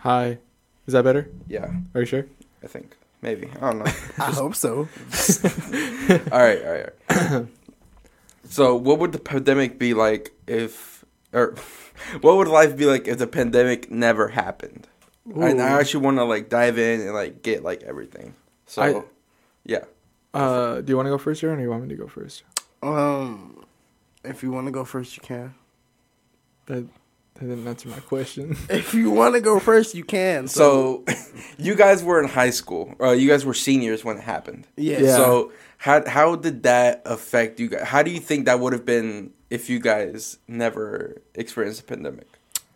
Hi. Is that better? Yeah, Are you sure? I think maybe. I don't know. I hope so. all right, all right. All right. so, what would the pandemic be like if, or what would life be like if the pandemic never happened? And I Ooh. actually want to like dive in and like get like everything. So, I- yeah. Uh, do you want to go first, Aaron, or do you want me to go first? Um, if you want to go first, you can. That, that didn't answer my question. If you want to go first, you can. So, So, you guys were in high school. Uh, you guys were seniors when it happened. yeah. Yeah. So, how how did that affect you guys? How do you think that would have been if you guys never experienced a pandemic?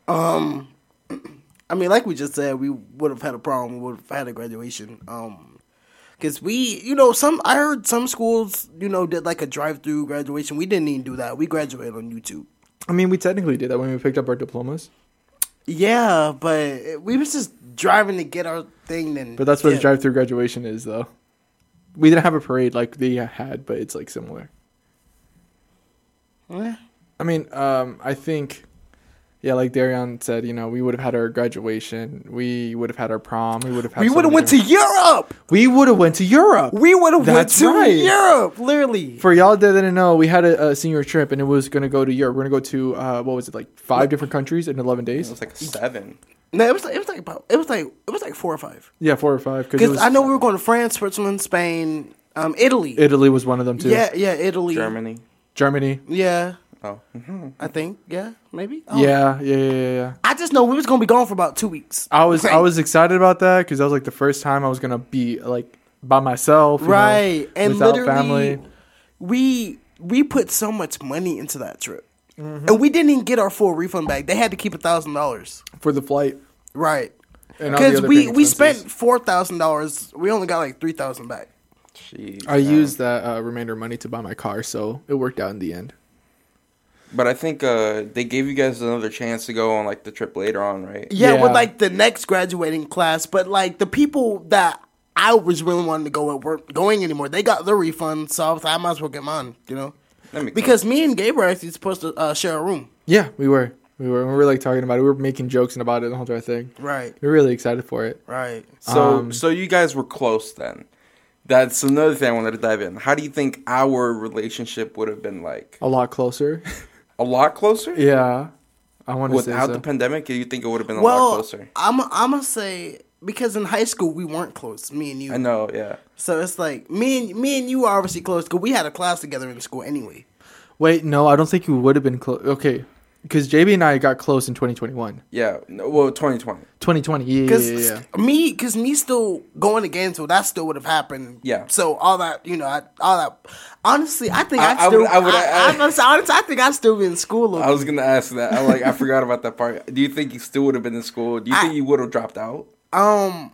Um, I mean, like we just said, we would have had a problem. We would have had a graduation. Um, because we, you know, some I heard some schools, you know, did like a drive-through graduation. We didn't even do that. We graduated on YouTube. I mean, we technically did that when we picked up our diplomas, Yeah, but we was just driving to get our thing. Then, but that's what yeah. a drive-through graduation is, though. We didn't have a parade like they had, but it's like similar. Eh. I mean, um, I think, yeah, like Daryon said, you know, we would have had our graduation, we would have had our prom, we would have had. We would have many went to Europe. We would have went to Europe. We would have went That's to right. Europe. Literally. For y'all that didn't know, we had a, a senior trip, and it was gonna go to Europe. We're gonna go to uh, what was it like five different countries in eleven days? It was like seven. No, it was like it was like about it was like it was like four or five. Yeah, four or five. Because I know we were going to France, Switzerland, Spain, um, Italy. Italy was one of them too. Yeah, yeah, Italy. Germany. Germany. Yeah, Oh, I think. Yeah, maybe. Oh. Yeah, yeah, yeah, yeah, yeah. I just know we was gonna be gone for about two weeks. I was I was excited about that because that was like the first time I was gonna be like by myself, you know, right, and without literally, family. we we put so much money into that trip, Mm-hmm. and we didn't even get our full refund back. They had to keep a thousand dollars. for the flight. Right, And all the because we we spent four thousand dollars. We only got like three thousand back. jeez. I man. used that uh, remainder money to buy my car, so it worked out in the end. But I think uh, they gave you guys another chance to go on like the trip later on, right? Yeah, Yeah. with like the next graduating class, but like the people that I was really wanting to go with weren't going anymore. They got their refund, so I was like, I might as well get mine, you know? That makes Because me and Gabe were actually supposed to uh, share a room. Yeah, we were. We were. We were like talking about it. We were making jokes and about it the whole entire thing. Right, We were really excited for it. right. So, Um, so you guys were close then. That's another thing I wanted to dive in. How do you think our relationship would have been like? A lot closer. A lot closer. yeah, I want to say Without so. the pandemic, do you think it would have been a lot closer? I'm I'm gonna say because in high school we weren't close, me and you. I know, yeah. So it's like me and me and you are obviously close because we had a class together in school anyway. Wait, no, I don't think you would have been close. Okay, because JB and I got close in 2021. Yeah, no, well, 2020. 2020, yeah, yeah, Because yeah, yeah. me, because me still going to Gainesville, that still would have happened. Yeah. So all that, you know, I, all that. Honestly, I think I- I'd I still. would- I I, would- I, I- I'm honestly, honestly, I think I'd still be in school. I was gonna ask that. I like I forgot about that part. Do you think you still would have been in school? Do you think I- you would have dropped out? um,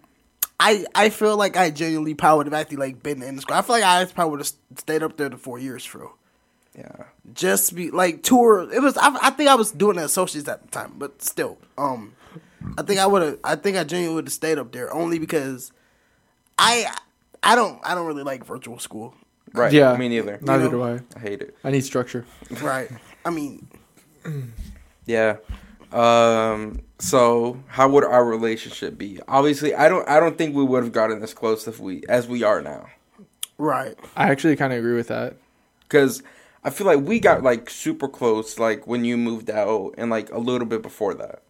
I I feel like I genuinely probably would have actually like been in the school. I feel like I probably would have stayed up there the four years for real. Yeah. just be like tour. It was. I, I think I was doing the associates at the time, but still, um, I think I would have. I think I genuinely would have stayed up there only because I I don't I don't really like virtual school. Right. Yeah. Me neither. Neither know? do I. I hate it. I need structure. Right. I mean, Yeah. Um. So, how would our relationship be? Obviously, I don't. I don't think we would have gotten as close if we as we are now. right. I actually kind of agree with that. Because I feel like we got like super close, like when you moved out, and like a little bit before that.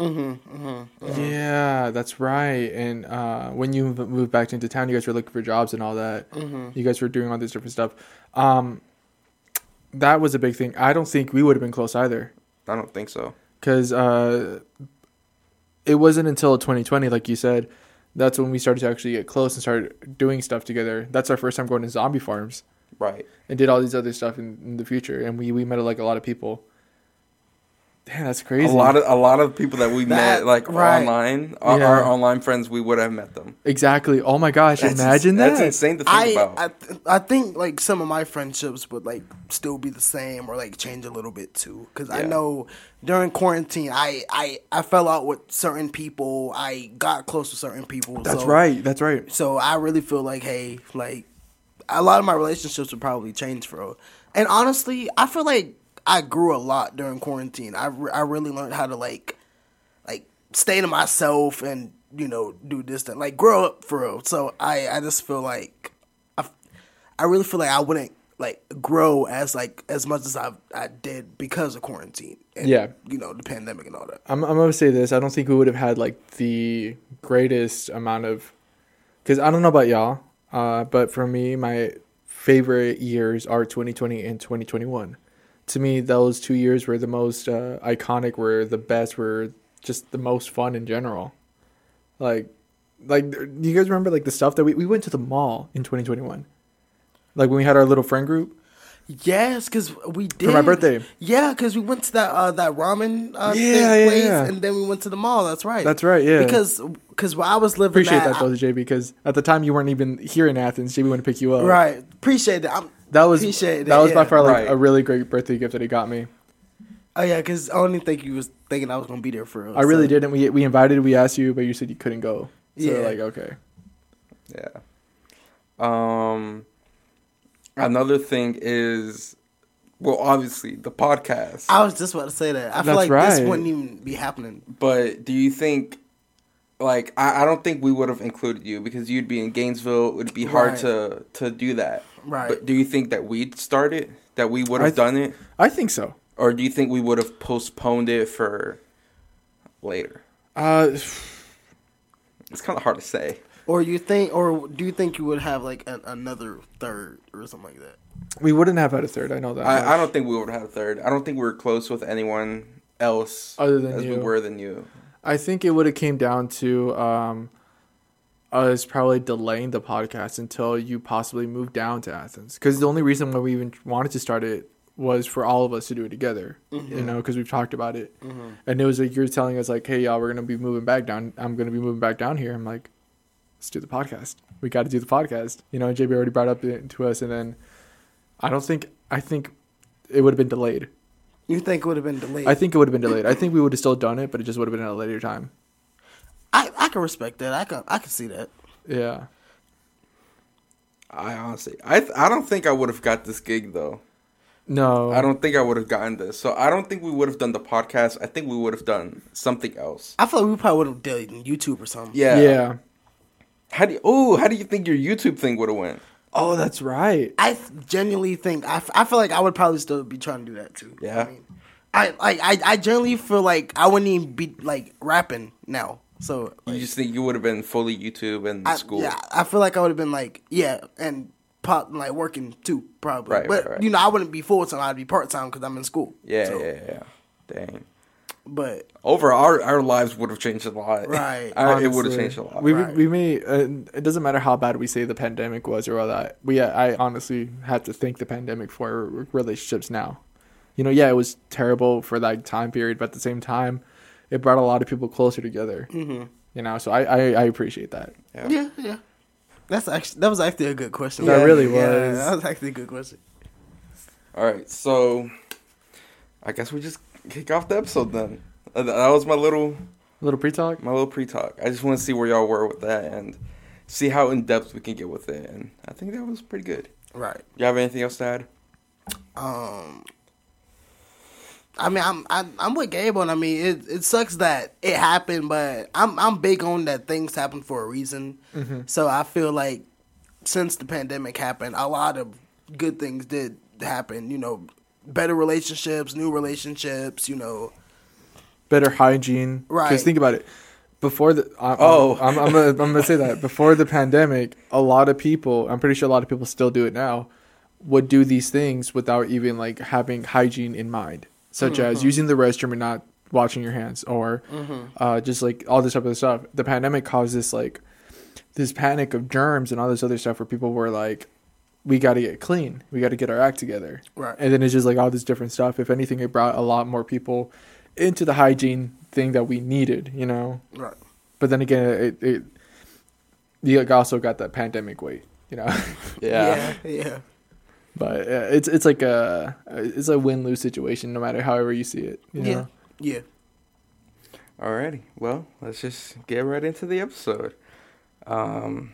Yeah, that's right. And uh, when you moved back into town, you guys were looking for jobs and all that. You guys were doing all this different stuff. Um, that was a big thing. I don't think we would have been close either, I don't think so. because uh, it wasn't until 2020, like you said, that's when we started to actually get close and started doing stuff together. That's our first time going to zombie farms Right. and did all these other stuff in, in the future. And we we met like a lot of people. Damn, that's crazy. A lot of a lot of people that we met like right. online, our, Yeah. our online friends, we would have met them. exactly. Oh my gosh! That's imagine ins- that. That's insane to think I about. I th- I think like some of my friendships would like still be the same or like change a little bit too. Because I know during quarantine, I I I fell out with certain people. I got close to certain people. That's so- right. That's right. So I really feel like, hey, like a lot of my relationships would probably change for real. And honestly, I feel like I grew a lot during quarantine. I, re- I really learned how to like like stay to myself and you know, do this thing, like grow up for real. So I, I just feel like, I, I really feel like I wouldn't like grow as like as much as I I did because of quarantine. And, Yeah. you know, the pandemic and all that. I'm, I'm gonna say this. I don't think we would have had like the greatest amount of, because I don't know about y'all, uh, but for me, my favorite years are 2020 and 2021. To me, those two years were the most uh, iconic, were the best, were just the most fun in general. Like, like, do you guys remember like the stuff that we we went to the mall in 2021? Like when we had our little friend group Yes, because we did for my birthday. Yeah, because we went to that uh, that ramen uh, Yeah, thing yeah, place, yeah. and then we went to the mall. That's right. That's right. Yeah. Because because while I was living appreciate that, that though, JB, because at the time you weren't even here in Athens. JB went to pick you up. right? Appreciate that. I'm, That was Appreciate that that, was by far like Right. a really great birthday gift that he got me. oh yeah, because I don't think you was thinking I was gonna be there for real. I really so- didn't. We we invited, we asked you, but you said you couldn't go. So Yeah. like okay. Yeah. Um. Another thing is, well, obviously the podcast. I was just about to say that. I feel That's like this wouldn't even be happening. But do you think, like, I, I don't think we would have included you because you'd be in Gainesville. It would be hard Right. to to do that. Right. But do you think that we'd start it? That we would have th- done it, I think so. or do you think we would have postponed it for later? Uh, It's kind of hard to say. Or you think, or do you think you would have like an, another third or something like that? we wouldn't have had a third. I know that. I, I don't think we would have had a third. I don't think we were close with anyone else Other than as you. we were than you. I think it would have came down to um, us probably delaying the podcast until you possibly moved down to Athens. Because the only reason why we even wanted to start it was for all of us to do it together. You know, because we've talked about it, and it was like you're telling us like, "Hey, y'all, we're gonna be moving back down. I'm gonna be moving back down here." I'm like, "Let's do the podcast. We got to do the podcast." You know, JB already brought up it to us, and then I don't think I think it would have been delayed. You think it would have been delayed? I think it would have been delayed. I think we would have still done it, but it just would have been at a later time. I, I can respect that. I can I can see that. Yeah. I honestly, I I don't think I would have got this gig though. No, I don't think I would have gotten this. So I don't think we would have done the podcast. I think we would have done something else. I feel like we probably would have done YouTube or something. Yeah. Yeah. How do you? Oh, how do you think your YouTube thing would have went? Oh, that's right. I th- genuinely think I, f- I feel like I would probably still be trying to do that too. Yeah. I mean, I like I, I genuinely feel like I wouldn't even be like rapping now. So You just think you would have been fully YouTube and I, school? yeah, I feel like I would have been like yeah, and pop like working too probably. Right, but right, right. you know I wouldn't be full time. I'd be part time because I'm in school. Yeah, So, yeah, yeah. Dang. But Over our our lives would have changed a lot. Right. Our- it would have changed a lot. We Right. we may. Uh, it doesn't matter how bad we say the pandemic was or all that. We I honestly have to thank the pandemic for our relationships now. You know, yeah, it was terrible for that time period, but at the same time, it brought a lot of people closer together. Mm-hmm. You know, so I, I I appreciate that. Yeah. yeah, yeah. That's actually that was actually a good question. That Yeah, really yeah, was. that was actually a good question. All right, so I guess we just kick off the episode then. Uh, That was my little A little pre-talk. my little pre-talk. I just want to see where y'all were with that and see how in depth we can get with it. And I think that was pretty good. Right. You have anything else to add? Um, I mean, I'm I'm, I'm with Gabe on. I mean, it it sucks that it happened, but I'm I'm big on that things happen for a reason. So I feel like since the pandemic happened, a lot of good things did happen. You know, better relationships, new relationships. You know, Better hygiene. Right. Because think about it. Before the I, Oh. I'm I'm gonna, I'm gonna say that before the pandemic, a lot of people, I'm pretty sure a lot of people still do it now, would do these things without even like having hygiene in mind, such Mm-hmm. as using the restroom and not washing your hands, or uh, just like all this type of stuff. The pandemic caused this like this panic of germs and all this other stuff where people were like, we got to get clean, we got to get our act together, Right. And then it's just like all this different stuff. If anything, it brought a lot more people into the hygiene thing that we needed, you know. right? But then again, it, it you also got that pandemic weight, you know. yeah, yeah. but uh, it's it's like a it's a win lose situation, no matter however you see it. You know? Yeah. Yeah. Alrighty. Well, let's just get right into the episode. Um,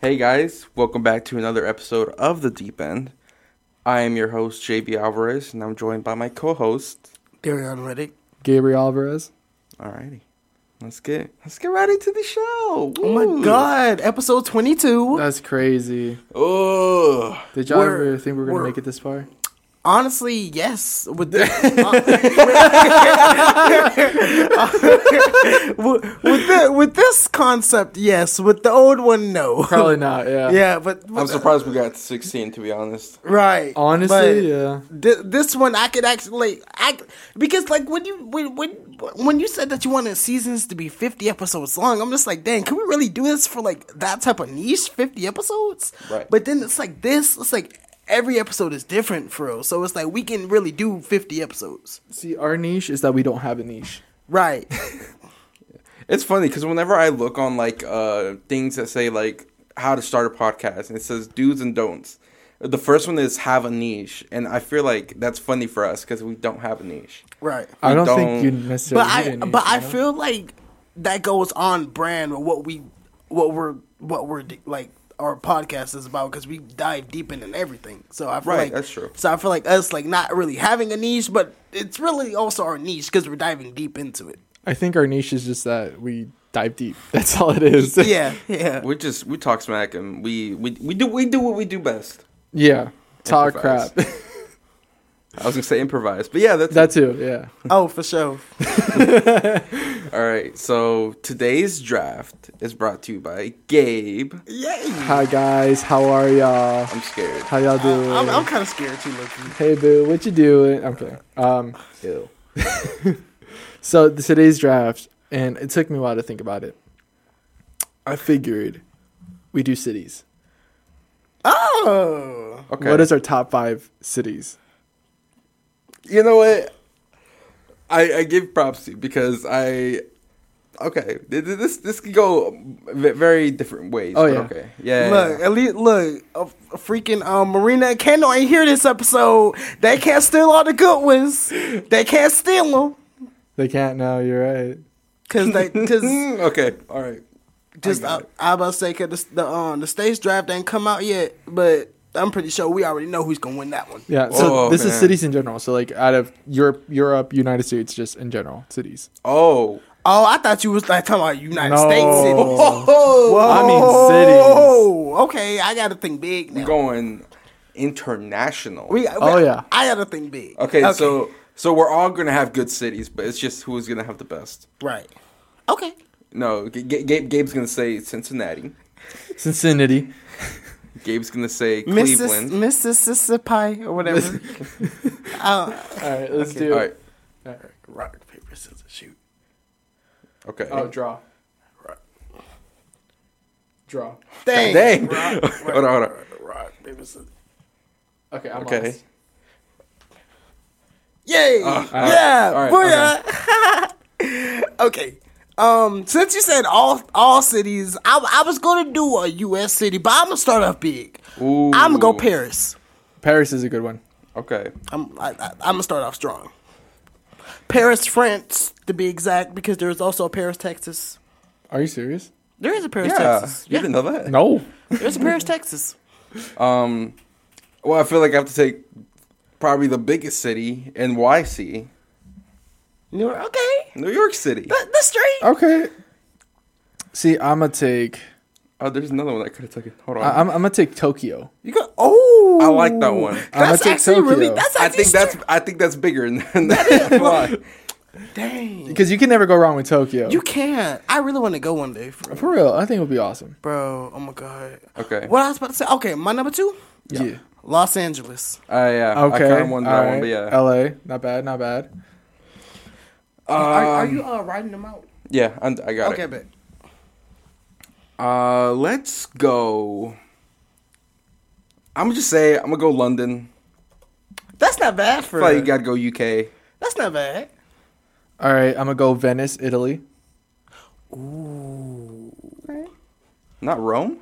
hey guys, welcome back to another episode of The Deep End. I am your host, JB Alvarez, and I'm joined by my co host. Daryon Redic. Gabriel Alvarez. Alrighty. let's get let's get right into the show. Oh my god, episode 22. That's crazy. Oh, Did y'all We're- ever think we were gonna we're- make it this far? Honestly, yes. With the, uh, with, with, the, with this concept, yes. With the old one, no. Probably not. Yeah. yeah, but, I'm surprised we got 16. To be honest, right. Honestly, But yeah. thi- this one I could actually, I because like when you when when when you said that you wanted seasons to be 50 episodes long, I'm just like, dang, can we really do this for like that type of niche, 50 episodes? Right. But then it's like this, it's like every episode is different for real. So it's like we can really do 50 episodes. See, our niche is that we don't have a niche. Right. it's funny because whenever I look on like uh things that say like how to start a podcast and it says do's and don'ts. The first one is have a niche, and I feel like that's funny for us because we don't have a niche. right. I We don't, don't- think you necessarily. But I need a niche, but I know? feel like that goes on brand with what we what we're what we're like our podcast is about because we dive deep into everything. So I feel Right, like that's true. So I feel like us like not really having a niche, but it's really also our niche because we're diving deep into it. I think our niche is just that we dive deep. That's all it is. Yeah, yeah. We just we talk smack and we we, we do we do what we do best. yeah. Talk crap. I was gonna say improvise, but yeah, that's that too. Yeah. oh, for sure. all right. So today's draft is brought to you by Gabe. Yay. Hi guys, how are y'all? I'm scared. How y'all doing? I'm, I'm kind of scared too, looking. hey boo, what you doing? I'm kidding. Um, Ew. so today's draft, and it took me a while to think about it. I figured we do cities. Oh, Okay. What is our top five cities? You know what? I I give props to you because I. Okay, th- th- this this could go very different ways. Oh, yeah. Okay. Yeah. look, at least look, a, a freaking um, Marina and Kendall ain't hear this episode. They can't steal all the good ones. They can't steal them. They can't know. You're right. Cause they, cause okay. All right. just I, got. I about to say, cause the, the um the stage draft ain't come out yet, but I'm pretty sure we already know who's gonna win that one. Yeah. So Oh, this is man. cities in general. So like out of Europe, Europe, United States, just in general, cities. Oh. Oh, I thought you was like talking about United No. States cities. Whoa. I mean cities. Oh, okay, I gotta think big now. We're going international. We, Oh, yeah. I gotta think big. okay, so so we're all gonna have good cities, but it's just who's gonna have the best. right, okay. No, G- G- Gabe, Gabe's gonna say Cincinnati. Cincinnati. Gabe's gonna say Cleveland. Mississippi or whatever. uh, All right, let's do. All right. All right. rock paper scissors shoot. Okay. Oh, draw. Rock. Draw. Dang. Dang. Rock, hold on, hold on. rock paper scissors. Okay, I'm Okay. lost. Yay! Ah, yeah, all right, booyah. Okay. Um, since you said all all cities, I, I was gonna do a U.S. city, but I'm gonna start off big. Ooh. I'm gonna go Paris. Paris is a good one. Okay. I'm I, I, I'm gonna start off strong. Paris, France, to be exact, because there's also a Paris, Texas. Are you serious? There is a Paris, Yeah. Texas. You Yeah, didn't know that? No. there's a Paris, Texas. Um. Well, I feel like I have to take probably the biggest city, NYC, New York, okay, New York City. the, the street. Okay. See, I'm gonna take. Oh, there's another one I could have taken. Hold on. I, I'm, I'm gonna take Tokyo. You go. Oh, I like that one. I'ma That's take actually really. Tokyo. That's I think that's I think that's bigger than that. Why? dang. Because you can never go wrong with Tokyo. You can't. I really want to go one day, for, For real, I think it would be awesome. bro. Oh my god. Okay. What I was about to say. Okay, my number two, Yeah. Los Angeles. Uh, yeah. I Okay. kind of wanted that all one, right. but yeah. L.A. Not bad. Not bad. Are, are Um, you uh, writing them out? Yeah, I'm, I got Okay, it. bet. Uh, let's go. I'm gonna just say I'm gonna go London. That's not bad for. feel like you gotta go UK. that's not bad. All right, I'm gonna go Venice, Italy. Ooh. Not Rome.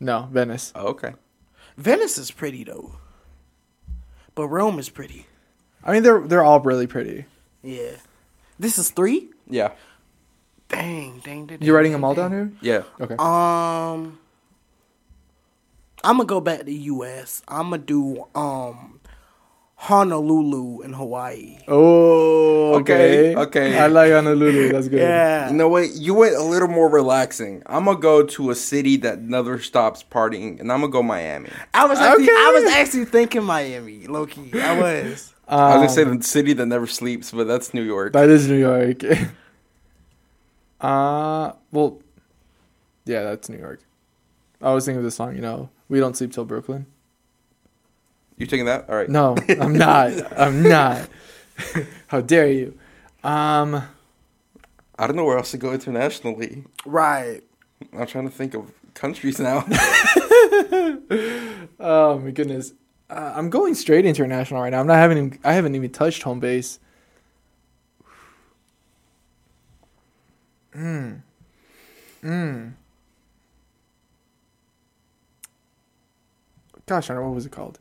No, Venice. Oh, okay. Venice is pretty though, but Rome is pretty. I mean, they're they're all really pretty. Yeah. This is three. Yeah. Dang, dang, dang. You're writing them all down here? Yeah. Okay. Um, I'm gonna go back to the U.S. I'm gonna do um Honolulu in Hawaii. Oh, okay. Okay, okay. I like Honolulu. That's good. Yeah. You know what? You went a little more relaxing. I'm gonna go to a city that never stops partying, and I'm gonna go Miami. I was actually, Okay. I was actually thinking Miami, low key. I was. I was gonna say Um, the city that never sleeps, but that's New York. That is New York. uh, well, yeah, that's New York. I was thinking of the song, you know, We Don't Sleep Till Brooklyn. You taking that? All right. No, I'm not. I'm not. How dare you? Um, I don't know where else to go internationally. Right. I'm trying to think of countries now. oh my goodness. Uh, I'm going straight international right now. I'm not having. I haven't even touched home base. Mm. Mm. Gosh, I don't know what was it called.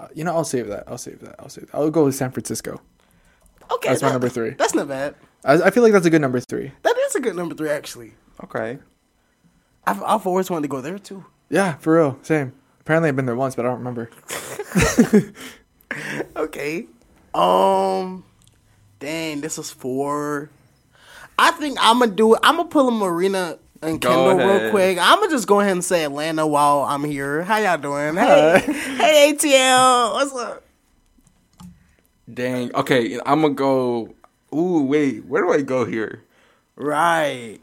Uh, you know, I'll save that. I'll save that. I'll save that. I'll go with San Francisco. Okay. That's my number three. That's not bad. I, I feel like that's a good number three. That is a good number three, actually. okay. I've, I've always wanted to go there too. Yeah, for real. Same. Apparently, I've been there once, but I don't remember. Okay. Um. Dang, this is four. I think I'm gonna do it. I'm gonna pull a Marina and Go Kendall real quick. I'm gonna just go ahead and say Atlanta while I'm here. How y'all doing? Hey, hey ATL, what's up? Dang. Okay, I'm gonna go. Ooh, wait. Where do I go here? Right.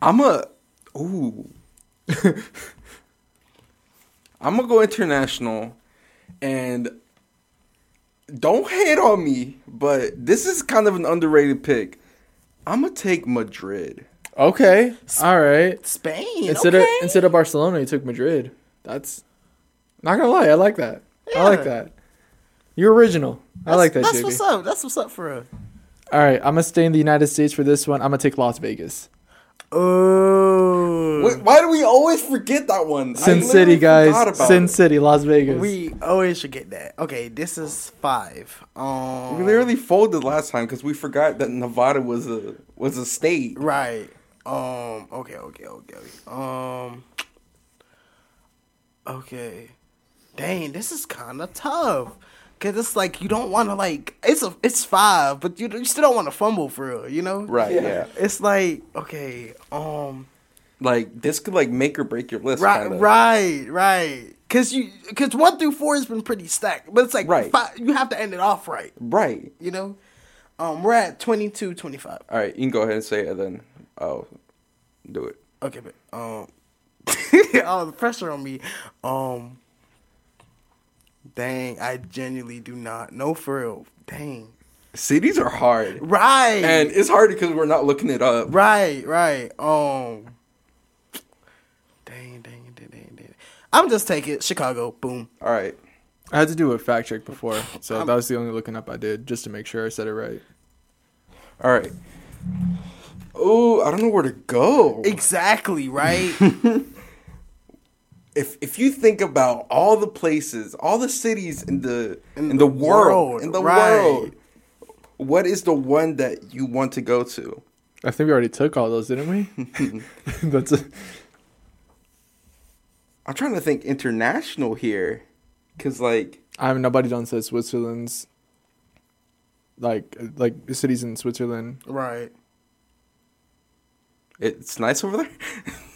I'm a. Ooh. I'm gonna go international, and don't hate on me, but this is kind of an underrated pick. I'm gonna take Madrid. Okay. All right. Spain. Instead okay. of instead of Barcelona, you took Madrid. That's not gonna lie. I like that. I like that. You're original. I like that, That's JB. what's up. That's what's up for real. All right, I'm gonna stay in the United States for this one. I'm gonna take Las Vegas. Oh, Wait, why do we always forget that one? Sin literally City, guys. about Sin it. City, Las Vegas. we always forget that. Okay, this is five. Um, We literally folded last time because we forgot that Nevada was a was a state. Right. Um. Okay. Okay. Okay. okay. Um. Okay. Dang, this is kind of tough. Cause it's like you don't want to like it's a it's five, but you you still don't want to fumble for real, you know? Right, yeah. It's like okay, um, Like this could like make or break your list. right, kinda. right, right. Cause you cause one through four has been pretty stacked, but it's like Right. five, you have to end it off right, Right. you know? Um, we're at 22, 25. All right, you can go ahead and say it, and then I'll do it. Okay, but um, all the pressure on me. Um, dang, I genuinely do not know for real. Dang, Cities are hard, right, and it's hard because we're not looking it up. right, right. Um, dang, dang, dang, dang, dang. I'm just taking Chicago. Boom. All right. I had to do a fact check before, so that was the only looking up I did just to make sure I said it right. All right. Oh, I don't know where to go. Exactly right. If if you think about all the places, all the cities in the in, In the, the world, world, in the right. world, what is the one that you want to go to? I think we already took all those, didn't we? That's a, I'm trying to think international here, cause like I mean, nobody done says Switzerland's like like the cities in Switzerland. right. it's nice over there.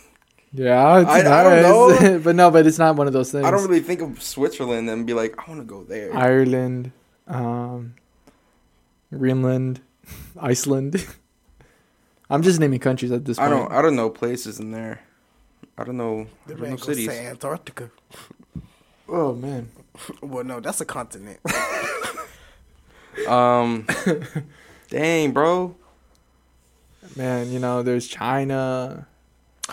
Yeah, it's I- I don't know. but no, but it's not one of those things. I don't really think of Switzerland and be like, I want to go there. Ireland, um, Greenland, Iceland. I'm just naming countries at this point. I don't. I don't know places in there. I don't know. I don't man know goes cities. to Antarctica. Oh man, Well, no, that's a continent. Um, dang, bro. man, you know there's China,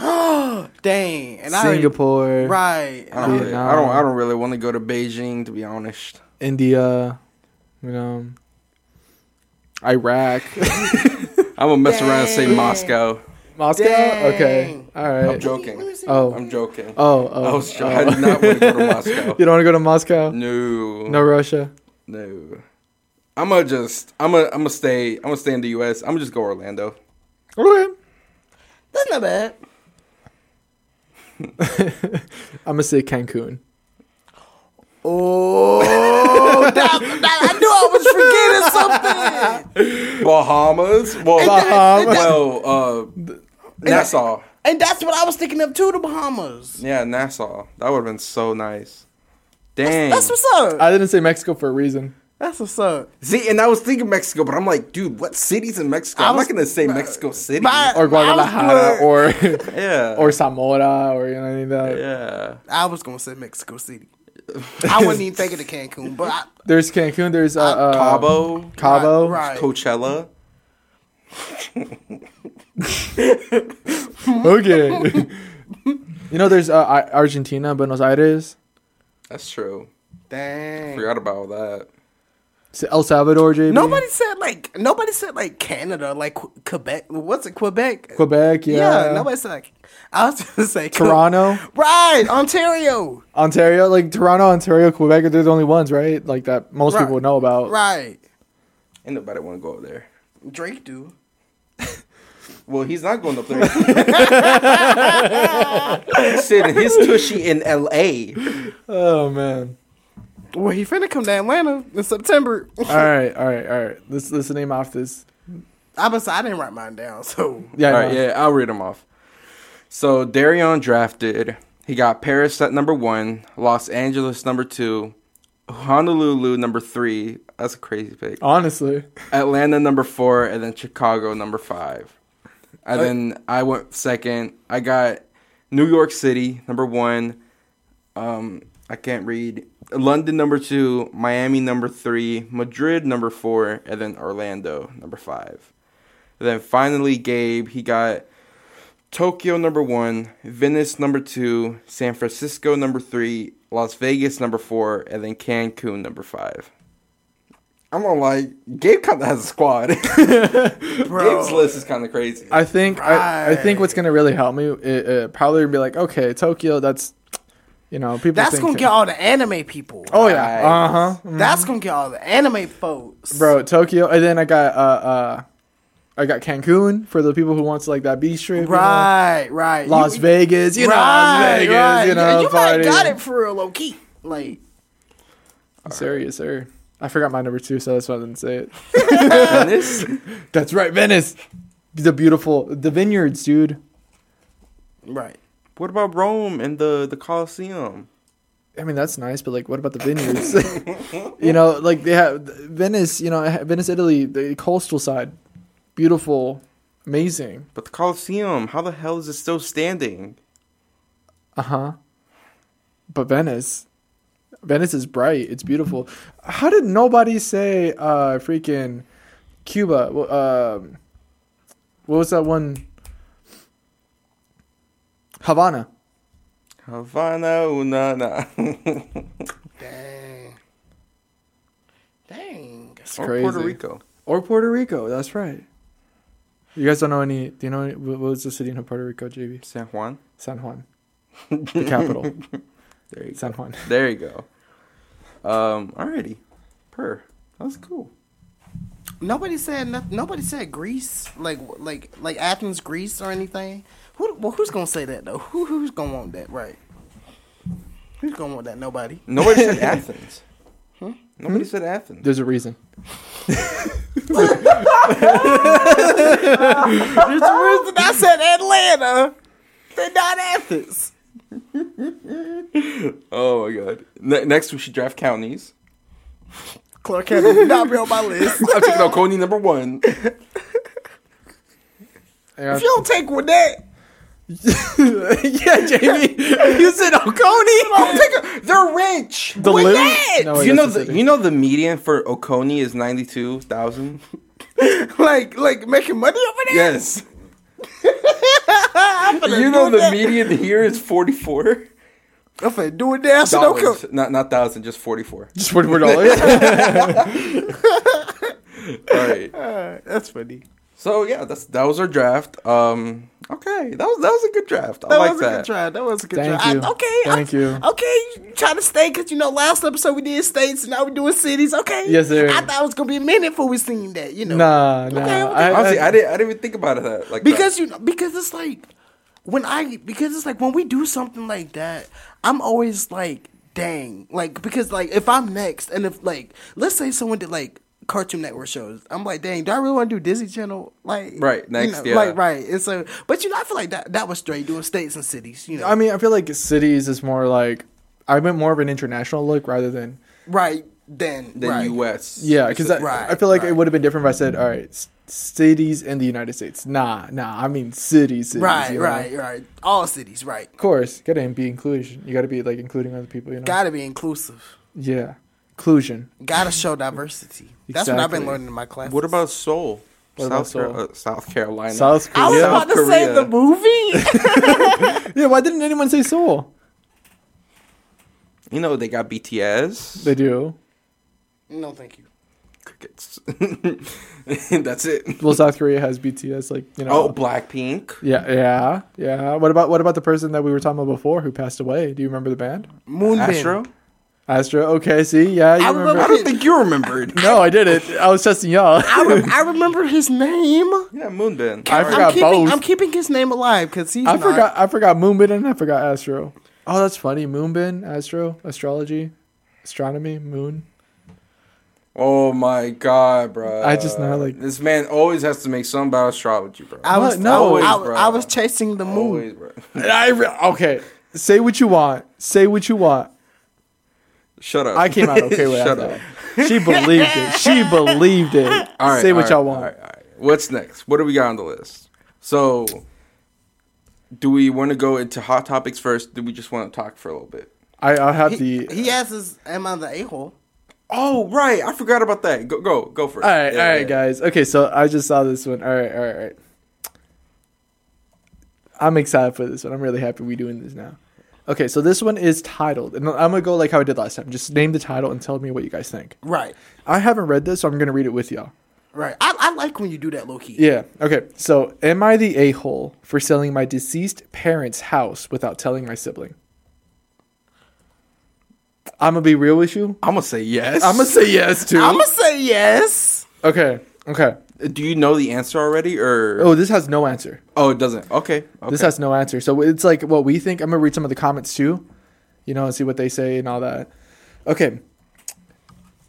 Dang, and I already- Singapore, right. I don't. Really, I don't. I don't really want to go to Beijing, to be honest. India, you know, Iraq, I'm gonna mess around and say Moscow. Moscow. Dang. Okay, all right. I'm joking. Let me see. Oh, I'm joking. oh, oh. I was. jo- oh. I did not want to go to oh. Moscow. you don't want to go to Moscow? No. No Russia. No. I'm gonna just. I'm gonna. I'm gonna stay. I'm gonna stay in the U.S. I'm gonna just go Orlando. Okay. That's not bad. I'm gonna say Cancun. Oh, that, that- I knew I was forgetting something. Bahamas. Well, Bahamas. well, uh, Nassau. And that's what I was thinking of too, the Bahamas. Yeah, Nassau. That would have been so nice. Dang. That's what's up. I didn't say Mexico for a reason. That's what's up. See, and I was thinking Mexico, but I'm like, dude, what cities in Mexico? I I'm was- not gonna say Mexico City. My- Or Guadalajara, or yeah. or Zamora, or you know anything like that. yeah. I was gonna say Mexico City. I wasn't even thinking of Cancun, but I, There's Cancun. There's uh, uh, Cabo, Cabo. Right, right. Coachella. Okay. you know, there's uh, Argentina, Buenos Aires, That's true. Dang. I Forgot about that. El Salvador, JB. Nobody said like nobody said like Canada, like Quebec. What's it, Quebec? Quebec, yeah. Yeah, nobody said. Like, I was gonna say Que- Toronto, Right, Ontario. Ontario, like Toronto, Ontario, Quebec. They're the only ones, right? Like that most Right. people know about. Right. Ain't nobody want to go up there. Drake do. Well, he's not going up there. he's sitting his tushy in L.A. Oh man. Well, he finna come to Atlanta in September. all right, all right, all right. Let's let's name off this. I was I didn't write mine down, so Yeah, All right, yeah, I'll read them off. So Daryon drafted. He got Paris at number one, Los Angeles number two, Honolulu number three. That's a crazy pick. Honestly, Atlanta number four, and then Chicago number five. And then I went second. I got New York City number one. Um, I can't read. London number two, Miami number three, Madrid number four, and then Orlando number five. And then finally, Gabe he got Tokyo number one, Venice number two, San Francisco number three, Las Vegas number four, and then Cancun number five. I'm gonna lie, Gabe kind of has a squad. Gabe's list is kind of crazy. I think I, I think what's gonna really help me it, it probably be like okay Tokyo that's you know people that's think gonna get all the anime people. oh yeah Right. uh huh That's gonna get all the anime folks. bro Tokyo and then I got uh uh I got Cancun for the people who wants like that beach trip you know? Right, right. Las You- Vegas you know Las Vegas right. you know you party. might got it for real low key. Like sir yes sir I forgot my number two so that's why I didn't say it Venice? that's right Venice the beautiful the vineyards dude right. What about Rome and the the Colosseum? I mean that's nice, but like, what about the vineyards? you know, like they have Venice. You know, Venice, Italy, the coastal side, beautiful, amazing. But the Colosseum, how the hell is it still standing? Uh huh. But Venice, Venice is bright. It's beautiful. How did nobody say uh freaking Cuba? Um, what was that one? Havana. Havana, una, na. Dang. Dang. It's or crazy. Puerto Rico. Or Puerto Rico. That's right. You guys don't know any? Do you know any, what what was the city in Puerto Rico, JB? San Juan. San Juan, the capital. There you go. San Juan. There you go. Um, alrighty. Per. That was cool. Nobody said nothing. Nobody said Greece, like like like Athens, Greece, or anything. Who? Well, who's gonna say that though? Who who's gonna want that? Right? Who's gonna want that? Nobody. Nobody said Athens. Nobody said Athens. There's a reason. There's a reason I said Atlanta. They're not Athens. Oh my god. Ne- next we should draft counties. Clarke County did not be on my list. I'm taking Oconee number one. If you don't take Gwinnett, yeah Jamie. you said Oconee. don't take a, they're rich. The Gwinnett. li- No, you know the the you know the median for Oconee is ninety two thousand. like like making money over there. Yes. You know the that. median here is forty four I'm finna do it there. So don't dollars. come. Not not thousand, just forty four. Just forty four dollars. All right. Uh, that's funny. So yeah, that's that was our draft. Um, okay, that was that was a good draft. I That like was a good draft. That was a good Thank try. you. I, okay. Thank I, you. Okay, you trying to stay because you know last episode we did states and now we're doing cities. Okay. Yes, sir. I thought it was gonna be a minute before we seen that. You know. nah, nah. Okay, okay. I, Honestly, I, I didn't I didn't even think about it that like because you know because it's like when I because it's like when we do something like that, I'm always like dang, like because like if I'm next, and if like let's say someone did like Cartoon Network shows, I'm like, dang, do I really want to do Disney Channel? Like, Right, you next, know, yeah. like right. And so, but you know, I feel like that that was straight doing states and cities. You know, I mean, I feel like cities is more like I went more of an international look rather than right then, Than right. U.S. yeah, because I, Right, I feel like it would have been different if I said, all right, s- cities in the United States. Nah, nah, I mean cities. cities Right, you know? right, right. All cities, right. Of course, gotta be inclusion. You gotta be like including other people. You know. Gotta be inclusive. yeah, inclusion. Gotta show diversity. That's what I've been learning in my class. What about Seoul? What South, about Car- Seoul? uh, South Carolina. South Korea. I was Korea. about to say Korea. the movie. yeah, why didn't anyone say Seoul? You know they got BTS. They do. no, thank you. Crickets. That's it. Well, South Korea has BTS, like you know. Oh, Blackpink. Yeah, yeah, yeah. What about what about the person that we were talking about before who passed away? Do you remember the band? Moonbin. Astro. Astro. Okay, see, yeah, you I remember. I don't think you remembered. No, I didn't. I was testing y'all. I, re- I remember his name. Yeah, Moonbin. I I'm forgot keeping, both. I'm keeping his name alive because he's. I not- forgot. I forgot Moonbin and I forgot Astro. Oh, that's funny. Moonbin, Astro, astrology, astronomy, moon. Oh my god, bro. I just know, like- this man always has to make some about astrology, bro. I was No. Always, I, bro. I was chasing the moon. always, bro. And I re- okay. Say what you want. Say what you want. Shut up. I came out okay with Shut that. up. She believed it. She believed it. All right. Say what right, y'all all want. right, all right. What's next? What do we got on the list? So, do we want to go into hot topics first? Do we just want to talk for a little bit? I I have He, the. he asks, "Am I the a hole?" Oh, right. I forgot about that. Go, go, go for it. All right, Yeah, all right, yeah. guys. Okay, so I just saw this one. All right, all right, all right. I'm excited for this one. I'm really happy we're doing this now. Okay, so this one is titled, and I'm gonna go like how I did last time. Just name the title and tell me what you guys think. Right, I haven't read this, so I'm gonna read it with y'all. right. I, I like when you do that, low key. Yeah. Okay. So, am I the a hole for selling my deceased parents' house without telling my sibling? I'm gonna be real with you. I'm gonna say yes. I'm gonna say yes too. I'm gonna say yes. okay. Okay. Do you know the answer already, or Oh, this has no answer. oh, it doesn't? Okay. okay. This has no answer. So it's like what we think. I'm gonna read some of the comments too, you know, and see what they say and all that. Okay.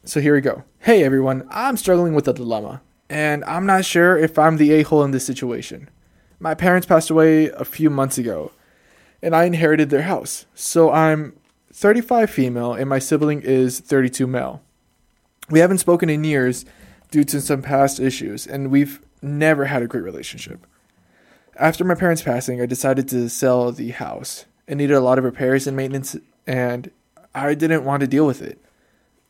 So here we go. Hey everyone, I'm struggling with a dilemma, and I'm not sure if I'm the a hole in this situation. My parents passed away a few months ago, and I inherited their house. So I'm 35 female, and my sibling is 32 male. We haven't spoken in years due to some past issues, and we've never had a great relationship. After my parents' passing, I decided to sell the house. It needed a lot of repairs and maintenance, and I didn't want to deal with it.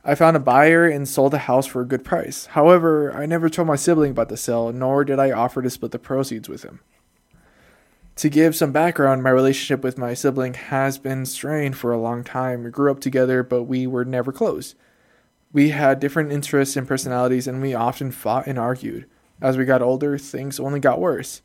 I found a buyer and sold the house for a good price. However, I never told my sibling about the sale, nor did I offer to split the proceeds with him. To give some background, my relationship with my sibling has been strained for a long time. We grew up together, but we were never close. We had different interests and personalities, and we often fought and argued. As we got older, things only got worse.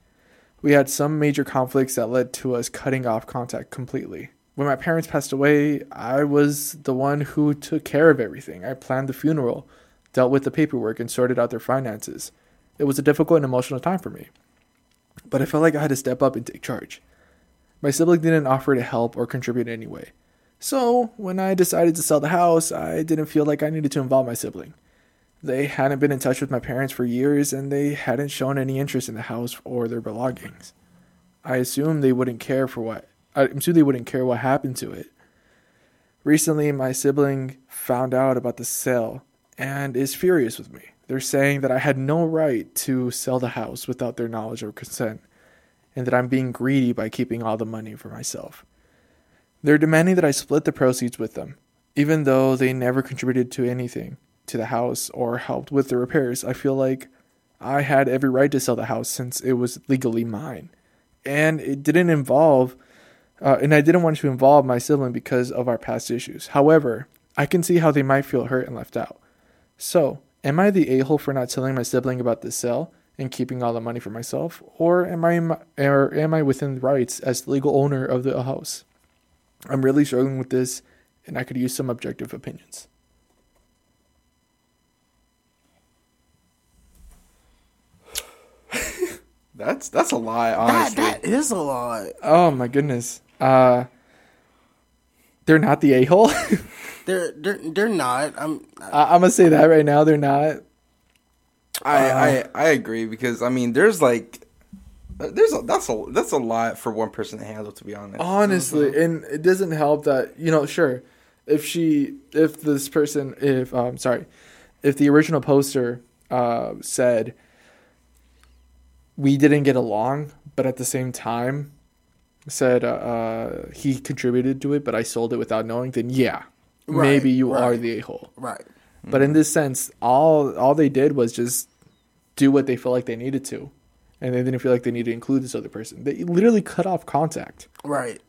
We had some major conflicts that led to us cutting off contact completely. When my parents passed away, I was the one who took care of everything. I planned the funeral, dealt with the paperwork, and sorted out their finances. It was a difficult and emotional time for me. But I felt like I had to step up and take charge. My sibling didn't offer to help or contribute in any way. So, when I decided to sell the house, I didn't feel like I needed to involve my sibling. They hadn't been in touch with my parents for years and they hadn't shown any interest in the house or their belongings. I assumed they wouldn't care for what I assumed they wouldn't care what happened to it. Recently my sibling found out about the sale and is furious with me. They're saying that I had no right to sell the house without their knowledge or consent and that I'm being greedy by keeping all the money for myself. They're demanding that I split the proceeds with them, even though they never contributed to anything to the house or helped with the repairs. I feel like I had every right to sell the house since it was legally mine. And it didn't involve, uh, and I didn't want to involve my sibling because of our past issues. However, I can see how they might feel hurt and left out. So, am I the a hole for not telling my sibling about the sale and keeping all the money for myself, or am I or am I within rights as the legal owner of the house? I'm really struggling with this, and I could use some objective opinions. That's that's a lie, That honestly. that is a lot. Oh my goodness. Uh they're not the a hole. They're they're they're not. I'm I'm gonna say that right now. They're not. I, Uh, I I agree because I mean there's like there's a, that's a that's a lot for one person to handle to be honest. Honestly, and it doesn't help that you know. Sure, if she, if this person, if um, sorry, if the original poster uh said we didn't get along, but at the same time said uh, uh he contributed to it, but I sold it without knowing, then yeah, Right, maybe you are the a hole. right. But in this sense, all all they did was just do what they felt like they needed to, and they didn't feel like they needed to include this other person. They literally cut off contact. Right.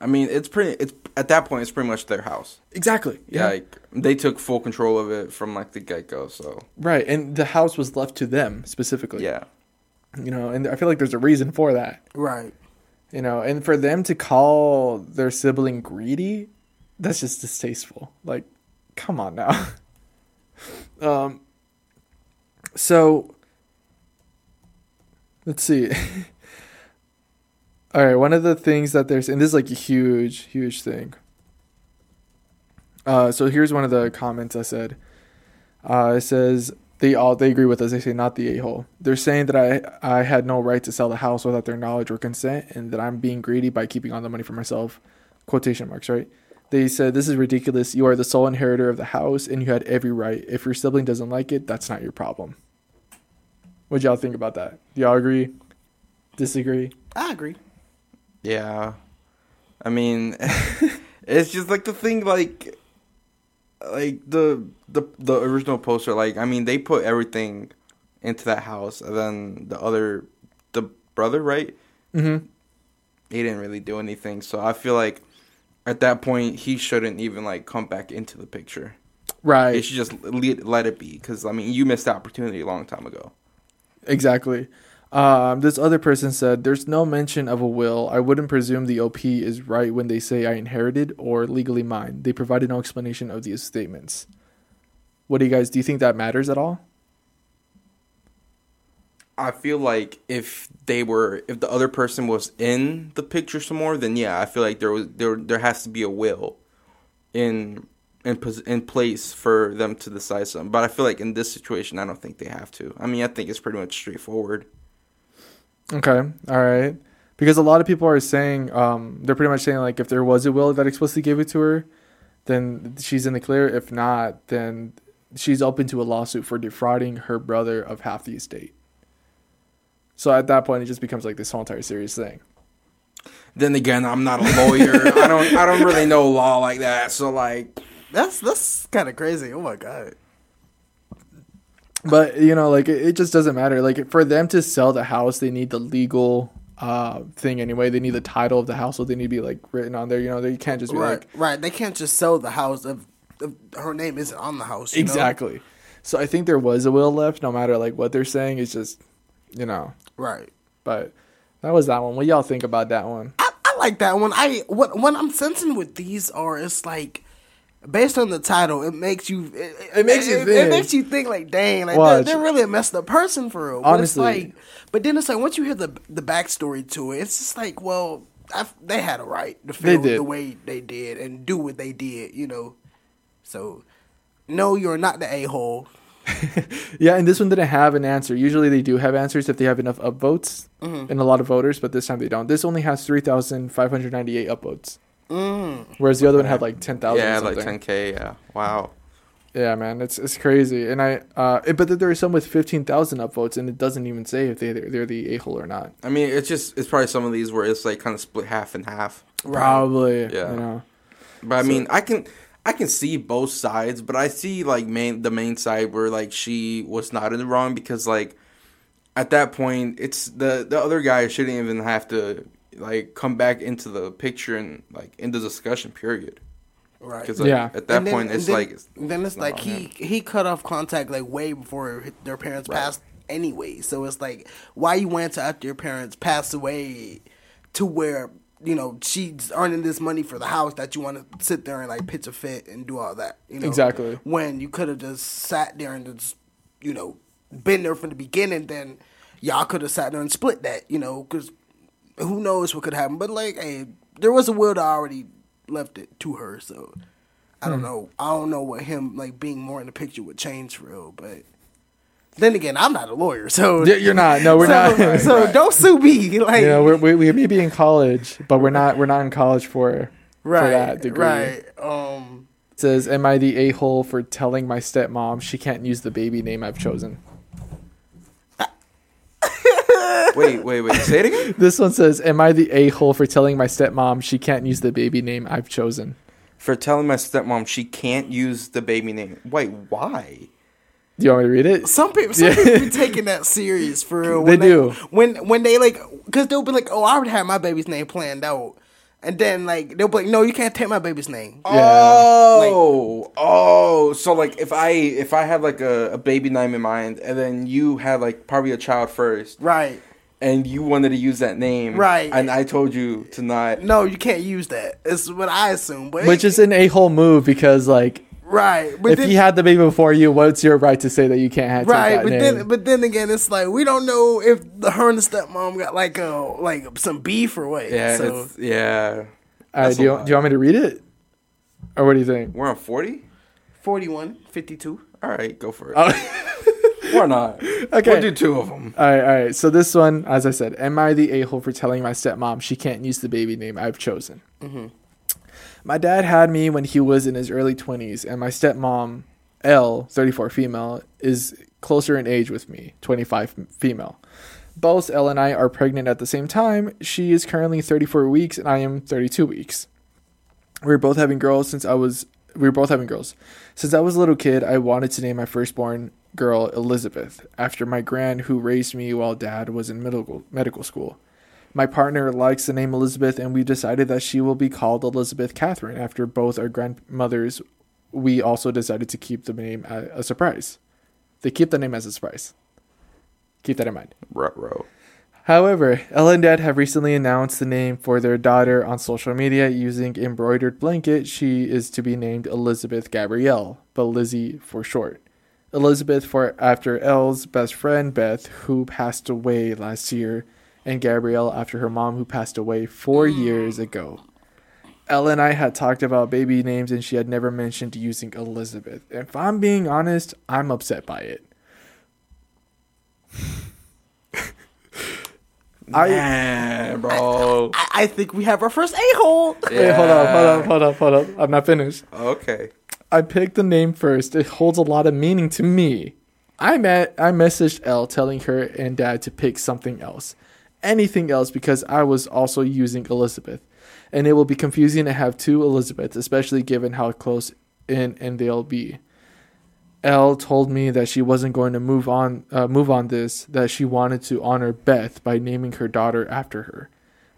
I mean it's pretty it's at that point it's pretty much their house. Exactly. Yeah, like they took full control of it from like the get go. So Right, and the house was left to them specifically. yeah, You know, and I feel like there's a reason for that. Right. You know, and for them to call their sibling greedy, that's just distasteful. Like, come on now. um so let's see. All right, one of the things that there's and this is like a huge huge thing. Uh so here's one of the comments I said. Uh, it says they all they agree with us. They say not the a hole. They're saying that I I had no right to sell the house without their knowledge or consent, and that I'm being greedy by keeping all the money for myself. Quotation marks, right? They said this is ridiculous. You are the sole inheritor of the house, and you had every right. If your sibling doesn't like it, that's not your problem. What y'all think about that? Do y'all agree? Disagree? I agree. yeah. I mean, it's just like the thing like like the the the original poster. Like I mean, they put everything into that house, and then the other the brother, right? Mm-hmm. he didn't really do anything. So I feel like at that point he shouldn't even like come back into the picture. Right. He should just let, let it be because I mean you missed the opportunity a long time ago. Exactly. Um, this other person said, "There's no mention of a will. I wouldn't presume the OP is right when they say I inherited or legally mine. They provided no explanation of these statements. What do you guys? Do you think that matters at all? I feel like if they were if the other person was in the picture some more, then yeah, I feel like there was there there has to be a will in in in place for them to decide something. But I feel like in this situation, I don't think they have to. I mean, I think it's pretty much straightforward. Okay, all right. Because a lot of people are saying, um, they're pretty much saying like, if there was a will that explicitly gave it to her, then she's in the clear. If not, then she's open to a lawsuit for defrauding her brother of half the estate. So at that point, it just becomes like this whole entire serious thing. Then again, I'm not a lawyer. I don't I don't really know law like that. So like, That's that's kind of crazy. Oh my god. But you know, like it, it just doesn't matter. Like for them to sell the house, they need the legal uh thing anyway. They need the title of the house, so they need to be like written on there. You know, they can't just be Right. like right. They can't just sell the house if, if her name isn't on the house. you know? exactly. So I think there was a will left, no matter like what they're saying. It's just, you know. Right. But that was that one. What y'all think about that one? I, I like that one. I what what I'm sensing with these are it's like based on the title, it makes you it, It makes you it, think. makes you think like, dang, like they're, they're really a messed up person for real. But Honestly. it's like, but then it's like once you hear the the backstory to it, it's just like, well, I, they had a right to feel the way they did and do what they did, you know. So, no, you're not the a hole. Yeah, and this one didn't have an answer. Usually they do have answers if they have enough upvotes Mm-hmm. and a lot of voters, but this time they don't. This only has 3,598 upvotes. Mm. Whereas the other one had like 10,000 yeah, like 10k. Yeah, wow. Yeah, man, it's it's crazy. And I uh it- but then there are some with 15,000 upvotes and it doesn't even say if they they're the a-hole or not. I mean, it's just it's probably some of these where it's like kind of split half and half. Probably, Yeah. you know. But I mean, I can I can see both sides, but I see like main the main side where like she was not in the wrong because like at that point it's the the other guy shouldn't even have to like come back into the picture and like in the discussion period Right. because like, Yeah. at that And then- point and it's then- like it's, then it's not like he him. he cut off contact like way before their parents passed anyway. So it's like why you went to after your parents passed away to where you know she's earning this money for the house that you want to sit there and like pitch a fit and do all that. You know Exactly. when you could have just sat there and just you know been there from the beginning. Then y'all could have sat there and split that. You know because who knows what could happen. But like hey, there was a will that already left it to her. So I don't know. I don't know what him like being more in the picture would change for real. But then again, I'm not a lawyer, so You're not. No, we're so, not. So right. don't sue me. Like you know, we're, we we may be in college, but we're not. We're not in college for right, for that degree. right. Um, It says, "Am I the a hole for telling my stepmom she can't use the baby name I've chosen?" Wait, wait, wait. Say it again. This one says, "Am I the a hole for telling my stepmom she can't use the baby name I've chosen?" For telling my stepmom she can't use the baby name. Wait, why? Do you want me to read it? some people, some Yeah. people be taking that serious for real. They When do. when when they like, because they'll be like, "Oh, I would have my baby's name planned out," and then like they'll be like, "No, you can't take my baby's name." Oh, oh. So like, if I if I have like a, a baby name in mind, and then you had like probably a child first, Right. and you wanted to use that name, Right. And I told you to not. No, you can't use that. It's what I assume. But Which is an a hole move because, like, right. But if then, he had the baby before you, what's your right to say that you can't have right, but name? then but then again, it's like we don't know if the her and the stepmom got like a like some beef or what. Yeah, so it's, yeah. All right, do you, do you want me to read it, or what do you think? We're on forty. 41, 52. All right, go for it. Oh. Or not. Okay. We'll do two of them. All right, all right. So this one, as I said, am I the a hole for telling my stepmom she can't use the baby name I've chosen? Mm-hmm. My dad had me when he was in his early twenties, and my stepmom, L, thirty-four female, is closer in age with me, twenty-five female. Both L and I are pregnant at the same time. She is currently thirty-four weeks, and I am thirty-two weeks. We were both having girls since I was. We were both having girls. Since I was a little kid, I wanted to name my firstborn girl Elizabeth after my grand who raised me while dad was in medical medical school. My partner likes the name Elizabeth, and we decided that she will be called Elizabeth Catherine after both our grandmothers. We also decided to keep the name a, a surprise. They keep the name as a surprise. Keep that in mind. Ruh-roh. However, Ella and Dad have recently announced the name for their daughter on social media using embroidered blanket. She is to be named Elizabeth Gabrielle, but Lizzie for short. Elizabeth for after Elle's best friend Beth, who passed away last year, and Gabrielle after her mom, who passed away four mm. years ago. Ella and I had talked about baby names, and she had never mentioned using Elizabeth. If I'm being honest, I'm upset by it. I- Man, bro. I, I think we have our first a hole. Wait, hold up, hold up, hold up, hold up. I'm not finished. Okay. I picked the name first. It holds a lot of meaning to me. I met I messaged Elle telling her and dad to pick something else. Anything else because I was also using Elizabeth. And it will be confusing to have two Elizabeths, especially given how close in and they'll be. Elle told me that she wasn't going to move on uh, move on this, that she wanted to honor Beth by naming her daughter after her.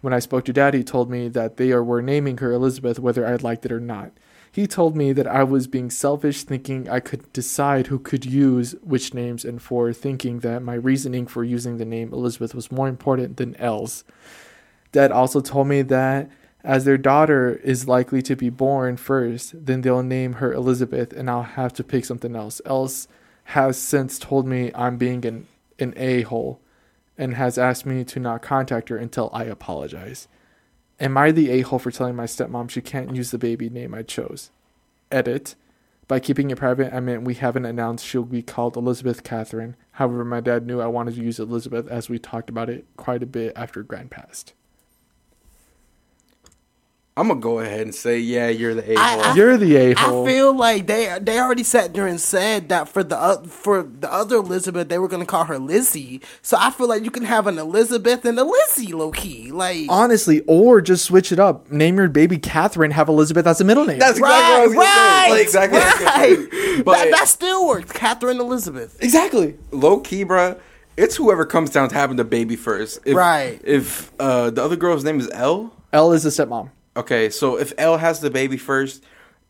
When I spoke to Daddy, he told me that they were naming her Elizabeth whether I liked it or not. He told me that I was being selfish, thinking I could decide who could use which names, and for thinking that my reasoning for using the name Elizabeth was more important than Elle's. Dad also told me that as their daughter is likely to be born first, then they'll name her Elizabeth, and I'll have to pick something else. Else has since told me I'm being an, an a hole and has asked me to not contact her until I apologize. Am I the a hole for telling my stepmom she can't use the baby name I chose? Edit. By keeping it private, I meant we haven't announced she'll be called Elizabeth Catherine. However, my dad knew I wanted to use Elizabeth as we talked about it quite a bit after Gran passed. I'm gonna go ahead and say, yeah, you're the a hole. You're the a hole. I feel like they they already sat there and said that for the uh, for the other Elizabeth they were gonna call her Lizzie. So I feel like you can have an Elizabeth and a Lizzie, low key. Like Honestly, or just switch it up. Name your baby Catherine, have Elizabeth as a middle name. That's exactly what I was gonna right, say. Like, exactly what I was gonna right. But that, that still works. Catherine Elizabeth. exactly. low key, bruh, it's whoever comes down to having the baby first. If, Right. If uh, the other girl's name is Elle, Elle is the stepmom. Okay, so if Elle has the baby first,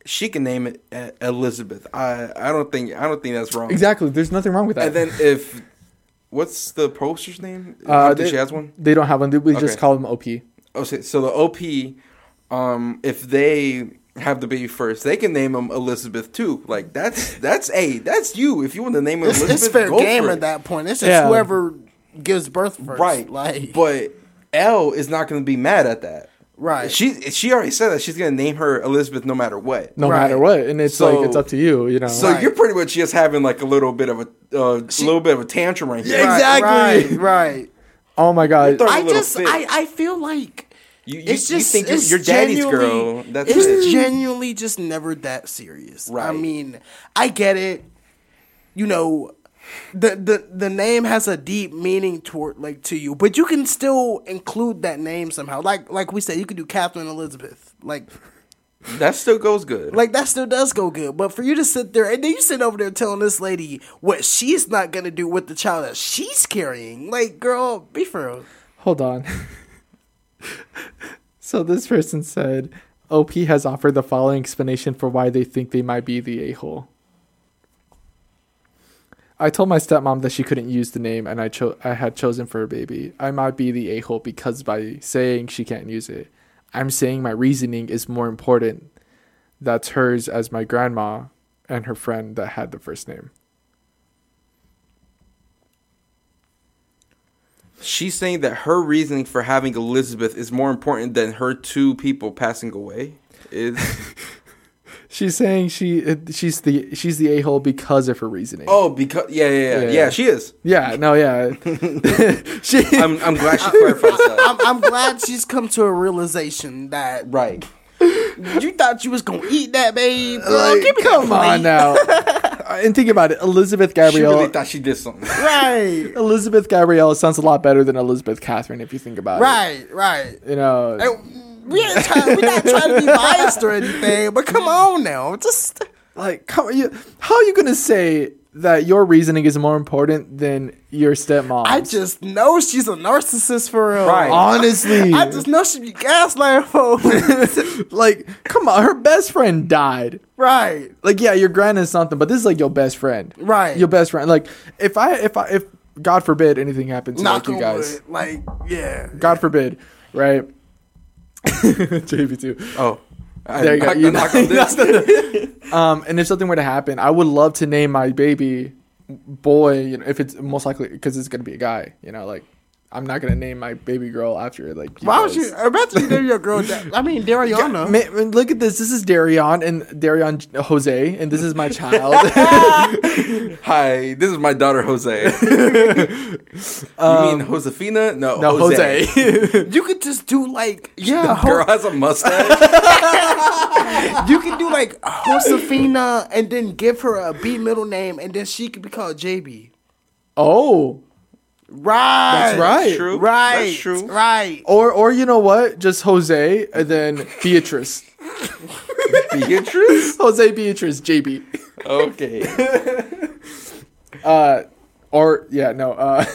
she can name it Elizabeth. I I don't think I don't think that's wrong. Exactly. There's nothing wrong with that. And then if what's the poster's name? I uh, don't they, she has one. They don't have one. We just call them OP. Okay, so, so the OP, um, if they have the baby first, they can name them Elizabeth too. Like that's that's a that's you. If you want to name her It's, Elizabeth, it's fair game at that point. It's just Yeah. whoever gives birth first. right? Like but L is not going to be mad at that. Right. She she already said that she's gonna name her Elizabeth no matter what. no Right. matter what, and it's So- like it's up to you. You know. So Right. you're pretty much just having like a little bit of a uh, little bit of a tantrum right here. Yeah, exactly. Right. Right. oh my god. throwing- a I little just fit. I, I feel like You, you, it's just think you're, it's you're daddy's girl. That's it's it. genuinely just never that serious. Right. I mean, I get it. You know, the the the name has a deep meaning toward like to you, but you can still include that name somehow. Like like we said, you could do Catherine Elizabeth. Like That still goes good. like that still does go good. But for you to sit there and then you sit over there telling this lady what she's not gonna do with the child that she's carrying, like girl, be for real. Hold on. so this person said, OP has offered the following explanation for why they think they might be the a hole. I told my stepmom that she couldn't use the name and I cho- I had chosen for her baby. I might be the a hole because by saying she can't use it, I'm saying my reasoning is more important. That's hers as my grandma and her friend that had the first name. She's saying that her reasoning for having Elizabeth is more important than her two people passing away. Is She's saying she uh, she's the she's the a hole because of her reasoning. oh because yeah yeah yeah yeah, Yeah. she is. Yeah, no, yeah. she, I'm I'm glad she clarifies that. I'm, I'm glad she's come to a realization that Right. you thought you was gonna eat that, babe. Girl, like, give me come that on plate. now. and think about it. Elizabeth Gabrielle. She really thought she did something. Right, Elizabeth Gabrielle sounds a lot better than Elizabeth Catherine if you think about it. right, right. You know, And we ain't trying, we're not trying to be biased or anything, but come on now, just like, come, you, how are you gonna say that your reasoning is more important than your stepmom? I just know she's a narcissist for real. Right. honestly, I just know she'd be gaslighting folks. like, come on, her best friend died. right, Like, yeah, your grand is something, but this is like your best friend, Right. Your best friend. Like, if I, if I, if God forbid anything happens to like you guys, wood. Like, yeah. God forbid, right? JV two. Oh. I There you go. You knocked on this. Um, and if something were to happen, I would love to name my baby boy. You know, if it's most likely because it's gonna be a guy. You know, like I'm not gonna name my baby girl after like. Why would guys. you? Imagine you name your girl. Da- I mean, Dariana. Ma- man, look at this. This is Daryon and Daryon Jose, and this is my child. Hi, this is my daughter Jose. you mean um, Josefina? No, no, Jose. Jose. You could just do like yeah, The girl has a mustache. you could do like Josefina and then give her a B middle name and then she could be called JB. oh, Right. That's right. True. Right. That's true. Right. or or you know what? Just Jose and then Beatrice. Beatrice. Jose Beatrice JB. Okay. uh or yeah no uh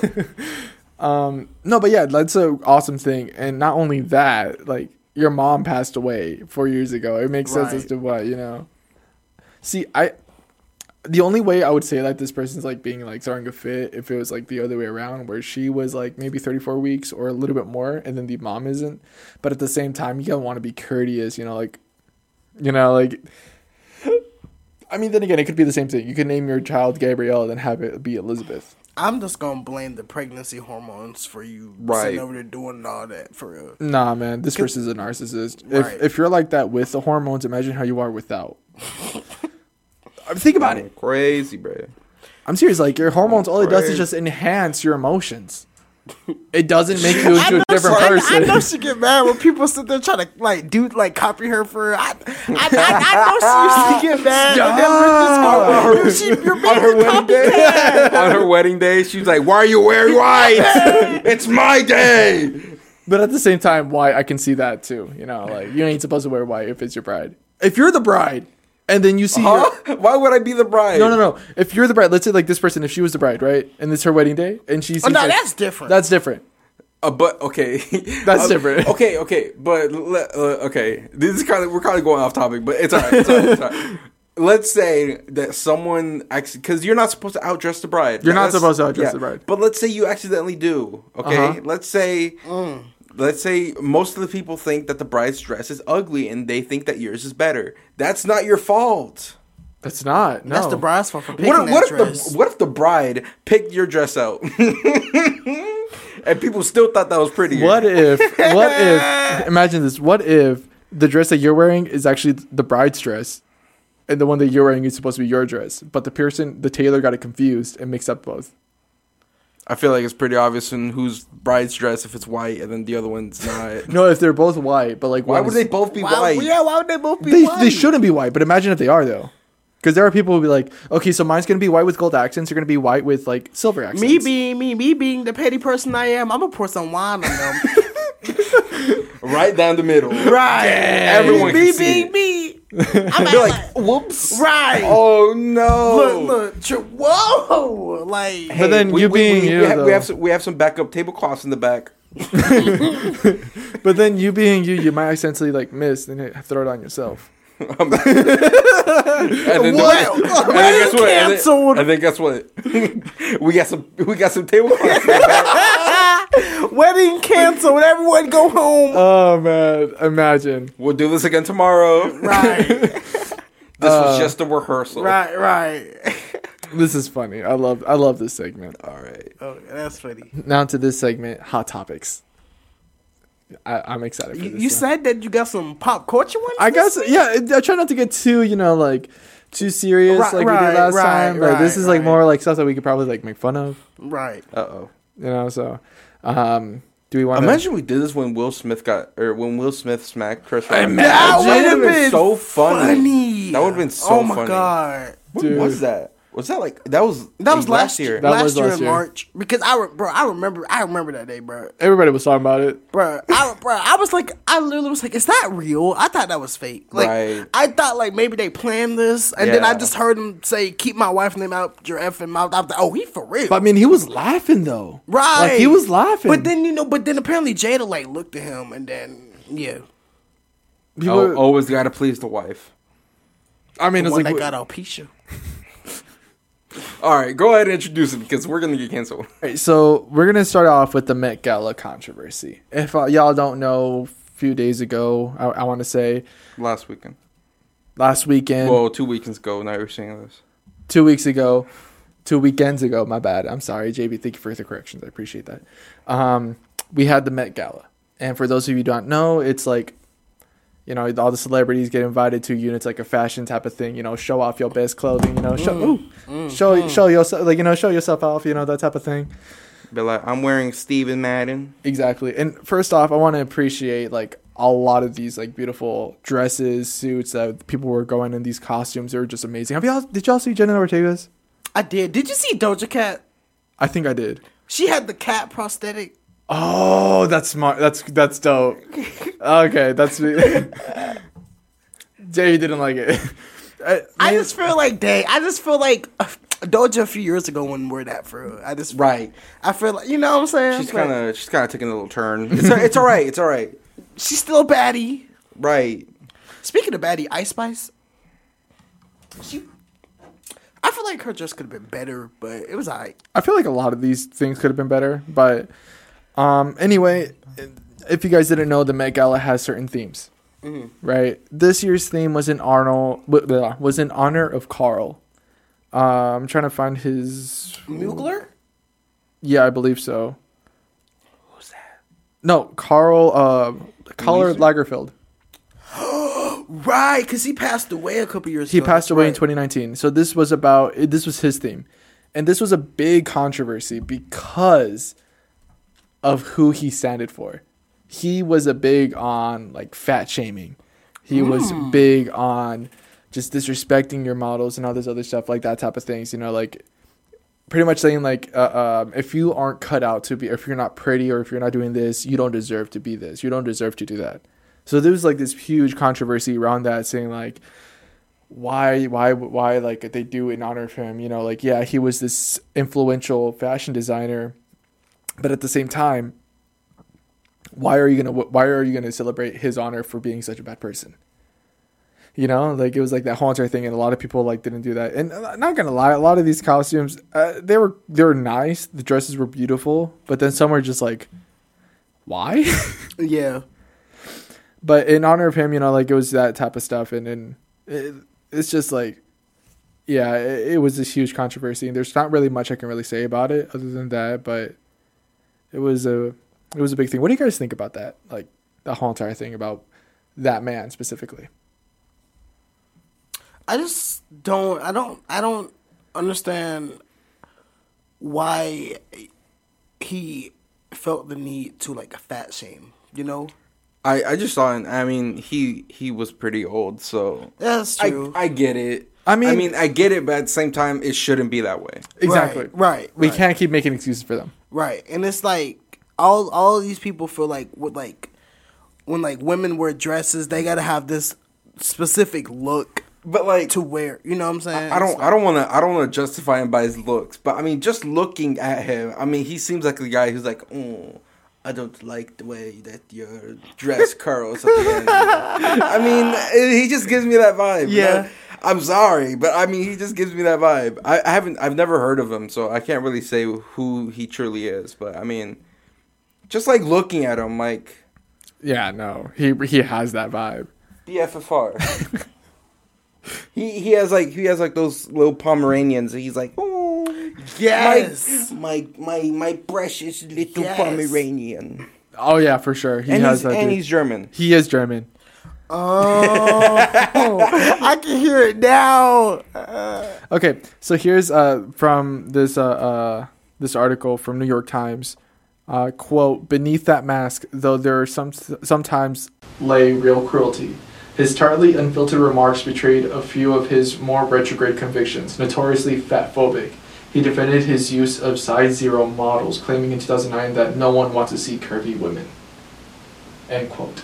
um no but yeah that's an awesome thing and not only that like your mom passed away four years ago it makes sense as to what you know see i the only way i would say that this person's like being like starting a fit if it was like the other way around where she was like maybe 34 weeks or a little bit more and then the mom isn't but at the same time you gotta want to be courteous you know like you know like I mean, then again, it could be the same thing. You could name your child Gabrielle and then have it be Elizabeth. I'm just gonna blame the pregnancy hormones for you Right. sitting over there doing all that for real. Nah, man, this person's a narcissist. Right. If if you're like that with the hormones, imagine how you are without. I Think about it. Crazy, bro. I'm serious. Like your hormones, all it does is just enhance your emotions. It doesn't make you into a different she, I- person. I, know she get mad when people sit there trying to like do like copy her for. I, I, I, I know she used to get mad. We just she, you're On her wedding day, on her wedding day, she's like, "Why are you wearing white? it's my day." But at the same time, why I can see that too. You know, like you ain't supposed to wear white if it's your bride. If you're the bride, and then you see your, Huh? Why would I be the bride? No, no, no. If you're the bride, let's say like this person, if she was the bride, right, and it's her wedding day, and she sees Oh, no, like- that's different. that's different. Uh, but okay, That's Uh, different. Okay, okay, but le- uh, okay, this is kind of we're kind of going off topic, but it's alright. It's alright, it's alright. Let's say that someone actually, because you're not supposed to outdress the bride. You're not supposed to outdress the bride. But let's say you accidentally do. Okay, Uh-huh. let's say. Let's say most of the people think that the bride's dress is ugly and they think that yours is better. That's not your fault. That's not. No. That's the bride's fault for picking What, if- that if dress. the what if the bride picked your dress out and people still thought that was pretty. What if? What if? Imagine this. What if the dress that you're wearing is actually the bride's dress, and the one that you're wearing is supposed to be your dress, but the person, the tailor, got it confused and mixed up both. I feel like it's pretty obvious in whose bride's dress if it's white and then the other one's not. No, if they're both white, but like Why would they both be Why, white? yeah, why would they both be They white? they shouldn't be white, but imagine if they are though, because there are people who be like, okay, so mine's gonna be white with gold accents, you're gonna be white with like silver accents. Me being me, me being the petty person I am, I'm gonna pour some wine on them. Right down the middle. right. Everyone me can see being it. me. I'm They're like, like, whoops. right. Oh no. Look, look, tr- whoa, like. But then you being you, we, have, we have some, we have some backup tablecloths in the back. But then you being you, you might accidentally like miss and hit- throw it on yourself. And then, the- What? and then Wedding guess what? And canceled. then, and then guess what? we got some we got some tablecloths. In the back. Wedding canceled. Everyone go home. Oh man, imagine. We'll do this again tomorrow. right, This was just a rehearsal. right, right. This is funny. I love I love this segment. All right. Oh, that's funny. Now to this segment, hot topics. I, I'm excited for You, this. you one. said that you got some pop culture ones. I guess yeah. I try not to get too you know like too serious Right, like we did last right, time. But this right, is like more like stuff that we could probably like make fun of. Right. Uh oh. You know. So, um, do we want Imagine we did this when Will Smith got or when Will Smith smacked Chris Rock. Imagine. That would have been been so funny. That would've been so funny. Oh my funny. god. What Dude. was that? Was that like that was That was like, last year. That last was year last in year. March because I re- bro I remember I remember that day, bro. Everybody was talking about it. Bro, I, bro, I was like, I literally was like, is that real? I thought that was fake. Like, Right. I thought like maybe they planned this, and then I just heard him say, "Keep my wife's name out your effing mouth." I was like, oh, he for real, But I mean, he was laughing though. right? Like he was laughing. But then you know, but then apparently Jada like looked at him, and then yeah, People, Oh, always got to please the wife. I mean, the it's one like that got alopecia. All right, go ahead and introduce it because we're gonna get canceled. Alright, so we're gonna start off with the Met Gala controversy. If uh, y'all don't know, a few days ago, I, I want to say Last weekend. last weekend, Well, two weekends ago. Now you're saying this. two weeks ago, two weekends ago. My bad. I'm sorry, JB. Thank you for the corrections. I appreciate that. Um, we had the Met Gala, and for those of you who don't know, it's like, you know, all the celebrities get invited to units like a fashion type of thing. You know, show off your best clothing. You know, show mm. ooh, mm. show mm. show yourself like you know show yourself off. You know that type of thing. Be like, I'm wearing Steven Madden. Exactly. And first off, I want to appreciate like a lot of these like beautiful dresses, suits that people were going in these costumes. They were just amazing. Have y'all did y'all see Jenna Ortega's? I did. Did you see Doja Cat? I think I did. She had the cat prosthetic. Oh, that's smart. That's that's dope. okay, that's me. Jay didn't like it. I, I just feel like, dang, I just feel like uh, Doja a few years ago wouldn't wear that for real. I just Right. I feel like you know what I'm saying. She's kind of she's kind of taking a little turn. It's it's all right. It's all right. she's still a baddie. Right. Speaking of baddie, Ice Spice. She, I feel like her dress could have been better, but it was alright. I feel like a lot of these things could have been better, but um, anyway, if you guys didn't know, the Met Gala has certain themes, right? This year's theme was in Arnold was in honor of Karl. Uh, I'm trying to find his. Mugler. Yeah, I believe so. Who's that? No, Karl. Uh, Karl? Lagerfeld. Right, because he passed away a couple years ago. He ago. passed That's away in 2019. So this was about this was his theme. And this was a big controversy because of who he standed for. He was a big on like fat shaming. He was big on just disrespecting your models and all this other stuff like that type of things, you know, like pretty much saying like uh, um, if you aren't cut out to be if you're not pretty or if you're not doing this, you don't deserve to be this. You don't deserve to do that. So there was like this huge controversy around that saying like why why why like they do in honor of him you know like yeah he was this influential fashion designer but at the same time why are you gonna why are you gonna celebrate his honor for being such a bad person? You know like it was like that whole entire thing and a lot of people like didn't do that. And uh, not gonna lie a lot of these costumes uh, they were they were nice. The dresses were beautiful. But then some were just like why? Yeah. but in honor of him, you know, like it was that type of stuff, and and it, it's just like, yeah, it, it was this huge controversy, and there's not really much I can really say about it other than that, but it was a it was a big thing. What do you guys think about that? Like the whole entire thing about that man specifically. I just don't. I don't. I don't understand why he felt the need to like a fat shame. You know. I, I just saw it. I mean, he he was pretty old, so That's I, true. I get it. I mean- I mean, I get it, but at the same time, it shouldn't be that way. Exactly. Right. Right. We right. can't keep making excuses for them. Right, and it's like all all these people feel like with like when like women wear dresses, they gotta have this specific look But like, to wear. You know what I'm saying? I don't I don't want to I don't want to justify him by his looks, but I mean, just looking at him, I mean, he seems like a guy who's like, oh. I don't like the way that your dress curls the. I mean, he just gives me that vibe. you Yeah. know? I'm sorry, but I mean, he just gives me that vibe. I, I haven't, I've never heard of him, so I can't really say who he truly is. But I mean, just like looking at him, like Yeah, no, he he has that vibe. BFFR. he he has like he has like those little Pomeranians. And he's like, oh, Yes. my my my my precious little Yes. Pomeranian. Oh yeah, for sure. He And has he's that. and dude. he's German. he is German. Oh, I can hear it now. Okay, so here's uh from this uh, uh this article from New York Times. Uh, quote: Beneath that mask, though there are some sometimes lay real cruelty. His tartly unfiltered remarks betrayed a few of his more retrograde convictions, notoriously fat phobic. He defended his use of size zero models, claiming in 2009 that no one wants to see curvy women. End quote.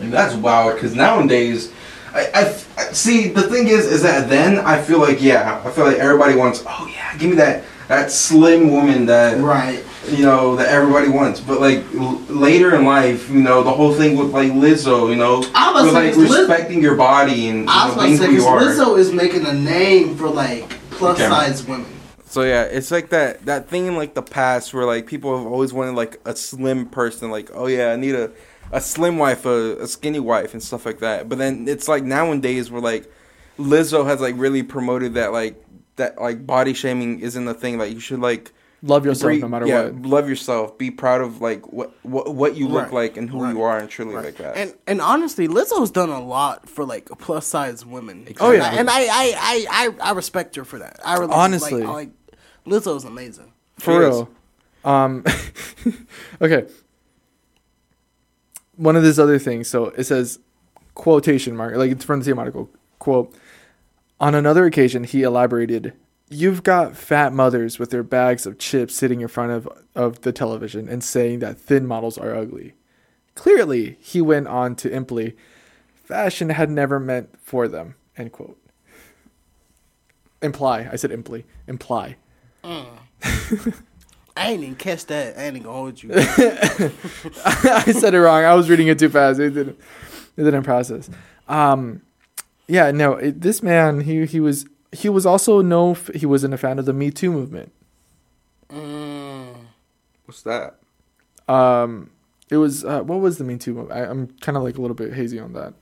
And that's wild because nowadays, I, I, I- see the thing is is that then I feel like yeah I feel like everybody wants oh yeah give me that that slim woman that Right. you know that everybody wants but like l- later in life you know the whole thing with like Lizzo you know with like say, 'cause Liz- respecting your body and you I know, was about to being say who you are. Lizzo is making a name for like plus Okay. size women. So yeah, it's like that that thing in like the past where like people have always wanted like a slim person, like oh yeah, I need a a slim wife, a, a skinny wife, and stuff like that. But then it's like nowadays where like Lizzo has like really promoted that like that like body shaming isn't a thing. Like you should like Love yourself bre- no matter yeah, what. love yourself, be proud of like what what, what you look Right. like and who Right. you are, and truly like that. And and honestly, Lizzo's done a lot for like plus size women. Oh, yeah. and I I, I, I, I respect her for that. I really Honestly. like, like Lizzo's amazing. For She real. Um, okay. One of these other things. So it says, quotation mark, like it's from the same article. Quote. On another occasion, he elaborated, "You've got fat mothers with their bags of chips sitting in front of of the television and saying that thin models are ugly." Clearly, he went on to imply, fashion had never meant for them. End quote. Imply. I said imply. Imply. Mm. I ain't even catch that. I ain't even gonna hold you. I said it wrong. I was reading it too fast. It didn't. It didn't process. Um, yeah, no. It, this man, he he was he was also no. He wasn't a fan of the Me Too movement. mm, What's that? Um, it was uh, what was the Me Too movement? I, I'm kind of like a little bit hazy on that.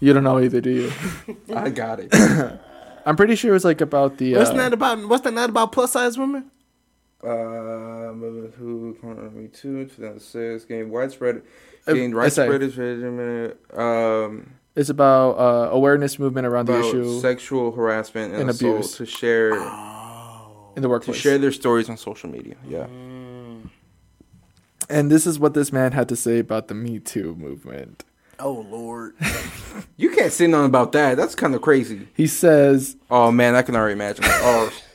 You don't know either, do you? I got it. I'm pretty sure it was like about the. what's Uh, that about? What's that not about plus size women? Uh, who me too? 2006 gained widespread Uh, gained essay. widespread um it's about uh, awareness movement around the about issue sexual harassment and, and abuse. to share in the workplace to share their stories on social media. Yeah, and this is what this man had to say about the Me Too movement. Oh Lord. you can't say nothing about that. That's kind of crazy. He says, Oh man, I can already imagine. That. Oh,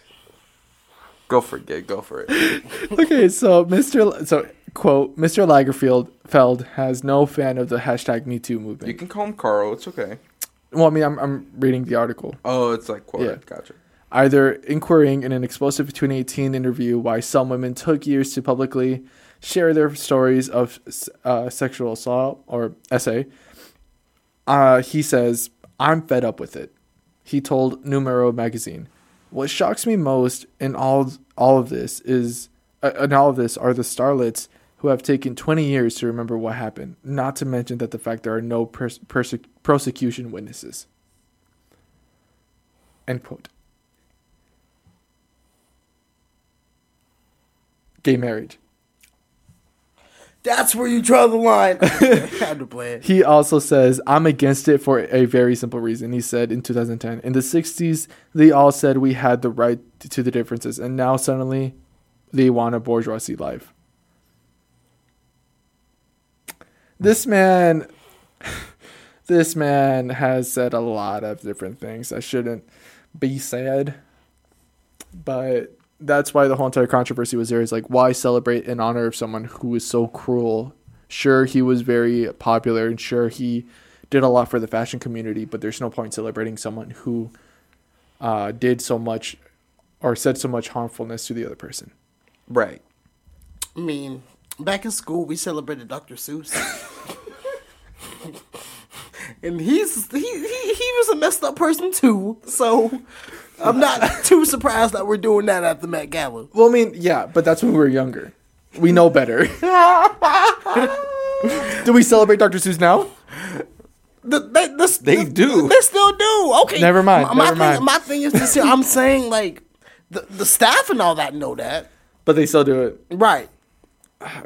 go for it, Gig. Go for it. okay, so Mr. L- so quote Mr. Lagerfield Feld has no fan of the hashtag Me Too movement. You can call him Karl. It's okay. Well, I mean, I'm I'm reading the article. Oh, it's like quote. Yeah. Gotcha. Either inquiring in an explosive 2018 interview why some women took years to publicly share their stories of uh, sexual assault or essay. Uh, he says, "I'm fed up with it." He told Numero magazine, "What shocks me most in all all of this is uh, in all of this are the starlets who have taken 20 years to remember what happened. Not to mention that the fact there are no pers- perse- prosecution witnesses." End quote. gay marriage. That's where you draw the line. I had to play it. He also says, I'm against it for a very simple reason. He said in 2010, in the 60s, they all said we had the right to the differences, and now suddenly they want a bourgeoisie life. This man, this man has said a lot of different things that shouldn't be said, but that's why the whole entire controversy was there. Is like, why celebrate in honor of someone who is so cruel? Sure, he was very popular, and sure, he did a lot for the fashion community, but there's no point celebrating someone who uh, did so much or said so much harmfulness to the other person. Right. I mean, back in school, we celebrated Dr. Seuss. and he's he, he he was a messed up person too. So I'm not too surprised that we're doing that at the Met Gala. Well, I mean, yeah, but that's when we were younger. We know better. do we celebrate Dr. Seuss now? The, they, this, They the- do. They still do. Okay. Never mind, My, my never thing, mind. my thing is this. I'm saying like the the staff and all that know that. But they still do it. Right.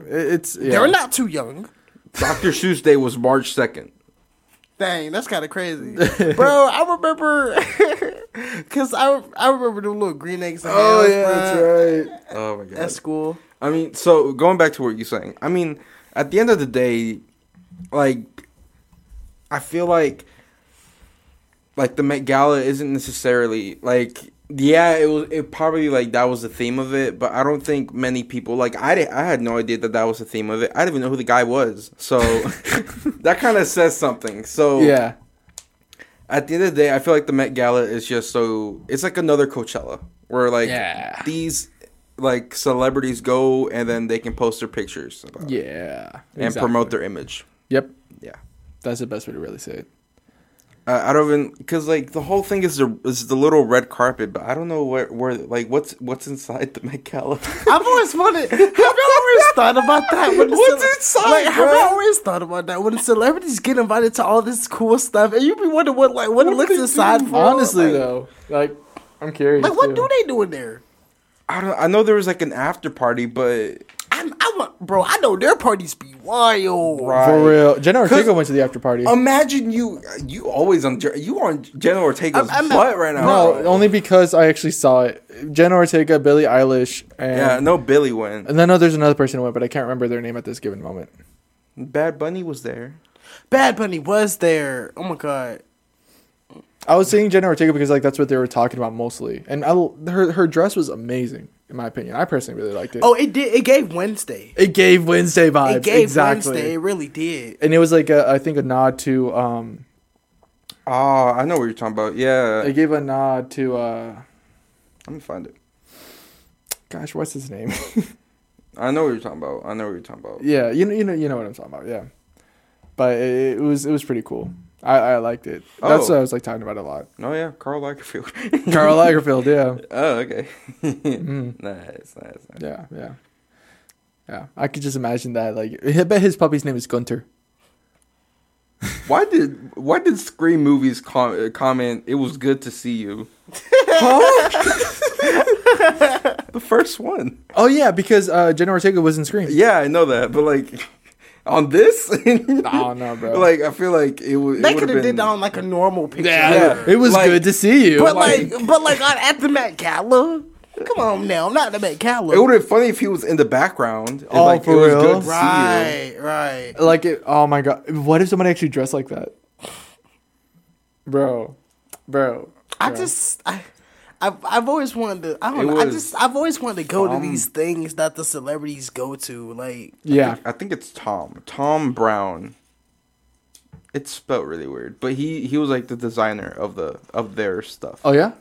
It's yeah. They're not too young. Dr. Seuss Day was March 2nd. Dang, that's kind of crazy, bro. I remember because I I remember the little green eggs. And Oh yeah, bruh, that's right. Oh my god. that's cool. I mean, so going back to what you're saying, I mean, at the end of the day, like, I feel like, like the Met Gala isn't necessarily like, yeah, it was, it probably like that was the theme of it, but I don't think many people like I, di- I had no idea that that was the theme of it. I didn't even know who the guy was, so that kind of says something. So Yeah. at the end of the day, I feel like the Met Gala is just so it's like another Coachella where like Yeah. these like celebrities go and then they can post their pictures about Yeah. and promote their image. Yep. Yeah. That's the best way to really say it. Uh, I don't even because like the whole thing is the is the little red carpet, but I don't know where where like what's what's inside the Met Gala. I've always wanted. Have you always thought about that? When the What's cele- inside, Like, have you always thought about that when the celebrities get invited to all this cool stuff, and you be wondering what like what, it looks inside for? Honestly, like, though, like I'm curious. like what too. do they do in there? I don't. I know there was like an after party, but I, I bro. I know their parties be wild. Right. For real, Jenna Ortega went to the after party. imagine you you always on you on Jenna Ortega's I'm- I'm butt not- right now. no, only because I actually saw it. Jenna Ortega, Billie Eilish, and Yeah, no, Billie went. and then no, there's another person who went, but I can't remember their name at this given moment. Bad Bunny was there. Bad Bunny was there. Oh my god. I was saying Jenna Ortega because like that's what they were talking about mostly, and I, her her dress was amazing in my opinion. I personally really liked it. Oh, it did. It gave Wednesday. it gave Wednesday vibes. It gave exactly. Wednesday. It really did. and it was like a, I think a nod to um Oh, I know what you're talking about. Yeah, it gave a nod to uh let me find it. gosh what's his name I know what you're talking about. I know what you're talking about. yeah you know you know you know what I'm talking about yeah but it, it was it was pretty cool I, I liked it that's Oh. what I was like talking about a lot Oh yeah, Karl Lagerfeld. Karl Lagerfeld yeah oh okay. Mm. nice, nice, nice. yeah yeah yeah I could just imagine that like I bet his puppy's name is Gunter Why did why did Scream movies com- uh, comment it was good to see you? the first one. oh yeah because uh Jenna Ortega was in Scream Yeah, I know that, but like on this, oh no bro like I feel like it would. They could would've have did been- that on like a normal picture. yeah, Yeah, it was like- good to see you But Like- like, but like on, at the Met Gala. Come on now, not the Met Gala. It would have been funny if he was in the background. and, Oh, like, for it was real? good to see right, right. Like it. Oh my god! What if somebody actually dressed like that, bro? Bro, I just, I, I've, I've always wanted to. I don't know. I just, I've always wanted to go um, to these things that the celebrities go to. Like, yeah. I think it's Tom. Thom Browne. It's spelled really weird, but he he was like the designer of the of their stuff. Oh yeah,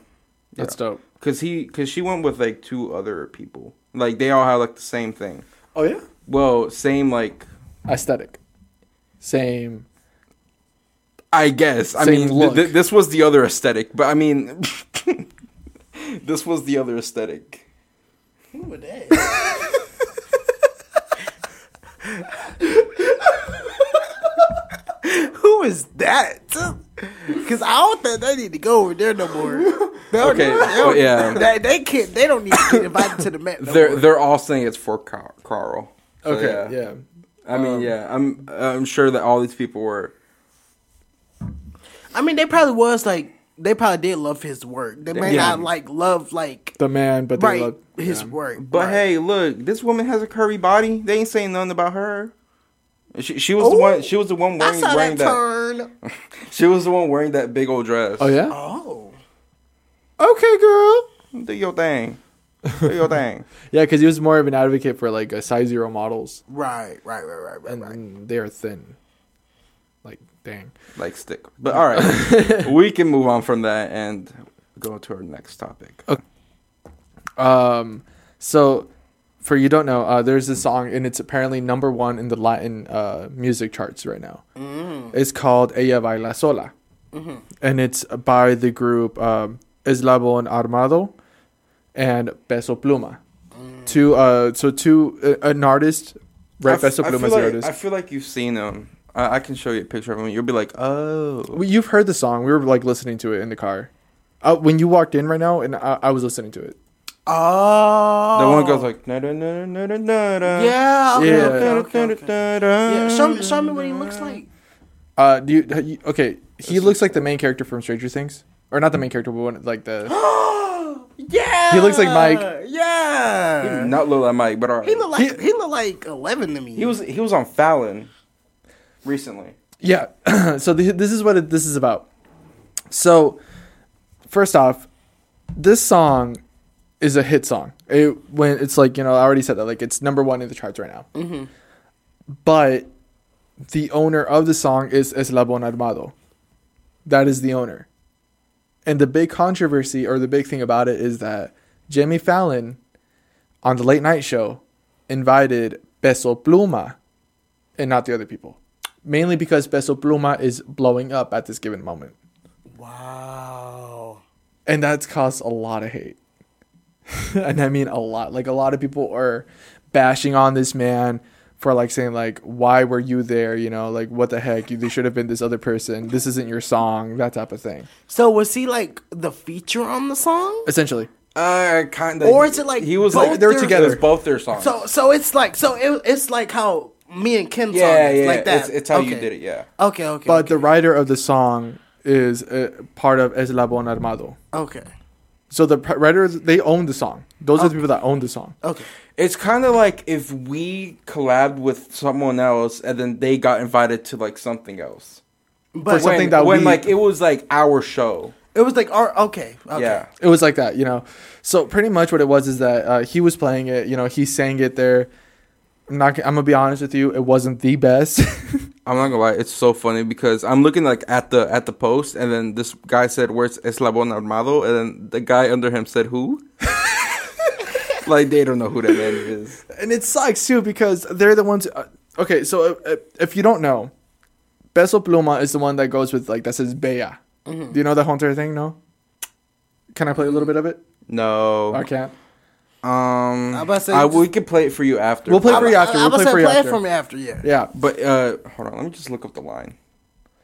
that's dope. Cause he cause she went with like two other people. Like they all had like the same thing. Oh yeah, Well, same like aesthetic, same. I guess. I Same mean, th- look. th- this was the other aesthetic, but I mean, this was the other aesthetic. who would that? who is that? Because I don't think they need to go over there no more. No, Okay, they'll, yeah, they, they, can't. They don't need to get invited to the Met. No they're more. they're all saying it's for Car- Karl. So, Okay, yeah. I mean, Um, yeah, I'm I'm sure that all these people were. I mean, they probably was like they probably did love his work. They may Yeah. not like love like The man, but they right love his yeah. work. But right. hey, look, this woman has a curvy body. They ain't saying nothing about her. She, she was the one. She was the one I wearing, saw wearing that that. turn. She was the one wearing that big old dress. Oh yeah. Oh, Okay, girl. Do your thing. Do your thing. Yeah, because he was more of an advocate for like a size zero models, right, right, right, right, right, and, right. and they are thin. Like, dang. Like stick. But all right, we can move on from that and go to our next topic. Okay. Um, so for you don't know, uh, there's this song and it's apparently number one in the Latin uh, music charts right now. It's called Ella Baila Sola, and it's by the group um, Eslabon Armado and Peso Pluma. Two, uh, so two, uh, an artist, right? f- Peso I Pluma feel is the like, artist. I feel like you've seen them. I, I can show you a picture of them. You'll be like, oh. Well, You've heard the song. We were like listening to it in the car. Uh, when you walked in right now, and I, I was listening to it. Oh, The one goes like, na na na na na na na. yeah, okay, Yeah. okay, okay, okay. Yeah, show me, show me what he looks like. Uh, do you, you okay? He looks like the main character from Stranger Things, or not the main character, but one, like the. Yeah, He looks like Mike. Yeah, Not look like Mike, but all right. he look like he, look like eleven to me. He was he was on Fallon recently. Yeah. so th- this is what it, this is about. So, first off, this song is a hit song. It when it's like you know I already said that like it's number one in the charts right now. Mm-hmm. But the owner of the song is Eslabon Armado. That is the owner. And the big controversy or the big thing about it is that Jimmy Fallon on the late night show invited Peso Pluma and not the other people. Mainly because Peso Pluma is blowing up at this given moment. wow. And that's caused a lot of hate. and I mean a lot. Like a lot of people are bashing on this man for like saying like why were you there, you know, like what the heck? You they should have been this other person. This isn't your song, that type of thing. So was he like the feature on the song? Essentially. Uh, kind of. Or is it like he was both like they were their- together. It was both their songs. So so it's like so it, it's like how me and Ken song yeah, is yeah, like that. It's, it's how you Okay. did it. Yeah. Okay, okay. But okay. the writer of the song is uh, part of Eslabon Armado. okay. So the writers they own the song. Those are the people that own the song. Okay. It's kind of like if we collabed with someone else and then they got invited to like something else. But something when, that when we- like it was like our show. it was like our okay. okay. Yeah. It was like that, you know. So pretty much what it was is that uh, he was playing it. You know, he sang it there. I'm not. I'm gonna be honest with you. It wasn't the best. I'm not gonna lie, it's so funny because I'm looking like at the at the post, and then this guy said, "Where's Eslabon Armado?" And then the guy under him said, "Who?" like they don't know who that man is. and it sucks too because they're the ones. Uh, okay, so if, if you don't know, Peso Pluma is the one that goes with like that says Bella. Mm-hmm. Do you know the Hunter thing? No. Can I play a little bit of it? No. I can't. Um, I'm about to say, I, just- we could play it for you after. We'll play I- for you after. I, We'll was play saying for you play after. it for me after. Yeah. Yeah. But uh, hold on, let me just look up the line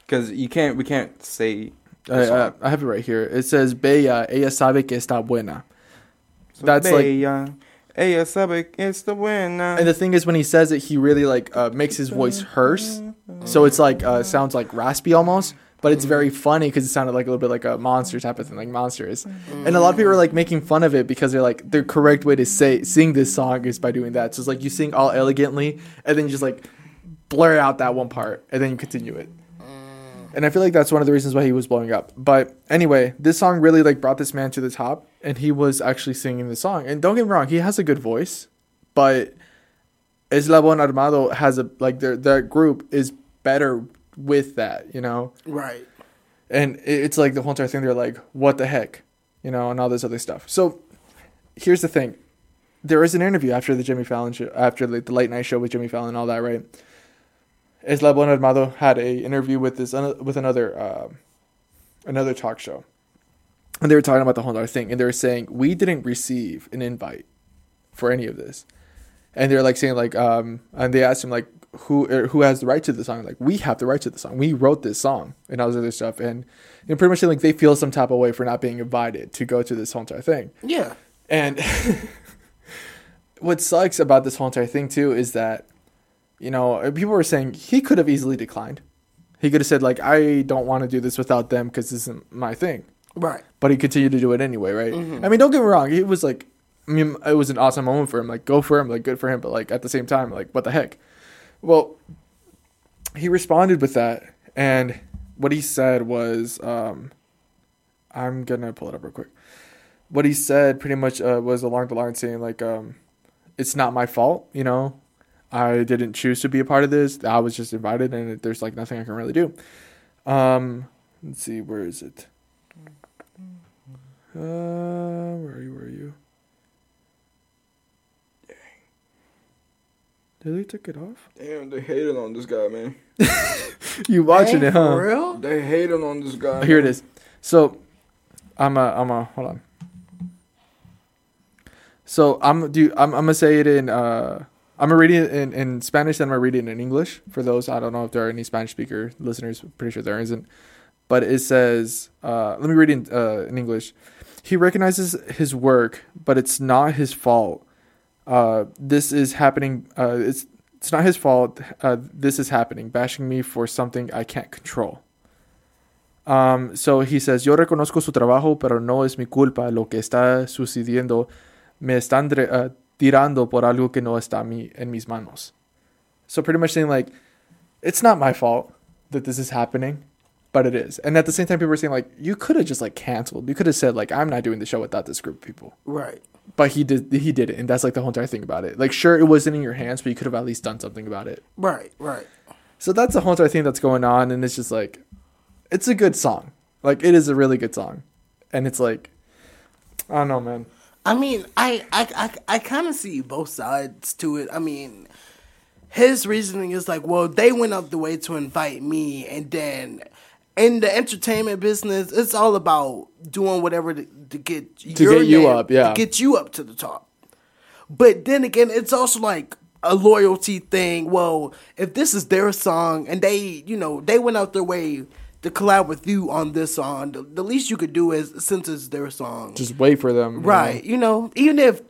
because you can't. We can't say. the I, I, song. I have it right here. It says Bella, ella sabe que está buena. That's like Bella, ella sabe que está buena. And the thing is, when he says it, he really like uh, makes his voice hearse, so it's like uh, sounds like raspy almost. But it's very funny because it sounded like a little bit like a monster type of thing, like monsters. Mm-hmm. And a lot of people are like making fun of it because they're like the correct way to say sing this song is by doing that. So it's like you sing all elegantly, and then you just like blur out that one part, and then you continue it. Mm. And I feel like that's one of the reasons why he was blowing up. But anyway, this song really like brought this man to the top, and he was actually singing the song. And don't get me wrong, he has a good voice, but Eslabon Armado has a like their their group is better with that, you know. Right. And it's like the whole entire thing. They're like, what the heck, you know, and all this other stuff. So here's the thing: there is an interview after the Jimmy Fallon show, after the, the late night show with Jimmy Fallon and all that, right? Eslabon Armado had a interview with this with another uh, another talk show, and they were talking about the whole other thing, and they were saying we didn't receive an invite for any of this, and they're like saying like um, and they asked him like who er, who has the right to the song? Like we have the right to the song. We wrote this song and all this other stuff, and and pretty much like they feel some type of way for not being invited to go to this whole entire thing. Yeah. And what sucks about this whole entire thing too is that, you know, people were saying he could have easily declined. He could have said like, I don't want to do this without them because this isn't my thing. Right. But he continued to do it anyway, right? I mean, don't get me wrong. He was like, I mean, it was an awesome moment for him. Like, go for him. Like, good for him. But like at the same time, like, what the heck? Well, he responded with that, and what he said was, um, I'm gonna pull it up real quick. What he said pretty much uh, was along the line saying like, um, it's not my fault, you know. I didn't choose to be a part of this. I was just invited, and there's like nothing I can really do. Um, let's see, where is it? Uh, where are you? Where are you? Did they took it off? Damn, they hated on this guy, man. You watching Dang, it, huh? For real? They hated on this guy. Here it is. So, I'm a, I'm a, hold on. So I'm do I'm, I'm gonna say it in uh I'm gonna read it in, in Spanish and I'm gonna read it in English for those I don't know if there are any Spanish speaker listeners pretty sure there isn't but it says uh let me read it in, uh, in English he recognizes his work but it's not his fault uh this is happening uh it's it's not his fault uh this is happening bashing me for something I can't control Um, so he says, yo reconozco su trabajo, pero no es mi culpa lo que está sucediendo. Me están uh, tirando por algo que no está mi, en mis manos. So pretty much saying like, it's not my fault that this is happening, but it is. And at the same time, people are saying like, you could have just like canceled. You could have said like, I'm not doing the show without this group of people. Right. But he did. He did it, and that's like the whole entire thing about it. Like, sure, it wasn't in your hands, but you could have at least done something about it. Right. Right. So that's the whole entire thing that's going on, and it's just like, it's a good song. Like it is a really good song, and it's like, I don't know, man. I mean, I I I, I kind of see both sides to it. I mean, his reasoning is like, well, they went up the way to invite me, and then in the entertainment business, it's all about doing whatever to, to get To get you up, yeah. to get you up to the top. But then again, it's also like a loyalty thing. Well, if this is their song and they, you know, they went out their way to collab with you on this song, the, the least you could do is since it's their song, Just wait for them, you know? Right. You know, even if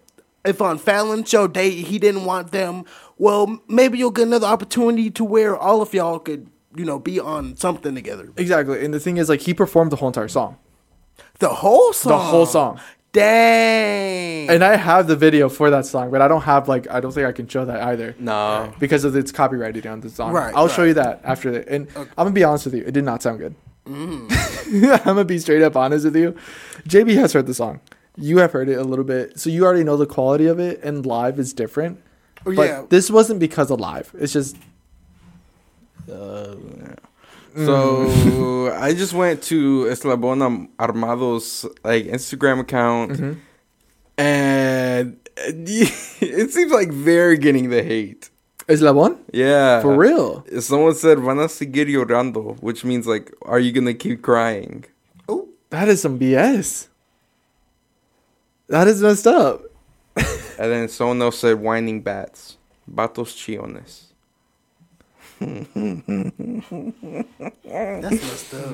if on Fallon show they he didn't want them, well, maybe you'll get another opportunity to where all of y'all could, you know, be on something together. Exactly, and the thing is, like, he performed the whole entire song, The whole song. the whole song, Dang. and I have the video for that song, but I don't have like, I don't think I can show that either. No. because of it's copyrighted on the song. Right, I'll show you that after the. And I'm gonna be honest with you, it did not sound good. Mm. I'm gonna be straight up honest with you. JB has heard the song. You have heard it a little bit, so you already know the quality of it, and live is different. Oh, But yeah. this wasn't because of live. It's just So I just went to Eslabon Armado's like Instagram account, Mm-hmm. and it seems like they're getting the hate. Eslabon Yeah, for real. Someone said "Van a seguir llorando," which means like, "Are you gonna keep crying?" oh, That is some BS. That is messed up. And then someone else said "Whining bats, batos chiones." That's messed up.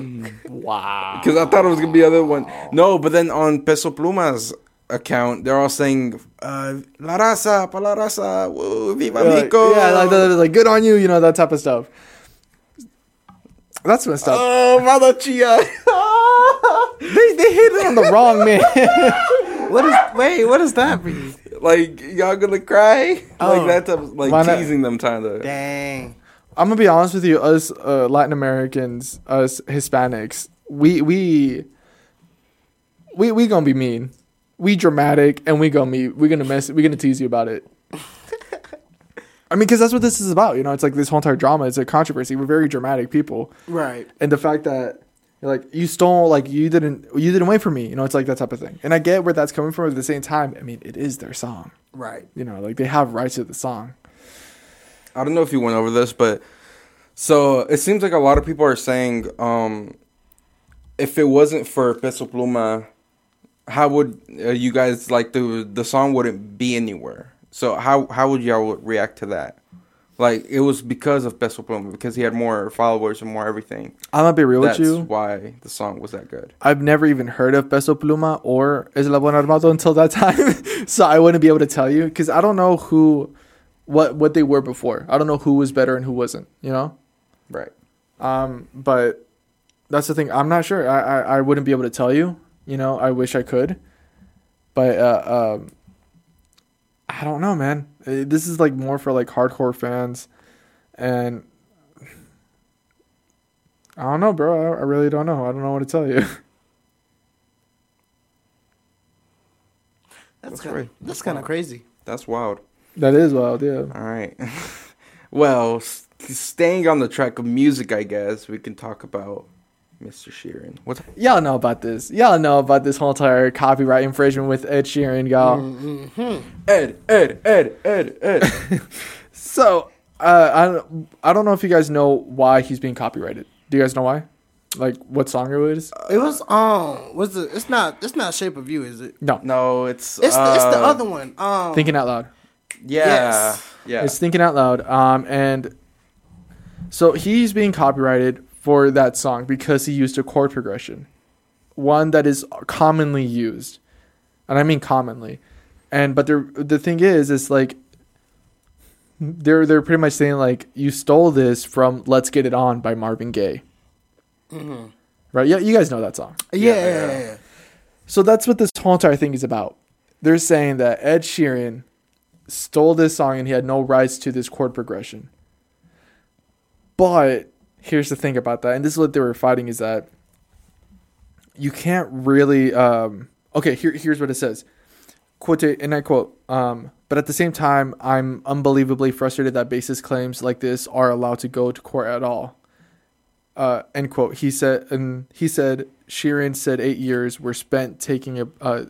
Wow. Because I thought it was gonna be the other one. No, but then on Peso Pluma's account, they're all saying uh, "La raza, pa la raza, woo, viva Like, Mexico." yeah, like, the- like good on you, you know that type of stuff. That's messed up. Oh, mother chia. they they hit it on the wrong man. What is wait, what does that mean? like y'all gonna cry? Oh. Like that type of, like Why not? teasing them kind of. Dang. I'm gonna be honest with you, us uh, Latin Americans, us Hispanics, we we we we gonna be mean. We dramatic, and we gonna be we gonna mess. We gonna tease you about it. I mean, because that's what this is about. You know, it's like this whole entire drama. It's a controversy. We're very dramatic people, Right. and the fact that like you stole, like you didn't, you didn't wait for me. You know, it's like that type of thing. And I get where that's coming from. At the same time, I mean, it is their song. Right. You know, like they have rights to the song. I don't know if you went over this, but so it seems like a lot of people are saying, um, if it wasn't for Peso Pluma, how would uh, you guys like the the song wouldn't be anywhere? So how how would y'all react to that? Like it was because of Peso Pluma because he had more followers and more everything. I'm gonna be real That's with you. why the song was that good. I've never even heard of Peso Pluma or Eslabon Armado until that time, so I wouldn't be able to tell you because I don't know who, what what they were before. I don't know who was better and who wasn't. You know. Right. Um, but that's the thing. I'm not sure. I, I, I wouldn't be able to tell you. You know, I wish I could, but uh, um, I don't know, man. Uh, This is like more for like hardcore fans, and I don't know, bro. I, I really don't know. I don't know what to tell you. That's That's kind right. of that's kind of crazy. That's wild. That is wild, yeah. All right. well, s- staying on the track of music, I guess we can talk about Mr. Sheeran. What? Y'all know about this. Y'all know about this whole entire copyright infringement with Ed Sheeran, y'all. Ed? Ed? Ed? Ed? Ed? So, uh, I don't, I don't know if you guys know why he's being copyrighted. Do you guys know why? Like what song it was? It was um, was it? It's not. It's not Shape of You, is it? No, no, it's It's the, it's the uh, other one. Um, Thinking Out Loud. Yeah, Yes. yeah. It's Thinking Out Loud. Um, and so he's being copyrighted for that song because he used a chord progression, one that is commonly used, and I mean commonly. And but the the thing is, is like they're they're pretty much saying like you stole this from "Let's Get It On" by Marvin Gaye. Right? Yeah, you guys know that song. yeah, Yeah, yeah, yeah. yeah, yeah. So that's what this whole entire thing is about. They're saying that Ed Sheeran stole this song and he had no rights to this chord progression. But here's the thing about that, and this is what they were fighting is that you can't really um okay, here here's what it says. Quote and I quote, um, but at the same time, I'm unbelievably frustrated that basis claims like this are allowed to go to court at all uh, end quote. He said, and he said, Sheeran said eight years were spent taking a, uh,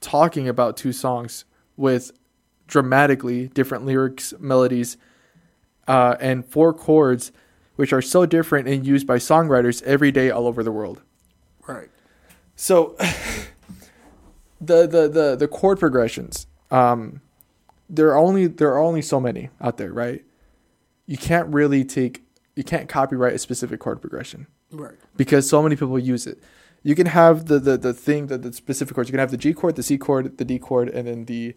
talking about two songs with dramatically different lyrics, melodies, uh, and four chords, which are so different and used by songwriters every day all over the world. Right. So, the the the the chord progressions, um, there are only there are only so many out there, right? You can't really take you can't copyright a specific chord progression Right. because so many people use it. You can have the the, the thing that the specific chords. You can have the G chord, the C chord, the D chord, and then the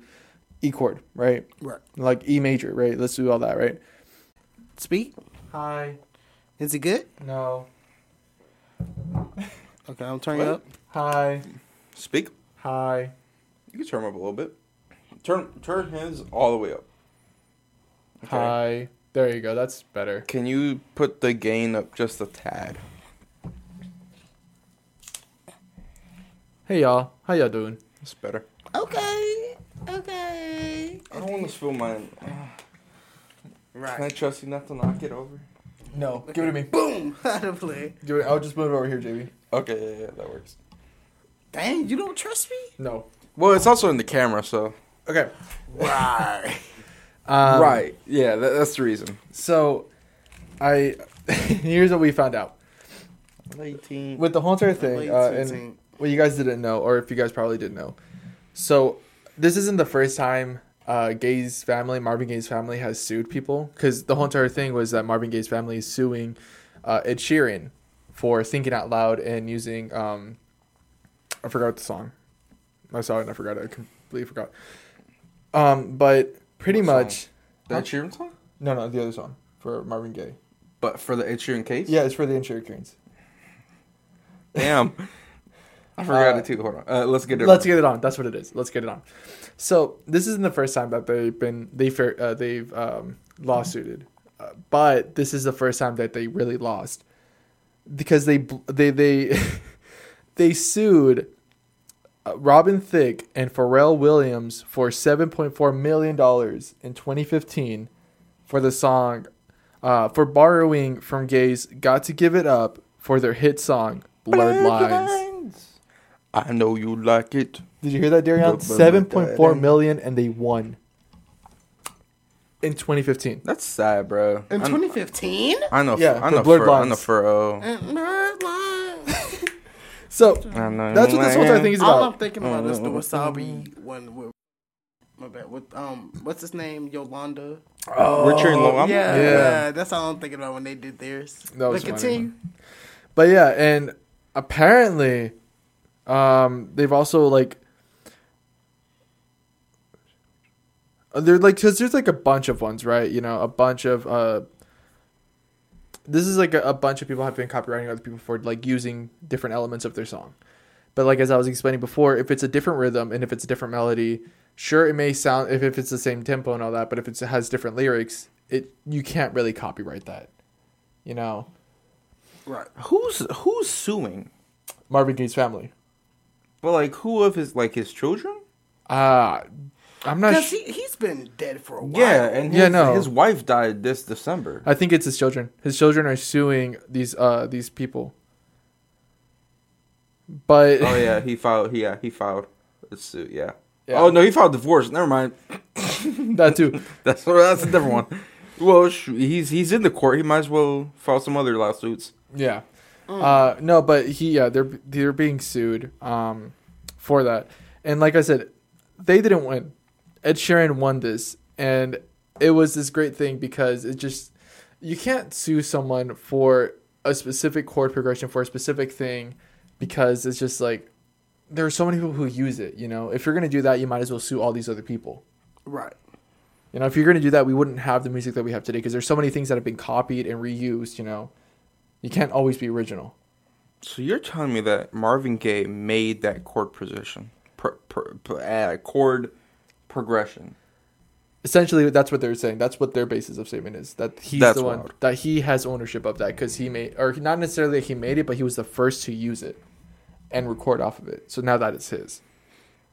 E chord, right? Right. Like E major, right? Let's do all that, right? Speak. Hi. Is it good? No. Okay, I'm turning What? up. Hi. Speak. Hi. You can turn him up a little bit. Turn turn his all the way up. Okay. Hi. There you go. That's better. Can you put the gain up just a tad? Hey y'all. How y'all doing? That's better. Okay. Okay. I don't want to spill mine. Right. Can I trust you not to knock it over? No. Give it to me. Boom. Out of play. Give it. I'll just move it over here, JB. Okay, yeah, yeah, that works. Dang, you don't trust me? No. Well, it's also in the camera, so. Okay. Right. Um, right. Yeah, that, that's the reason. So, I here's what we found out Eighteen. with the whole entire thing, uh, and what you guys didn't know, or if you guys probably didn't know. So, this isn't the first time uh, Gaye's family, Marvin Gaye's family, has sued people because the whole entire thing was that Marvin Gaye's family is suing uh, Ed Sheeran for thinking out loud and using. Um, I forgot the song. I saw it and I forgot. it. I completely forgot. Um, but pretty What song? much, The Ed Sheeran song? no, no, the other song for Marvin Gaye. But for the Ed Sheeran case? Yeah, it's for the Ed Sheeran case. Damn. I forgot Uh, it too. Hold on. Uh, let's get it. Let's get it on. That's what it is. Let's get it on. So this isn't the first time that they've been they uh, they've um, lawsuited, uh, but this is the first time that they really lost because they they they they sued uh, Robin Thicke and Pharrell Williams for seven point four million dollars in 2015 for the song uh, for borrowing from Gaye's "Got to Give It Up" for their hit song "Blurred Lines." I know you like it. Did you hear that, Daryon? But- but- Seven point four but- million, and they won in 2015. That's sad, bro. In 2015? I know. Yeah, I know. blurred For, I know lines. for. Uh, And Nerd Line. So that's what this whole entire thing is All I'm thinking about is the wasabi one with My bad. With um, what's his name? Yolanda. Richard and Loam? Yeah, Yeah. yeah, That's all I'm thinking about when they did theirs. That was but funny. continue. But yeah, and apparently, um, they've also like. They're like, cause there's like a bunch of ones, right? You know, a bunch of uh. This is like a, a bunch of people have been copywriting other people for like using different elements of their song, but like as I was explaining before, if it's a different rhythm and if it's a different melody, sure it may sound if, if it's the same tempo and all that, but if it's, it has different lyrics, it you can't really copyright that, you know. Right. Who's who's suing? Marvin Gaye's family. But like, who of his like his children? Uh I'm not Because sure. he he's been dead for a while. Yeah, and his, Yeah, no. his wife died this December. I think it's his children. His children are suing these uh these people. But oh yeah, he filed. Yeah, he filed a suit. Yeah. Yeah. Oh no, he filed divorce. Never mind. that too. That's that's a different one. Well, he's he's in the court. He might as well file some other lawsuits. Yeah. Uh no, but he yeah, they're they're being sued um for that. And like I said, they didn't win. Ed Sheeran won this and it was this great thing because it just you can't sue someone for a specific chord progression for a specific thing because it's just like there are so many people who use it, you know. If you're going to do that, you might as well sue all these other people. Right. You know, if you're going to do that, we wouldn't have the music that we have today because there's so many things that have been copied and reused, you know. You can't always be original. So you're telling me that Marvin Gaye made that chord position, pro, pro, pro, uh, chord progression. Essentially, that's what they're saying. That's what their basis of statement is. That he's That's the one wild. that he has ownership of that because he made, or not necessarily that he made it, but he was the first to use it and record off of it. So now that it's his.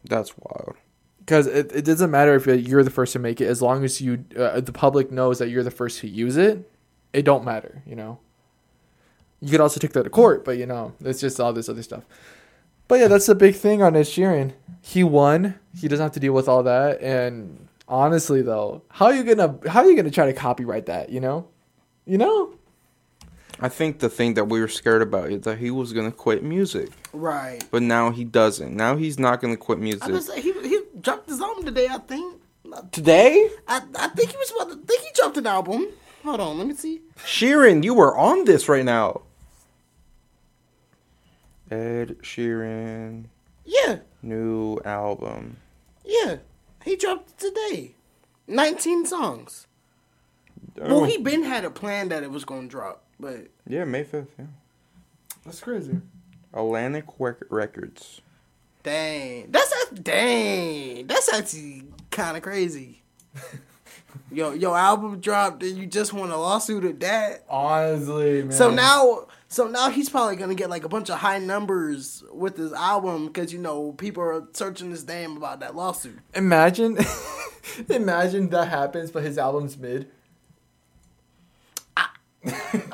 That's wild. Because it, it doesn't matter if you're the first to make it, as long as you uh, the public knows that you're the first to use it, it don't matter. You know. You could also take that to court, but you know, it's just all this other stuff. But yeah, that's the big thing on Ed Sheeran. He won. He doesn't have to deal with all that. And honestly, though, how are you gonna how are you gonna try to copyright that? You know, you know. I think the thing that we were scared about is that he was gonna quit music, Right. but now he doesn't. Now he's not gonna quit I music. was he he dropped his album today. I think. Today, I I think he was about to. think he dropped an album. Hold on. Let me see. Sheeran, you were on this right now. Ed Sheeran Yeah. new album. Yeah. He dropped it today. 19 songs. Oh. Well, he been had a plan that it was going to drop, but yeah, May fifth. Yeah, That's crazy. Atlantic Rec- Records. dang. That's a, dang. That's actually kind of crazy. Yo, your album dropped and you just won a lawsuit at that. Honestly, man. So now, so now he's probably gonna get like a bunch of high numbers with his album because you know people are searching his name about that lawsuit. imagine, imagine that happens, but his album's mid.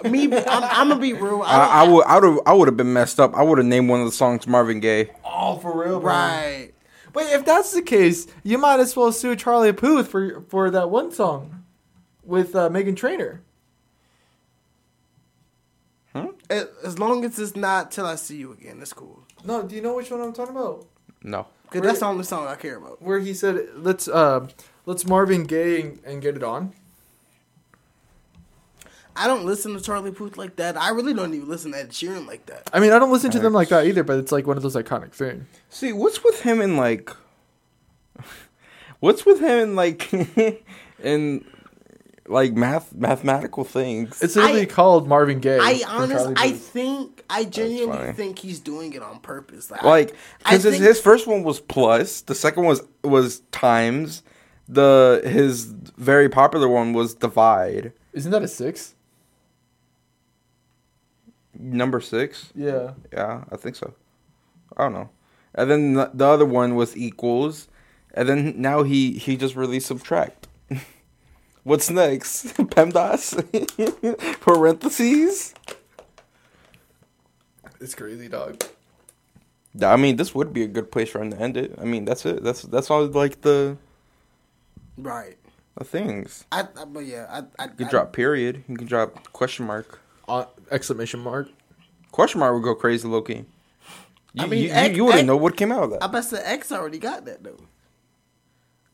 Me, I'm, I'm gonna be real. I, I, I would, I would, I would have been messed up. I would have named one of the songs Marvin Gaye. Oh, for real, bro. right. Wait, if that's the case, you might as well sue Charlie Puth for for that one song with uh, Megan Trainor. As as long as it's not till I see you again, that's cool. No, do you know which one I'm talking about? No, Cause that's the only song I care about. Where he said, "Let's uh, let's Marvin Gaye and, and get it on." I don't listen to Charlie Puth like that. I really don't even listen to Ed Sheeran like that. I mean, I don't listen to them like that either, but it's like one of those iconic things. see what's with him and like, what's with him and like, in like math mathematical things. It's literally I- called Marvin Gaye. I honestly, I think, I genuinely think he's doing it on purpose. Like, like because his, his first one was plus, the second was was times, the his very popular one was divide. isn't that a six? Number six. Yeah. Yeah, I think so. I don't know. And then the, the other one was equals, and then now he he just released subtract. What's next? PEMDAS parentheses. It's crazy, dog. I mean, this would be a good place for him to end it. I mean, that's it. That's that's all like the right. the things. I, I but yeah, I, I You can I- drop period. You can drop question mark. Uh, exclamation mark. Question mark would go crazy, Loki. You, I mean, you, X- you, wouldn't X- know what came out of that. I bet the X already got that though.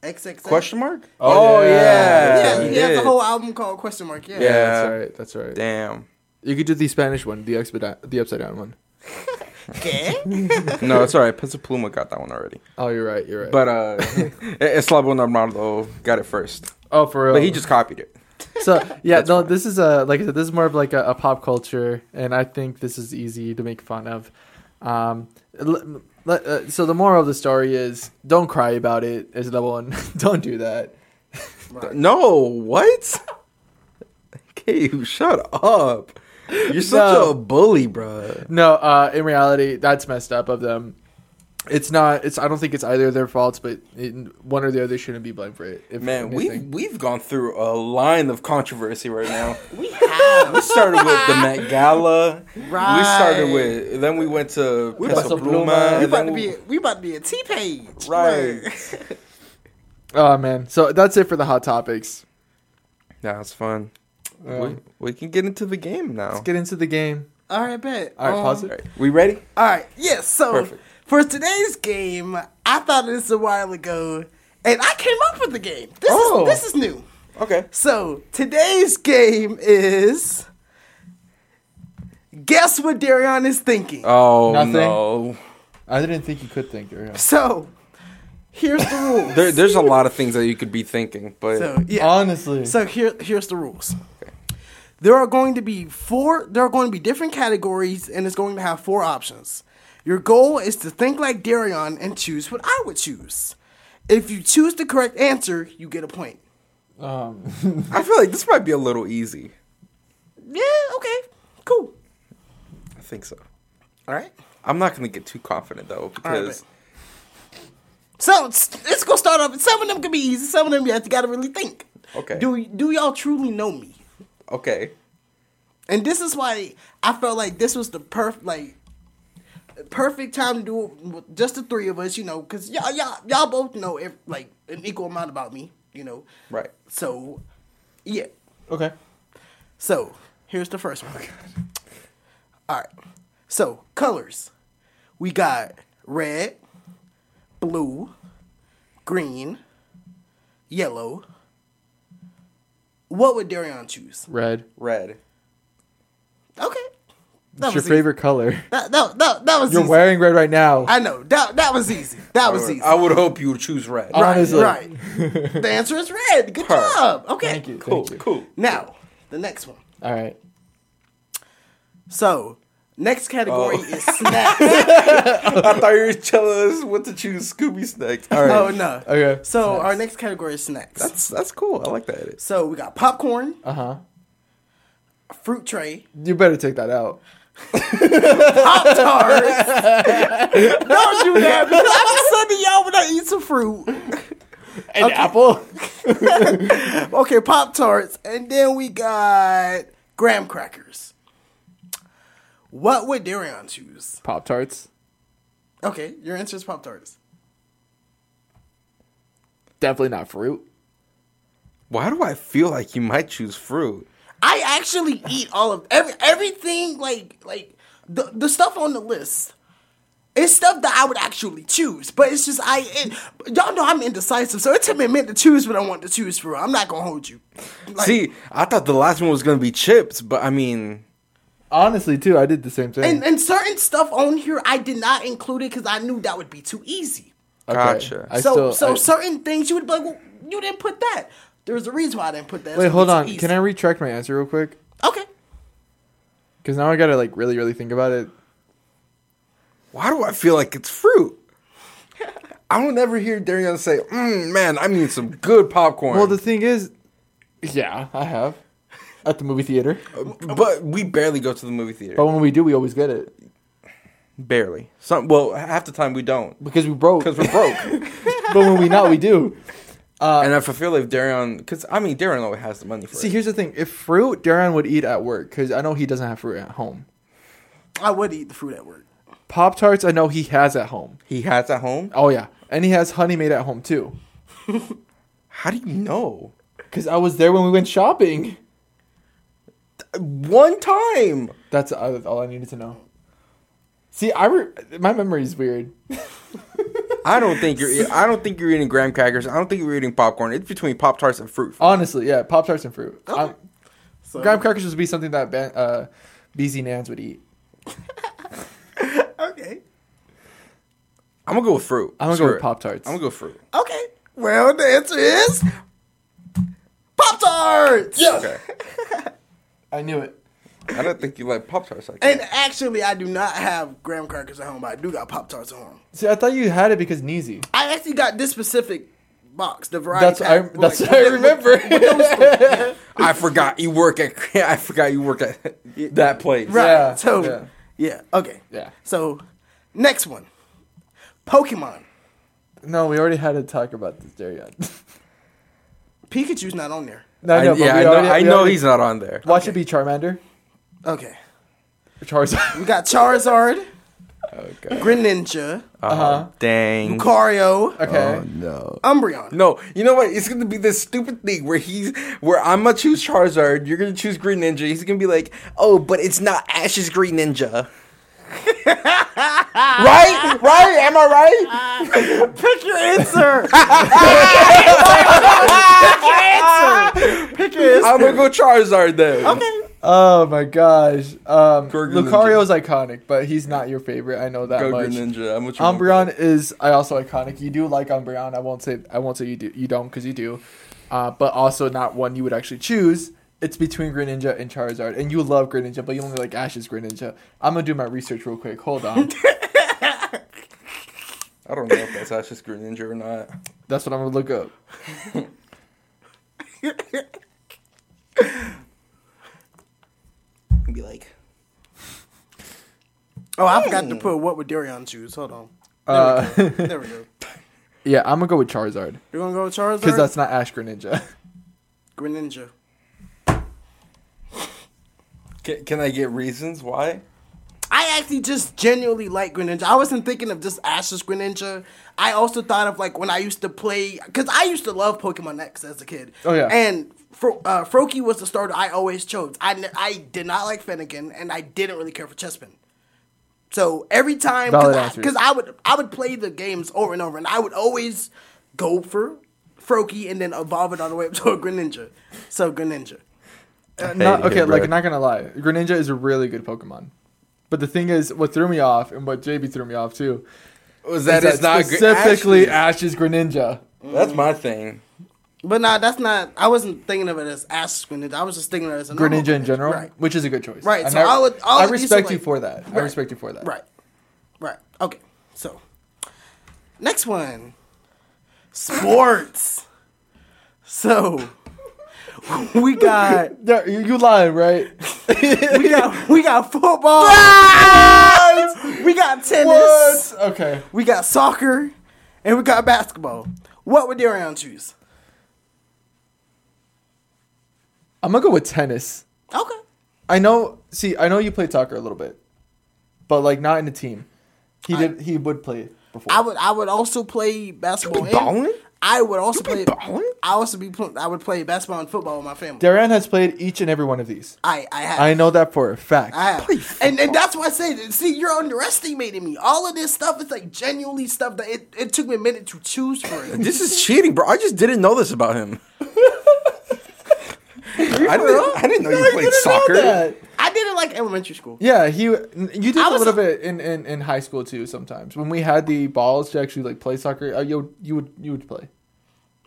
XXX. Question mark? Oh, Oh, yeah. yeah. Yeah, he he has a whole album called Question Mark. Yeah. Yeah, Yeah. that's right. That's right. Damn. You could do the Spanish one, the upside the upside down one. Okay. No, it's all right. Peso Pluma got that one already. Oh, you're right. You're right. But uh, Eslabon Armado got it first. oh, for real. But he just copied it. so yeah. No, this is a like I said. This is more of like a, a pop culture, and I think this is easy to make fun of. Um, l- l- uh, so the moral of the story is don't cry about it. it. Is number one. don't do that. Right. No, what? Okay, shut up. You're such No. a bully, bruh. No, uh, in reality, that's messed up of them. It's not. It's. I don't think it's either of their faults, but it, one or the other shouldn't be blamed for it. If Man, we've anything. we've gone through a line of controversy right now. We have. We started with the Met Gala. We started with. Then we went to We Peso Peso Pluma. Pluma. We about to be we about to be a T page. Right. Oh man. So that's it for the hot topics. Yeah, it's fun. Uh, we, we can get into the game now. let's get into the game. All right, bet. All right, Um, pause All it. right, we ready? All right. Yes. so Perfect. For today's game, I thought of this a while ago, and I came up with the game. This Oh. is this is new. Okay. So today's game is guess what Daryon is thinking. Oh Nothing? no. I didn't think you could think there. So here's the rules. There, there's a lot of things that you could be thinking, but so yeah. Honestly. So here, here's the rules. There are going to be four. There are going to be different categories, and it's going to have four options. Your goal is to think like Daryon and choose what I would choose. If you choose the correct answer, you get a point. um, I feel like this might be a little easy. Yeah. Okay. Cool. I think so. All right. I'm not gonna get too confident though right, because So it's, it's gonna start off. Some of them can be easy. Some of them you have to gotta really think. Okay. Do do y'all truly know me? okay, And this is why I felt like this was the perfect like perfect time to do it with just the three of us, you know, because y'all y'all y'all both know ev like an equal amount about me, you know. right. So yeah. okay. So here's the first one. All right. So colors, we got red, blue, green, yellow. What would Daryon choose? Red. Red. Okay. What's your easy. favorite color? That, that, that, that was You're easy. wearing red right now. I know. That, that was easy. That was easy. I would hope you would choose red. Right, honestly. right. the answer is red. Good Perfect. job. Okay. Thank you. Cool. Thank you. Cool. Now, the next one. All right. So, next category Oh. is snacks. I thought you were telling us what to choose. Scooby snacks. All right. oh, no. Okay. So, our next category is snacks. That's that's cool. I like that. so, we got popcorn, Uh huh. fruit tray, You better take that out. Pop Tarts. Don't do that because I'm sending y'all when I eat some fruit. An apple. Okay, Pop Tarts. And then we got graham crackers. What would Daryon choose? Pop tarts. Okay, your answer is Pop Tarts. Definitely not fruit. Why do I feel like you might choose fruit? I actually eat all of every everything like like the the stuff on the list. It's stuff that I would actually choose, but it's just I it, y'all know I'm indecisive, so it took me a minute to choose what I want to choose for. I'm not gonna hold you. Like, See, I thought the last one was gonna be chips, but I mean, Honestly, too, I did the same thing. and and certain stuff on here I did not include it because I knew that would be too easy. Okay. Gotcha. I so still, so I- certain things you would be like, well, you didn't put that. There's a reason why I didn't put that. Wait, gonna hold on. easy. Can I retract my answer real quick? Okay. Because now I gotta like really, really think about it. why do I feel like it's fruit? I don't ever hear Daryon say, mm, "Man, I need some good popcorn." Well, the thing is, yeah, I have at the movie theater. but we barely go to the movie theater. But when we do, we always get it Barely. Some. Well, half the time we don't because we broke. because we're broke. but when we not, we do. Uh, and I feel like Daryon, because I mean, Daryon always has the money for See, it. here's the thing: if fruit, Daryon would eat at work because I know he doesn't have fruit at home. I would eat the fruit at work. Pop tarts, I know he has at home. He has at home. Oh yeah, and he has honey made at home too. How do you know? Because I was there when we went shopping. One time. That's all all I needed to know. See, I re- my memory is weird. I don't think you're. I don't think you're eating graham crackers. I don't think you're eating popcorn. It's between pop tarts and fruit. Honestly, yeah, Pop Tarts and fruit. Okay. So, graham crackers would be something that ben, uh, BZ Nans would eat. okay. I'm gonna go with fruit. I'm gonna Screw go with. Pop Tarts. I'm gonna go fruit. Okay. Well, the answer is Pop Tarts. Okay. I knew it. I don't think you like pop tarts like And that. actually, I do not have graham crackers at home, but I do got Pop Tarts at home. See, I thought you had it because Neezy. I actually got this specific box, the variety. That's I. pack, That's like, what I remember. with those- I forgot you work at. I forgot you work at that place. Right. Yeah, So, yeah. yeah. Okay. Yeah. So, next one, Pokemon. no, we already had to talk about this there yet. Pikachu's not on there. no, I, no, but yeah, I know. already- I know already- he's not on there. Watch it be Charmander. Okay. Charizard. We got Charizard, Okay. Greninja, Uh-huh. Dang. Lucario, Okay. no. Umbreon. No, you know what? It's gonna be this stupid thing where he's where I'm gonna choose Charizard, you're gonna choose Greninja. He's gonna be like, "Oh, but it's not Ash's Greninja." Right? Right? Am I right? Pick your answer. Pick your answer. Pick your answer. I'm gonna go Charizard then. Okay. Oh my gosh. Um, Lucario is iconic, but he's not your favorite. I know that Go much. Greninja. I'm gonna Umbreon is I also iconic. You do like Umbreon. I won't say I won't say you do you don't because you do, uh, but also not one you would actually choose. It's between Greninja and Charizard, and you love Greninja, but you only like Ash's Greninja. I'm gonna do my research real quick. Hold on. I don't know if that's Ash's Greninja or not. That's what I'm gonna look up. And be like, Oh, I forgot to put what would Daryon choose. Hold on. Uh, There we go. yeah, I'm gonna go with Charizard You're gonna go with Charizard. because that's not Ash Greninja. Greninja. Can, can I get reasons why? I actually just genuinely like Greninja. I wasn't thinking of just Ash's Greninja. I also thought of like when I used to play because I used to love Pokemon X as a kid. Oh, yeah. and Fro- uh, Froakie was the starter I always chose. I I did not like Fennekin, and I didn't really care for Chespin. So every time, because answers. I, would I would play the games over and over, and I would always go for Froakie and then evolve it all the way up to a Greninja. So Greninja. Uh, not, okay, hey, like bro. not gonna lie, Greninja is a really good Pokemon. But the thing is, what threw me off, and what JB threw me off too, Was is that that it's not specifically Ash's. Ash's Greninja. That's my thing. But nah, that's not. I wasn't thinking of it as Ash Greninja. I was just thinking of it as a normal Greninja in general, Right. which is a good choice. Right, And so I would- all I respect are you like- for that. I respect you for that. Right. Right. Okay. So, next one sports. So, we got you, lying, right? we got we got football. we got tennis. what? Okay. We got soccer, and we got basketball. What would Daryon choose? I'm gonna go with tennis. Okay. I know. See, I know you played soccer a little bit, but like not in a team. He I- did. He would play before. I would I would also play basketball. be and- balling? I would also play. balling? I also be. pl- I would play basketball and football with my family. Daryon has played each and every one of these. I I have. I know that for a fact. I have. And, and that's why I say, see, you're underestimating me. All of this stuff is like genuinely stuff that it, it took me a minute to choose for it. This is cheating, bro. I just didn't know this about him. I, didn't, I didn't know you played didn't know soccer. I did it like elementary school. Yeah, he. You did I a was little bit in, in, in high school too. Sometimes when we had the balls to actually like play soccer, uh, you you would you would play.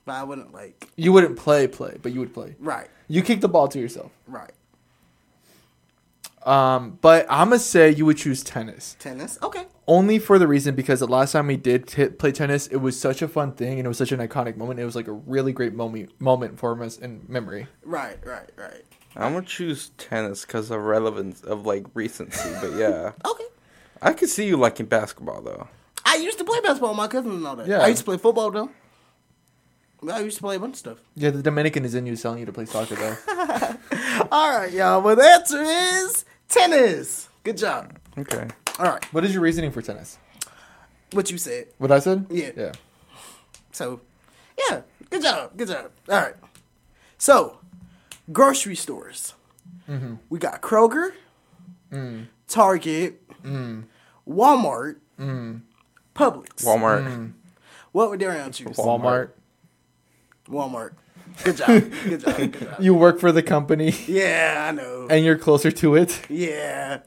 But I wouldn't like, You wouldn't play play, but you would play. right, You kick the ball to yourself. right. Um, but I'm gonna say you would choose tennis Tennis, okay. only for the reason because the last time we did t- play tennis, it was such a fun thing and it was such an iconic moment. It was like a really great moment moment for us in memory. Right, right, right. I'm gonna choose tennis because of relevance of like recency. But yeah, Okay. I could see you liking basketball though. I used to play basketball my cousins and all that. Yeah. I used to play football though. I used to play a bunch of stuff. Yeah, the Dominican is in you telling you to play soccer though. All right, y'all. Well, the answer is tennis. Good job. Okay. All right, what is your reasoning for tennis? what you said. What I said? Yeah. Yeah. So, yeah, good job, good job. All right. So, grocery stores. Mm-hmm. We got Kroger, Mm. Target, Walmart, Publix. Walmart. What would Daryon choose? Walmart. Walmart. Good job. Good job. Good job. You work for the company, Yeah, I know. and you're closer to it. Yeah.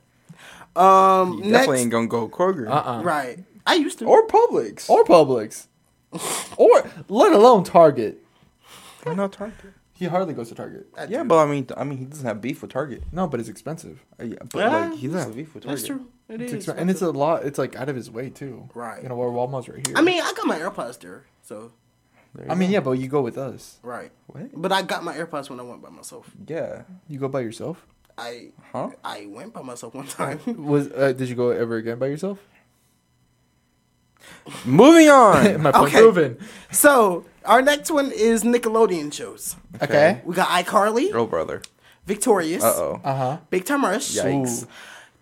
Um. You next, definitely ain't gonna go Kroger. Uh-uh. right. I used to. Or Publix. Or Publix, or let alone Target. Why not Target? He hardly goes to Target. I Yeah, do. but I mean, I mean, he doesn't have beef with Target. No, but it's expensive. Uh, yeah, but Yeah, like, he doesn't have beef with Target. that's true. It It's is. expen- and it's a lot. It's like out of his way too. Right. You know where Walmart's right here. I mean, I got my AirPods there, so There you I mean, yeah, but you go with us. right. What? But I got my AirPods when I went by myself. Yeah. You go by yourself. I Huh? I went by myself one time. Was uh, did you go ever again by yourself? Moving on. My point Okay. proven. so our next one is Nickelodeon shows. Okay. We got iCarly, Girl brother. Victorious, Uh oh. Uh huh. Big Time Rush, Yikes.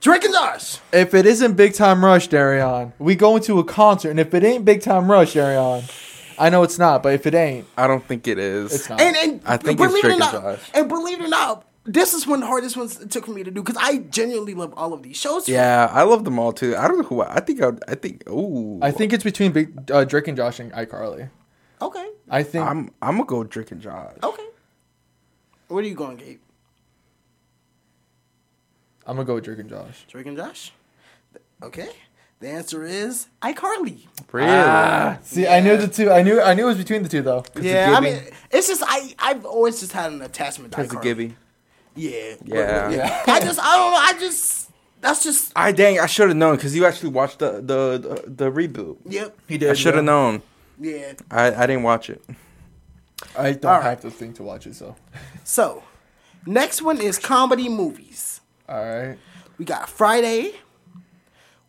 Drake and Josh. If it isn't Big Time Rush, Daryon, we go into a concert, and if it ain't Big Time Rush, Daryon, I know it's not, but if it ain't, I don't think it is. it's not. And and I think it's believe Drake it or and not, Josh. And believe it or not, this is one of the hardest ones it took for me to do because I genuinely love all of these shows. yeah, I love them all too. I don't know who. I, I think. I, I think. Ooh. I think it's between Big uh, Drake and Josh and iCarly. Okay. I think I'm. I'm gonna go Drake and Josh. Okay. Where are you going, Gabe? I'm gonna go with Drake and Josh. Drake and Josh. Okay. The answer is iCarly. Really? Ah, see, I knew the two. I knew. I knew it was between the two, though. Yeah, I mean, it's just I I've always just had an attachment to Because of iCarly. Gibby. Yeah. Yeah. yeah. I just I don't know. I just that's just I dang. I should have known because you actually watched the the the, the reboot. yep. He did. I should have known. Yeah. I, I didn't watch it. I don't All right. have to think to watch it, so. So, next one is comedy movies. All right. We got Friday.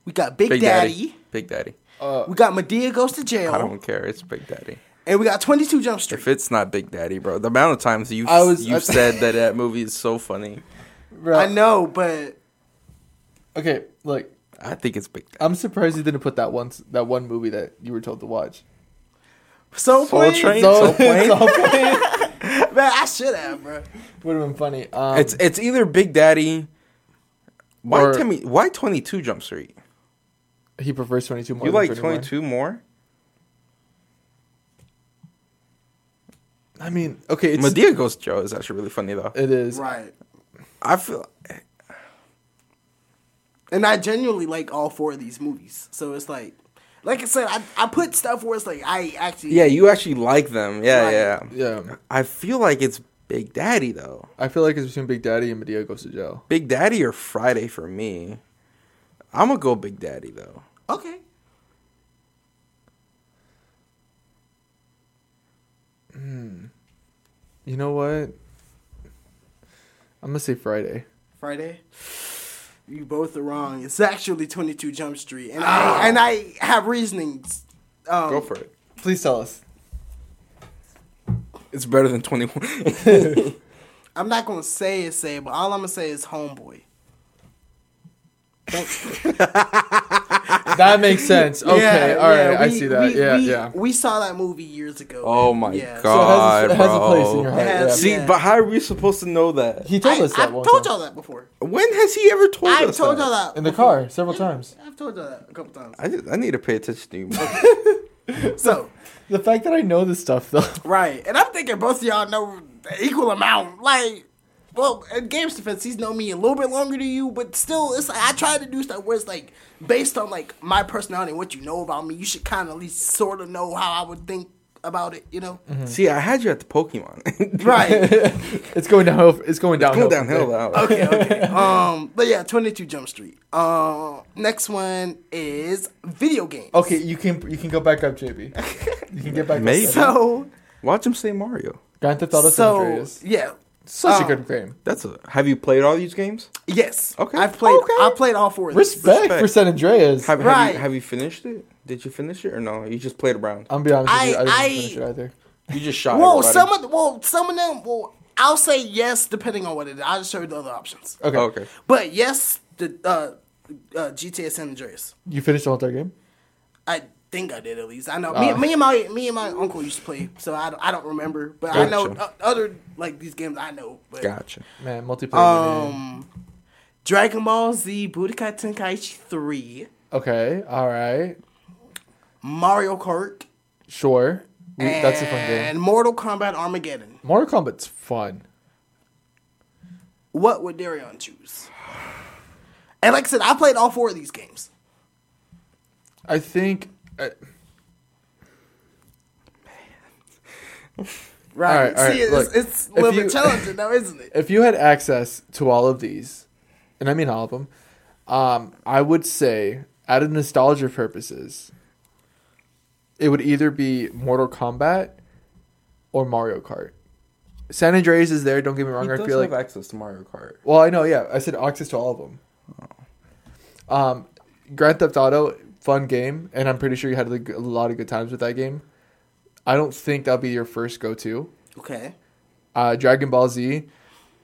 We got Big, Big Daddy. Daddy. Big Daddy. Uh, We got Madea goes to jail. I don't care. It's Big Daddy. And we got 22 Jump Street. If it's not Big Daddy, bro, the amount of times you've I was- you've said that that movie is so funny, bro. I know, but Okay, look, I think it's Big Daddy. I'm surprised you didn't put that one that one movie that you were told to watch. so Soul Plane- Train? So, So plain? so plain. Man, I should have, bro. Would have been funny. Um, It's it's either Big Daddy. Why Or- tell why twenty two Jump Street? he prefers 22 more. You than like 21. twenty two more? I mean, okay, it's Madea Goes to Joe is actually really funny though. it is. Right. I feel And I genuinely like all four of these movies. So it's like, like I said, I, I put stuff where it's like I actually yeah, you actually like them. Yeah, Right. yeah. Yeah, I feel like it's Big Daddy though. I feel like it's between Big Daddy and Madea goes to jail. Big Daddy or Friday for me. I'm gonna go Big Daddy though. okay. You know what? I'm gonna say Friday. Friday. You both are wrong. It's actually 22 Jump Street, and I and I have reasonings. Um, Go for it. Please tell us. It's better than twenty one. I'm not gonna say it, say it, but all I'm gonna say is Homeboy. That makes sense. Okay, Yeah, all right, yeah, I we- see that. we- yeah, we, yeah. We saw that movie years ago. Oh my Yeah. god, So it has a- it has a place in your heart, has- yeah. See, but how are we supposed to know that? He told I, us that I've told time. y'all that before. When has he ever told I've us? told that? y'all that in the before. car several times. I've told y'all that a couple times. I just, I need to pay attention to you. More. So The fact that I know this stuff though. right, and I'm thinking both of y'all know the equal amount. Like, well, in Games defense, he's known me a little bit longer than you, but still, it's like I try to do stuff where it's like based on like my personality and what you know about me. You should kind of at least sort of know how I would think about it. You know, See, I had you at the Pokemon. right? it's going downhill. It's going downhill. Go from downhill there. now. okay, okay. Um, but yeah, 22 Jump Street. Uh, next one is video games. Okay, you can you can go back up, JB. You can get back. Maybe. Up, So, Watch him say Mario. Grand Theft Auto San so Andreas. yeah, Such a um, good game. That's a. Have you played all these games? yes. Okay. I've played. Okay. I played all four. Of. Respect, respect. for San Andreas. Have, have Right. you have you finished it? Did you finish it or no? You just played around. I'm be honest with you, I I- didn't I- finish it either. You just shot. Well, everybody. some of the, well, some of them. Well, I'll say yes, depending on what it is. I'll just show you the other options. Okay. Okay. But yes, the uh, uh, GTA San Andreas. You finished the whole entire game? I think I did at least. I know me, Uh. me and my me and my uncle used to play, so I don't, I don't remember, but I know other like these games I know. But, Gotcha. Man, multiplayer. game. Um, Dragon Ball Z Budokai Tenkaichi three, Okay, all right. Mario Kart, Sure. We, that's a fun game. and. Mortal Kombat Armageddon. Mortal Kombat's fun. What would Daryon choose? And like I said, I played all four of these games. I think. Uh, Right. All right, all right, See, it's, look, it's a little you- bit challenging now, isn't it? if you had access to all of these, and I mean all of them, um, I would say, out of nostalgia purposes, it would either be Mortal Kombat or Mario Kart. San Andreas is there. Don't get me wrong. He I does feel have like access to Mario Kart. Well, I know, yeah. I said access to all of them. Um, Grand Theft Auto, fun game, and I'm pretty sure you had like, a lot of good times with that game. I don't think that'll be your first go-to. Okay. Uh, Dragon Ball Z,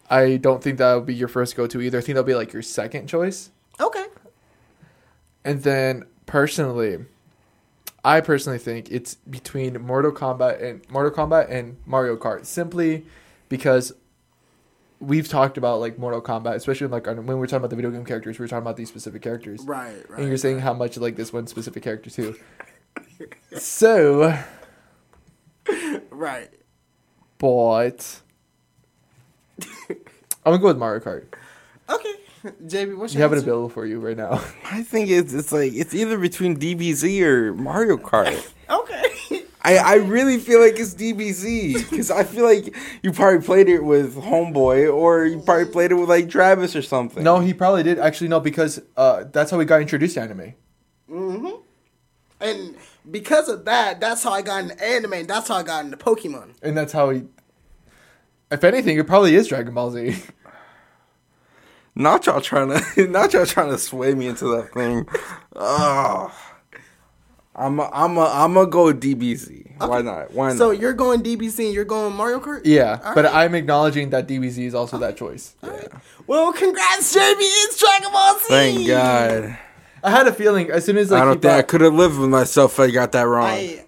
I don't think that'll be your first go-to either. I think that'll be like your second choice. Okay. And then personally, I personally think it's between Mortal Kombat and Mortal Kombat and Mario Kart, simply because we've talked about like Mortal Kombat, especially like when we're talking about the video game characters, we're talking about these specific characters, Right. Right. and you're saying how much you like this one specific character too. so, right. but I'm gonna go with Mario Kart. Okay. JB, what's You your have it answer? available for you right now. I think it's it's like it's either between DBZ or Mario Kart. Okay. I, I really feel like it's DBZ because I feel like you probably played it with Homeboy or you probably played it with like Travis or something. no, he probably did actually no because uh, that's how we got introduced to anime. Mhm. And because of that, that's how I got into anime. and That's how I got into Pokemon. And that's how he. If anything, it probably is Dragon Ball Z. Not y'all trying to not y'all trying to sway me into that thing. Oh. I'm a, I'm a, I'm gonna go with DBZ. Why not? Why not? So you're going DBZ and you're going Mario Kart? Yeah, All but right. I'm acknowledging that DBZ is also that choice. Well, congrats, JB. It's Dragon Ball Z. Thank God. I had a feeling as soon as like I don't think I could have lived with myself if I got that wrong. I,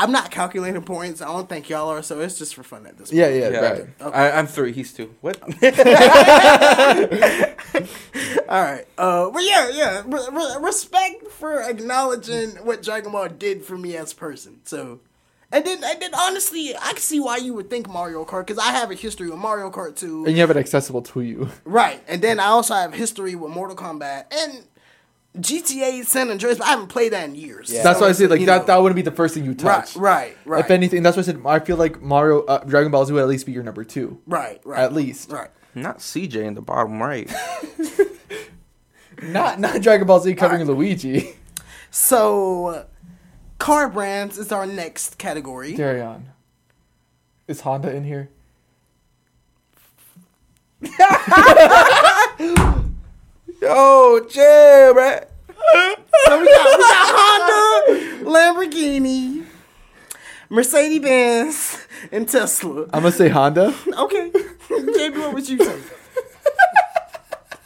I'm not calculating points. I don't think y'all are, so it's just for fun at this point. Yeah, yeah, yeah, right. I, I'm three. He's two. What? All right. Uh, but yeah, yeah. Re- re- respect for acknowledging what Dragon Ball did for me as a person. So, and then, and then honestly, I can see why you would think Mario Kart because I have a history with Mario Kart too. and you have it accessible to you. Right. And then I also have history with Mortal Kombat and GTA San Andreas, but I haven't played that in years. That's So why I said like that. know. That wouldn't be the first thing you touch. Right, right, right. If anything, that's why I said I feel like Mario, uh, Dragon Ball Z would at least be your number two, right, right. at least. Right. not CJ in the bottom right. Not not Dragon Ball Z covering Luigi. So, car brands is our next category. Daryon, is Honda in here? Yo, chill, man. So we got, we got Honda, Lamborghini, Mercedes Benz, and Tesla. I'm gonna say Honda. Okay. JB, what would you say?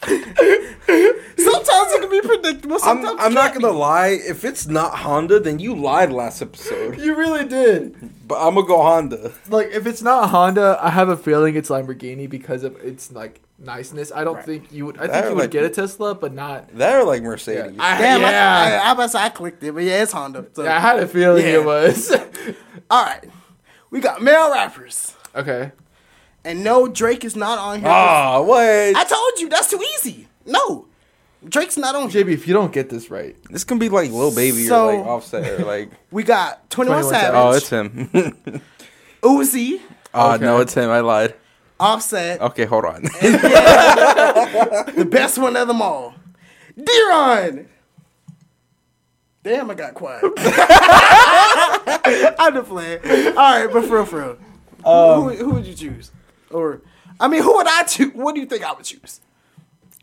Sometimes it can be predictable. I'm, Sometimes I'm not gonna lie. If it's not Honda, then you lied last episode. You really did. But I'm gonna go Honda. Like if it's not Honda, I have a feeling it's Lamborghini because of its like niceness. I don't Right. think you would. I That think you would like- get a Tesla, but not. That or like Mercedes. I, Damn, yeah, I, I, I, about I clicked it, but yeah, it's Honda. So. I had a feeling Yeah. it was. All right. We got male rappers. okay. And no, Drake is not on here. Ah, what? I told you, that's too easy. No. Drake's not on here. JB, if you don't get this right, This can be like Lil Baby So- or like Offset or like. We got 21, 21 Savage, oh, it's him. Uzi, Oh Okay. no, it's him. I lied. Offset, Okay, hold on. the best one of them all. D-Ron. Damn, I got quiet. I'm just playing. All right, but for real, for real. Um, who, who would you choose? Or, I mean, who would I choose? What do you think I would choose?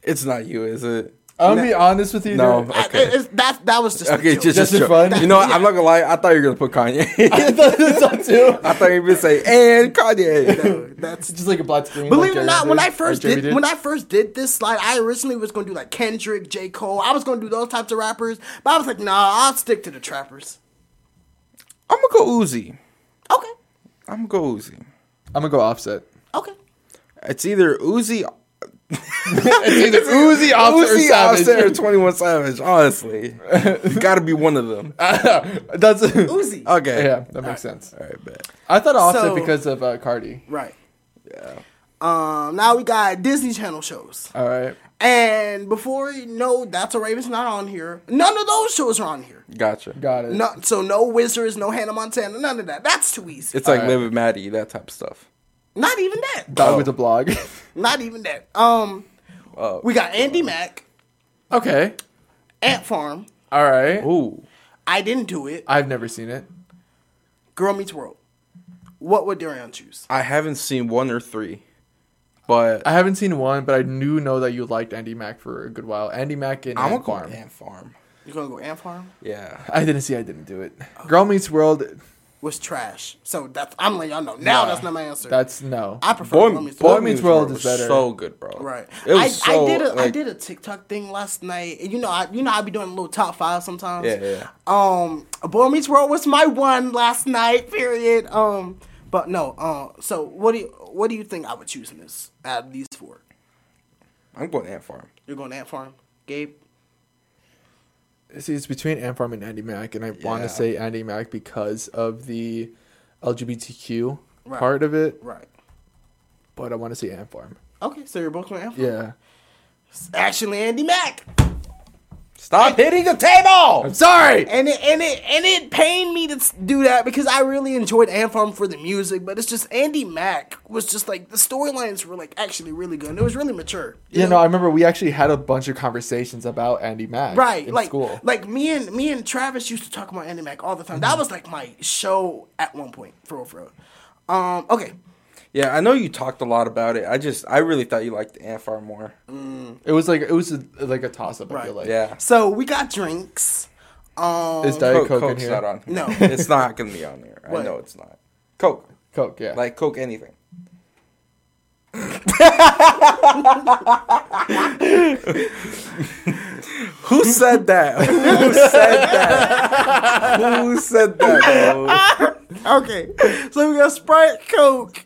it's not you, is it? I'm gonna be honest with you. No. dude. I- Okay. it's- that, that was just a Okay, joke. just, Just just fun? You know what? I'm not gonna lie. I thought you were gonna put Kanye. I thought so too. I thought you were gonna say and Kanye. No, that's just like a black screen. Believe like it or Daryon not, when I first Jamie did, when I first did this slide, I originally was gonna do like Kendrick, J. Cole. I was gonna do those types of rappers, but I was like, nah, I'll stick to the trappers. I'm gonna go Uzi. Okay, I'm gonna go Uzi. I'm gonna go Offset. Okay. It's either Uzi, it's either Uzi, Offset, or Uzi, Savage. Offset, or Twenty One Savage. Honestly, it's got to be one of them. That's Uzi. Okay. yeah, that makes sense. All right, bet. I thought Offset So- because of uh, Cardi. Right. Yeah. Um. Now we got Disney Channel shows, All right, and before you know, That's a Raven's not on here. None of those shows are on here. Gotcha. got it. No, so no Wizards, no Hannah Montana, none of that. That's too easy. It's like All right. Live with Maddie, that type of stuff. Not even that. Dog Oh. with a blog. Not even that. Um. Oh. We got Andi Mack, okay, Ant Farm. all right. Ooh. I didn't do it. I've never seen it. Girl Meets World. What would Daryon choose? I haven't seen one or three, but I haven't seen one, but I do know that you liked Andi Mack for a good while. Andi Mack and I'm Ant gonna go Farm. Ant Farm. You're gonna go Ant Farm? Yeah. I didn't see. I didn't do it. Girl Meets World. Was trash. So that's I'm letting y'all know. Now Nah, that's not my answer. That's no. I prefer Boy, Girl Meets Boy World. Meets World is better. So good, bro. Right. It was I, so, I did a I like- did a TikTok thing last night. And You know, I you know I be doing a little top five sometimes. Yeah, yeah. Um, Boy Meets World was my one last night. Period. Um, but no. Uh, so what do you what do you think I would choose in this out of these four? I'm going to Ant Farm. You're going to Ant Farm, Gabe. See, it's between Ant Farm and Andi Mack, and I want Yeah. to say Andi Mack because of the LGBTQ Right. part of it, Right. but I want to say Ant Farm. Okay, so you're both going Farm. Yeah. It's actually Andi Mack. Stop hitting the table. I'm sorry. And it and it and it pained me to do that because I really enjoyed Ant Farm for the music, but it's just Andi Mack was just like the storylines were like actually really good. And it was really mature. You know, I remember we actually had a bunch of conversations about Andi Mack right? in like school. like me and me and Travis used to talk about Andi Mack all the time. Mm-hmm. That was like my show at one point for real, for real. Um, okay, Yeah, I know you talked a lot about it. I just, I really thought you liked Ant Farm more. It was like it was a, like a toss up. I Right. feel like. Yeah. so we got drinks. Um, Is Diet Coke, Coke in here? not on. here. No. it's not gonna be on there. I know it's not. Coke, Coke. Yeah. like Coke, anything. Who said that? Who said that? Who said that? Bro? okay, so we got Sprite, Coke,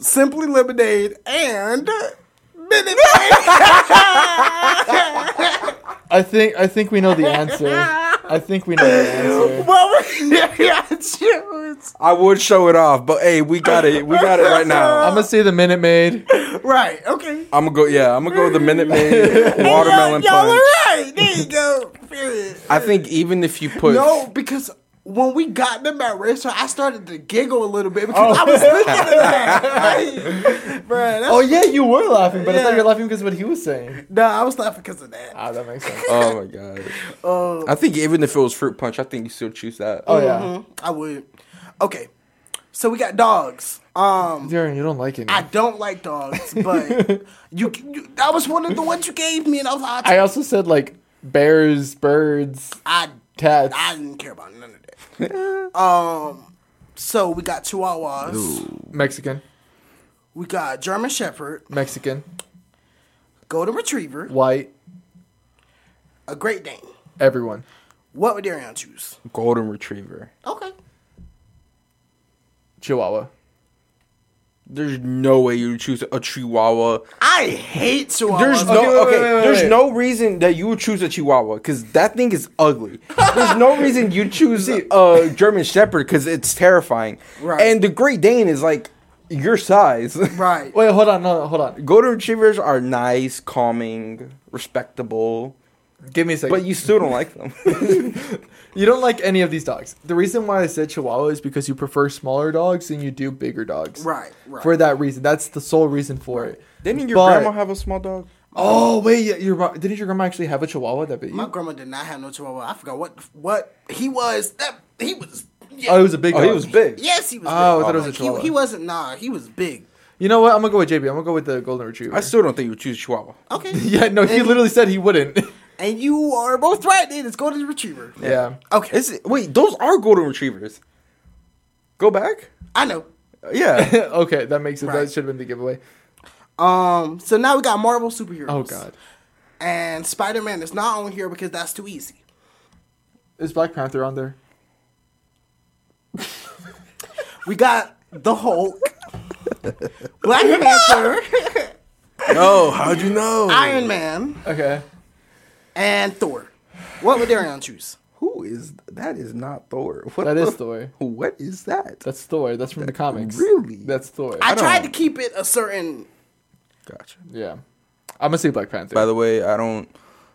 Simply Lemonade, and Minute Maid. I think I think we know the answer. I think we know the answer. What we yeah, choose? I would show it off, but hey, we got it. We got it right now. I'm gonna say the Minute Maid. Right, okay. I'm gonna go. Yeah, I'm gonna go with the Minute Maid watermelon y'all, y'all punch. are right. There you go. Period. I think even if you put No, because when we got them at restaurant, I started to giggle a little bit because I was looking at that. Bruh, that's, Oh yeah, you were laughing, but I thought Yeah. you were laughing because of what he was saying. no, I was laughing because of that. Ah, that makes sense. Oh my god. Uh, I think even if it was fruit punch, I think you still choose that. Oh yeah, mhm, I would. Okay, so we got dogs. Um, Darren, you don't like it. I don't like dogs, but you, you that was one of the ones you gave me, and I was like, I also said like bears, birds, I, cats. I didn't care about none of that. um, so we got Chihuahuas, Mexican, we got German Shepherd, Mexican, Golden Retriever, white, a Great Dane. everyone. What would Daryon choose? Golden Retriever. Okay. Chihuahua. There's no way you would choose a Chihuahua. I hate Chihuahuas. There's no Okay, wait, okay. wait, wait, there's wait. no reason that you would choose a Chihuahua because that thing is ugly. There's no reason you choose a German Shepherd because it's terrifying. Right. And the Great Dane is like your size. right. Wait, hold on, no, hold on. Golden Retrievers are nice, calming, respectable, Give me a second. but you still don't like them. You don't like any of these dogs. The reason why I said Chihuahua is because you prefer smaller dogs than you do bigger dogs. Right. Right. For that reason, that's the sole reason for it. Didn't your But- grandma have a small dog? Oh wait, yeah, your mo- didn't your grandma actually have a Chihuahua that bit you? My grandma did not have no Chihuahua. I forgot what what he was. That he was. Yeah. oh, it was a big. Oh, he was big. Yes, he was. Oh, I big. thought it was a Chihuahua. He, he wasn't. Nah, he was big. You know what? I'm gonna go with JB. I'm gonna go with the golden retriever. I still don't think you would choose Chihuahua. Okay. yeah, no, he And- literally said he wouldn't. And you are both right. Then it's golden retriever. yeah. Okay. Is it, wait, those are golden retrievers. Go back. I know. Yeah. okay, that makes it. Right. That should have been the giveaway. Um. So now we got Marvel superheroes. Oh god, And Spider Man is not on here because that's too easy. is Black Panther on there? We got the Hulk, Black Panther, Yo, how'd you know? Iron Man, Okay. And Thor. What would Daryon choose? Who is that? Is not Thor. What That the- Thor. What is that? That's Thor. That's from the comics. really? That's Thor. I, don't- tried to keep it a certain. Gotcha. yeah. I'm gonna say Black Panther. By the way, I don't,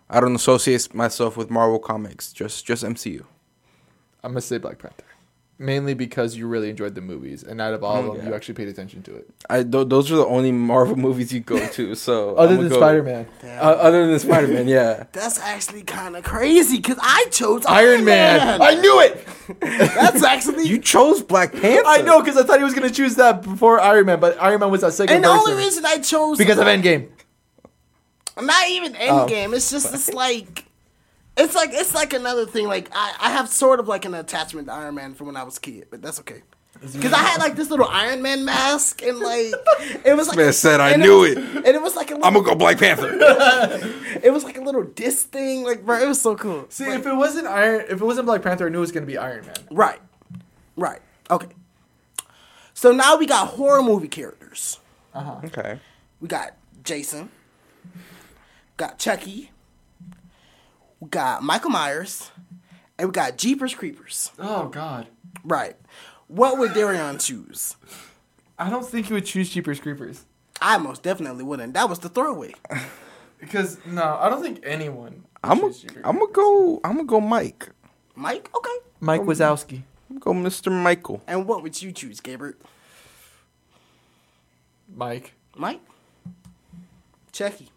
I don't associate myself with Marvel comics. Just, just MCU. I'm gonna say Black Panther. Mainly because you really enjoyed the movies, and out of all of them, yeah. you actually paid attention to it. I th- those are the only Marvel movies you go to. So Other I'ma than Spider Man. Uh, other than Spider Man, yeah. That's actually kind of crazy because I chose Iron Man. I knew it. That's actually. You chose Black Panther. I know because I thought he was gonna choose that before Iron Man, but Iron Man was that second and the only reason I chose because of Endgame. not even Endgame. It's just it's like. It's like it's like another thing. Like I, I have sort of like an attachment to Iron Man from when I was a kid, but that's okay. Because I had like this little Iron Man mask, and like it was like man said, "I and knew was- it. and it was like a little, I'm gonna go Black Panther. it was like a little disc thing, like bro, it was so cool. See, if it wasn't Iron, if it wasn't Black Panther, I knew it was gonna be Iron Man. Right, right, okay. So now we got horror movie characters. Uh huh. okay. We got Jason, got Chucky, we got Michael Myers, and we got Jeepers Creepers. Oh God, Right. What would Daryon choose? I don't think he would choose Jeepers Creepers I most definitely wouldn't. That was the throwaway. because no, I don't think anyone. I'm gonna, choose Jeepers I'm gonna go. I'm gonna go Mike. Mike, okay. Mike Wazowski. I'm gonna go Mr. Michael. And what would you choose, Gabriel? Mike. Mike? Chucky.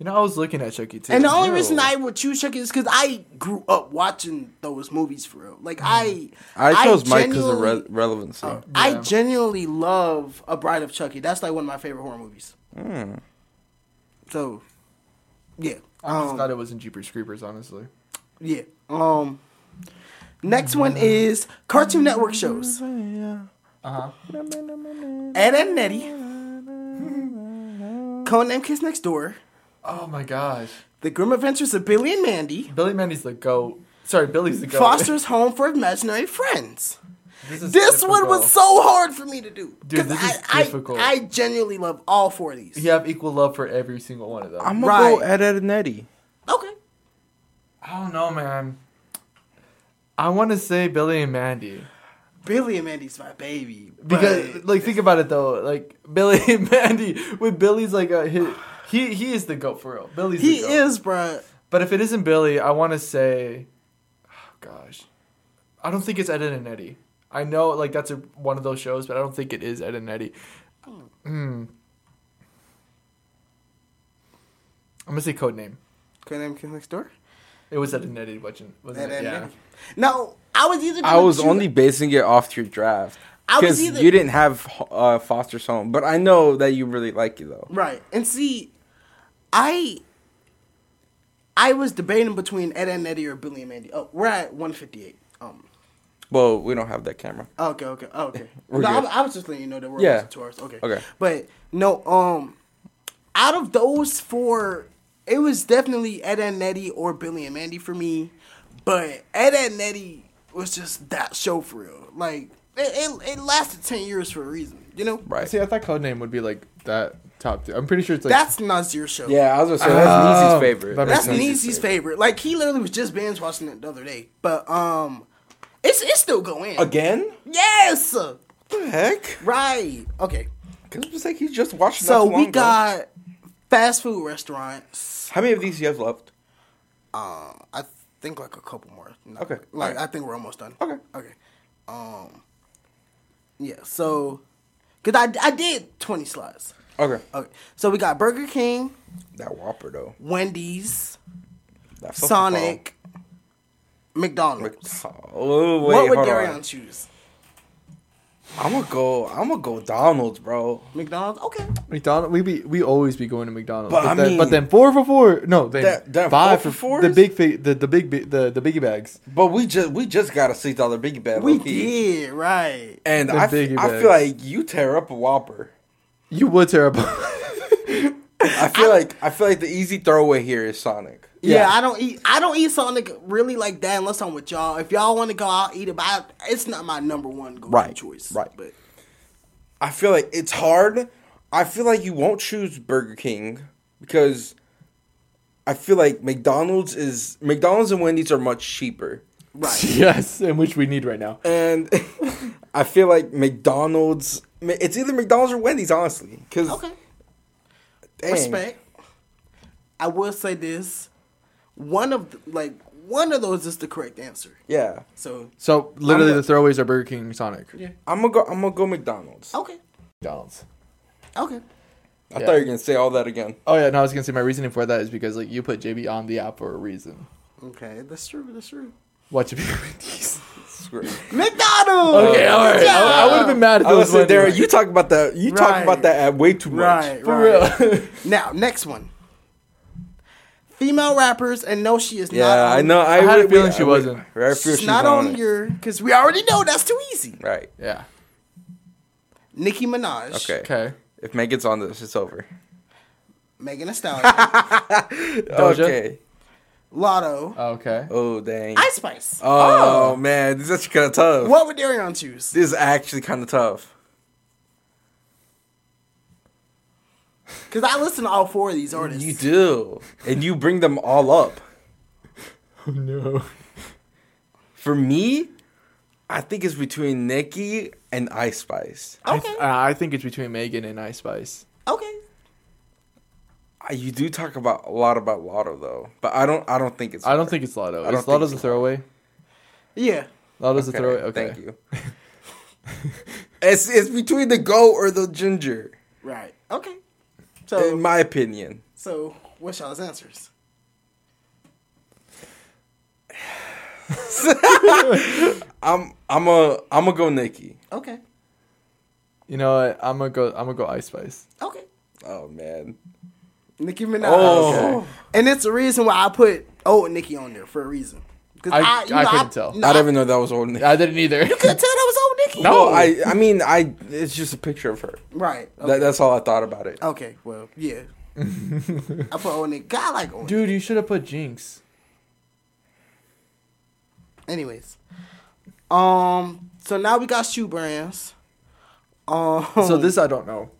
You know, I was looking at Chucky too. And the only Ew. reason I would choose Chucky is because I grew up watching those movies for real. Like I, I chose Mike because of genuinely- re- relevancy. I Yeah. genuinely love A Bride of Chucky. That's like one of my favorite horror movies. Hmm. So, yeah, I um, thought it was in Jeepers Creepers, honestly. yeah. Um, next one is Cartoon Network shows. Uh huh. Ed and Nettie, Codename Kids Next Door, Oh my gosh, The Grim Adventures of Billy and Mandy, Billy Mandy's the goat. Sorry, Billy's the goat. Foster's Home for Imaginary Friends. This, is This one was so hard for me to do. Dude, 'Cause this is I, difficult. I, I genuinely love all four of these. You have equal love for every single one of them. I'm gonna go Ed, Ed, and Eddie. Okay. I don't know, man. I want to say Billy and Mandy Billy and Mandy's my baby. because, like, think about it though. Like Billy and Mandy, with Billy's like a hit. He he is the goat for real. Billy's he the goat. is, bruh. But if it isn't Billy, I want to say, oh, gosh, I don't think it's Ed and Eddie. I know like that's a, one of those shows, but I don't think it is Ed and Eddie. Hmm. I'm gonna say code name. Code name Kids Next Door. It was Ed and Eddie, wasn't, wasn't Ed it? and Yeah. Eddie. No, I was either. I was choose- only basing it off your draft I was because either- you didn't have uh, Foster's Home, but I know that you really like it though. right. And see, I. I was debating between Ed and Eddie or Billy and Mandy. Oh, we're at 158. Um. Well, we don't have that camera. Okay. Okay. oh, Okay. We're no, I, good. I was just letting you know that we're Yeah. almost two hours. Okay. Okay. But no. Um. Out of those four, it was definitely Ed and Eddie or Billy and Mandy for me. But Ed and Eddie was just that show for real. Like it, it, it lasted ten years for a reason. You know. Right. See, I thought Codename would be like that top. Two. I'm pretty sure it's like That's Nazir's show. Yeah, I was gonna say that's Oh, Neezy's favorite. that That's sense. Neezy's favorite. Like he literally was just binge watching it the other day. But um, it's it's still going. Again? Yes. What the heck? Right. Okay. Because it was like he just watched. So not too long we ago. got fast food restaurants. How many of these you have left? Um, I think like a couple more. No, Okay. Like Alright. I think we're almost done. Okay. Okay. Um. Yeah. So, cause I I did twenty slides. Okay. Okay. So we got Burger King, That Whopper though. Wendy's, That Sonic, McDonald's. fall. Oh wait, what would hold Daryon on. choose? I'm gonna go. I'm gonna go Donald's, bro. McDonald's. Okay. McDonald. We be we always be going to McDonald's. But I then, mean- but then four for four. No, then That- that five four for four. The big fa- the the big bi- the the biggie bags. But we just we just got a six dollar biggie bag. We low-key. did right. And The I, f- I feel like you tear up a Whopper. You would terrible. I feel like I feel like the easy throwaway here is Sonic. Yeah, Yeah. I don't eat. I don't eat Sonic really like that unless I'm with y'all. If y'all want to go out eat it, but I, it's not my number one go-to Right, choice. right. But I feel like it's hard. I feel like you won't choose Burger King because I feel like McDonald's is McDonald's and Wendy's are much cheaper. Right. yes, and which we need right now. And I feel like McDonald's it's either McDonald's or Wendy's honestly cuz Okay. Respect. I will say this: one of the, like one of those is the correct answer. Yeah. So So literally, I'm the throwaways are Burger King, Sonic, yeah. I'm going to go I'm going to go McDonald's. Okay. McDonald's. Okay. I Yeah. thought you were going to say all that again. Oh yeah, no, I was gonna say my reasoning for that is because like you put JB on the app for a reason. Okay. That's true. That's true. What you be Wendy's? Screw. McDonald's. Okay, all right. Yeah. I, would have been mad if it I was was there. You talk about that. You talk Right. about that at way too much. Right. for right. real. Now, next one. Female rappers, and no, she is Yeah, not. On, I know. I, I had a would- feeling she I would- wasn't. I feel She's she's not on, on it. your because we already know that's too easy. Right. yeah. Nicki Minaj. Okay. Okay. If Megan's on this, it's over. Megan Thee Stallion. Doja? Okay. Latto. Okay. Oh dang. Ice Spice. oh, man, this is actually kind of tough. What would Daryon choose? This is actually kind of tough. Because I listen to all four of these artists. You do, and you bring them all up. Oh no. For me, I think it's between Nicki and Ice Spice. I, Okay. th- uh, I think it's between Megan and Ice Spice. Okay. You do talk about a lot about Latto though, but I don't. I don't think it's. I don't think it's Latto. I don't Is Latto's a think- throwaway? Yeah. Latto's Okay, a throwaway. Okay. Thank you. it's it's between the goat or the ginger, Right. Okay. So, in my opinion. so what's y'all's answers? I'm I'm a I'm gonna go Nicki. Okay. You know what? I'm gonna go. I'm gonna go Ice Spice. Okay. Oh man. Nicki Minaj. Oh. And it's the reason why I put old Nicki on there for a reason. Because I- I couldn't tell. No, I didn't even know that was old Nicki. I didn't either. You couldn't tell that was old Nicki. No. I I mean I it's just a picture of her. Right. Okay. That, that's all I thought about it. okay. Well, yeah. I put old Nicki. God, I like old. Dude, you should have put Jinx. Anyways, um, so now we got shoe brands. Um, So this I don't know.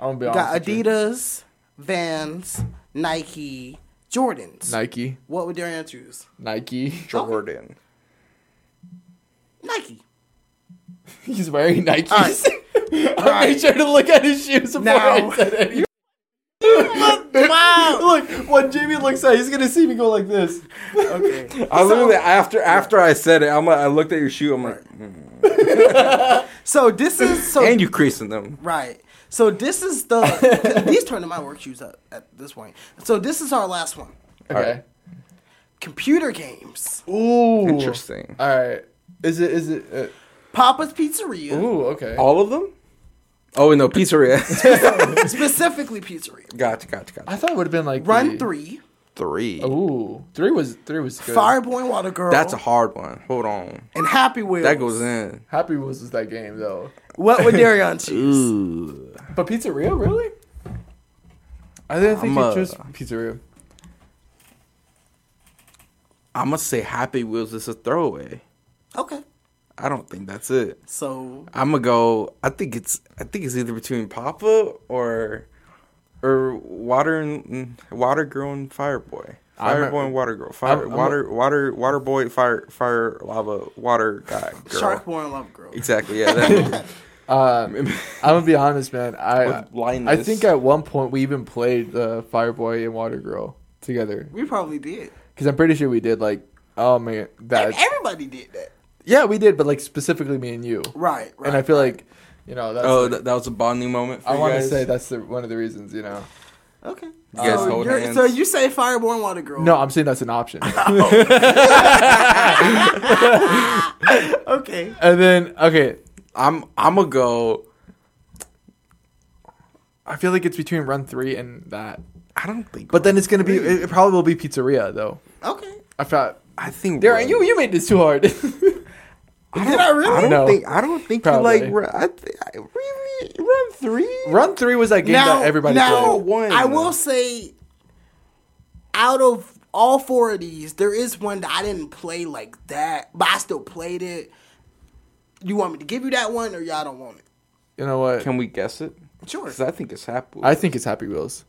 I'm gonna be honest. got with you. Adidas, Vans, Nike, Jordans. Nike, What would Daryon choose? Nike. Jordan. Nike. He's wearing Nikes. All right. I Alright. made sure to look at his shoes before Now- I said anything. wow. Look, when Jamie looks at, it, he's gonna see me go like this. Okay. I literally after after I said it, I'm like I looked at your shoe. I'm like, mm. So this is so and you creasing them. right. So this is the these turning my work shoes up at this point. So this is our last one. Okay. Alright. Computer games. Ooh. Interesting. All right. Is it? Is it? Uh, Papa's Pizzeria. ooh. Okay. All of them? Oh no, pizzeria. Specifically Pizzeria. gotcha, gotcha, gotcha. I thought it would have been like Run the- three. Three. Ooh, three was three was good. Fireboy Water Girl. That's a hard one. Hold on. and Happy Wheels. That goes in. Happy Wheels was that game though. What would Daryon choose? Ooh. But Pizzeria, really? I didn't think I'm, you chose Pizzeria. I'm gonna say Happy Wheels is a throwaway. Okay. I don't think that's it. So I'm gonna go. I think it's. I think it's either between Papa or, or Water and Water Girl and Fireboy. I'm- Fireboy and Water Girl. Fire, I'm- I'm- water, water, Water Boy, Fire, Fire, Lava, Water Guy, Girl. Sharkborn Love Girl. Exactly. Yeah. That, Um, I'm gonna be honest, man. I With I think at one point we even played the Fireboy and Water Girl together We probably did. because I'm pretty sure we did. Like, oh man, that everybody did that. yeah, we did, but like specifically me and you. Right. right and I feel right. like, you know, that's oh, like- that, that was a bonding moment. For I want to say that's the, one of the reasons. You know, Okay. You guys so, you're- hands? so you say Fireborn Water Girl. no, I'm saying that's an option. Okay. and then okay, I'm. I'm gonna go. I feel like it's between Run Three and that, I don't think. but then it's gonna be it, it probably will be Pizzeria though. Okay. I thought. I think. Darren, Run- you you made this too hard. Did I really? I don't No. think. I don't think Probably. you like. Run- I th- I- really run three. Run Three was that game now, that everybody now played. One. I will say, out of all four of these, there is one that I didn't play like that, but I still played it. You want me to give you that one, or y'all don't want it? You know what? Can we guess it? Sure. 'Cause I think it's Happy. Wheels. I think it's Happy Wheels.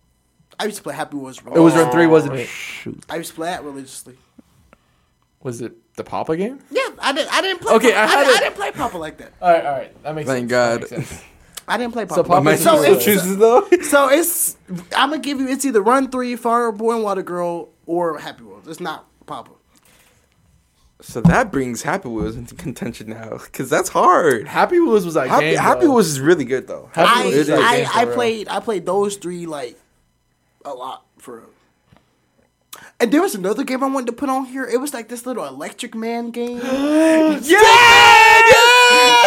I used to play Happy Wheels. It was Run Three, wasn't it? Shoot. I used to play that religiously. Was it the Papa game? Yeah, I didn't. I didn't play. Okay, Papa. I I, had didn't, I didn't play Papa like that. All right, all right, that makes sense. Thank sense. God. Makes sense. I didn't play Papa. So Papa- My So sister it's- chooses though. So it's I'm gonna give you it's either Run Three, Fire Boy and Water Girl, or Happy Wheels. It's not Papa. So that brings Happy Wheels into contention now, because that's hard. Happy Wheels was that Happy, game. Happy. Wheels is really good though. Happy I Wheels is that I, game for I played I played those three like a lot for real. And there was another game I wanted to put on here. It was like this little Electric Man game. Yes!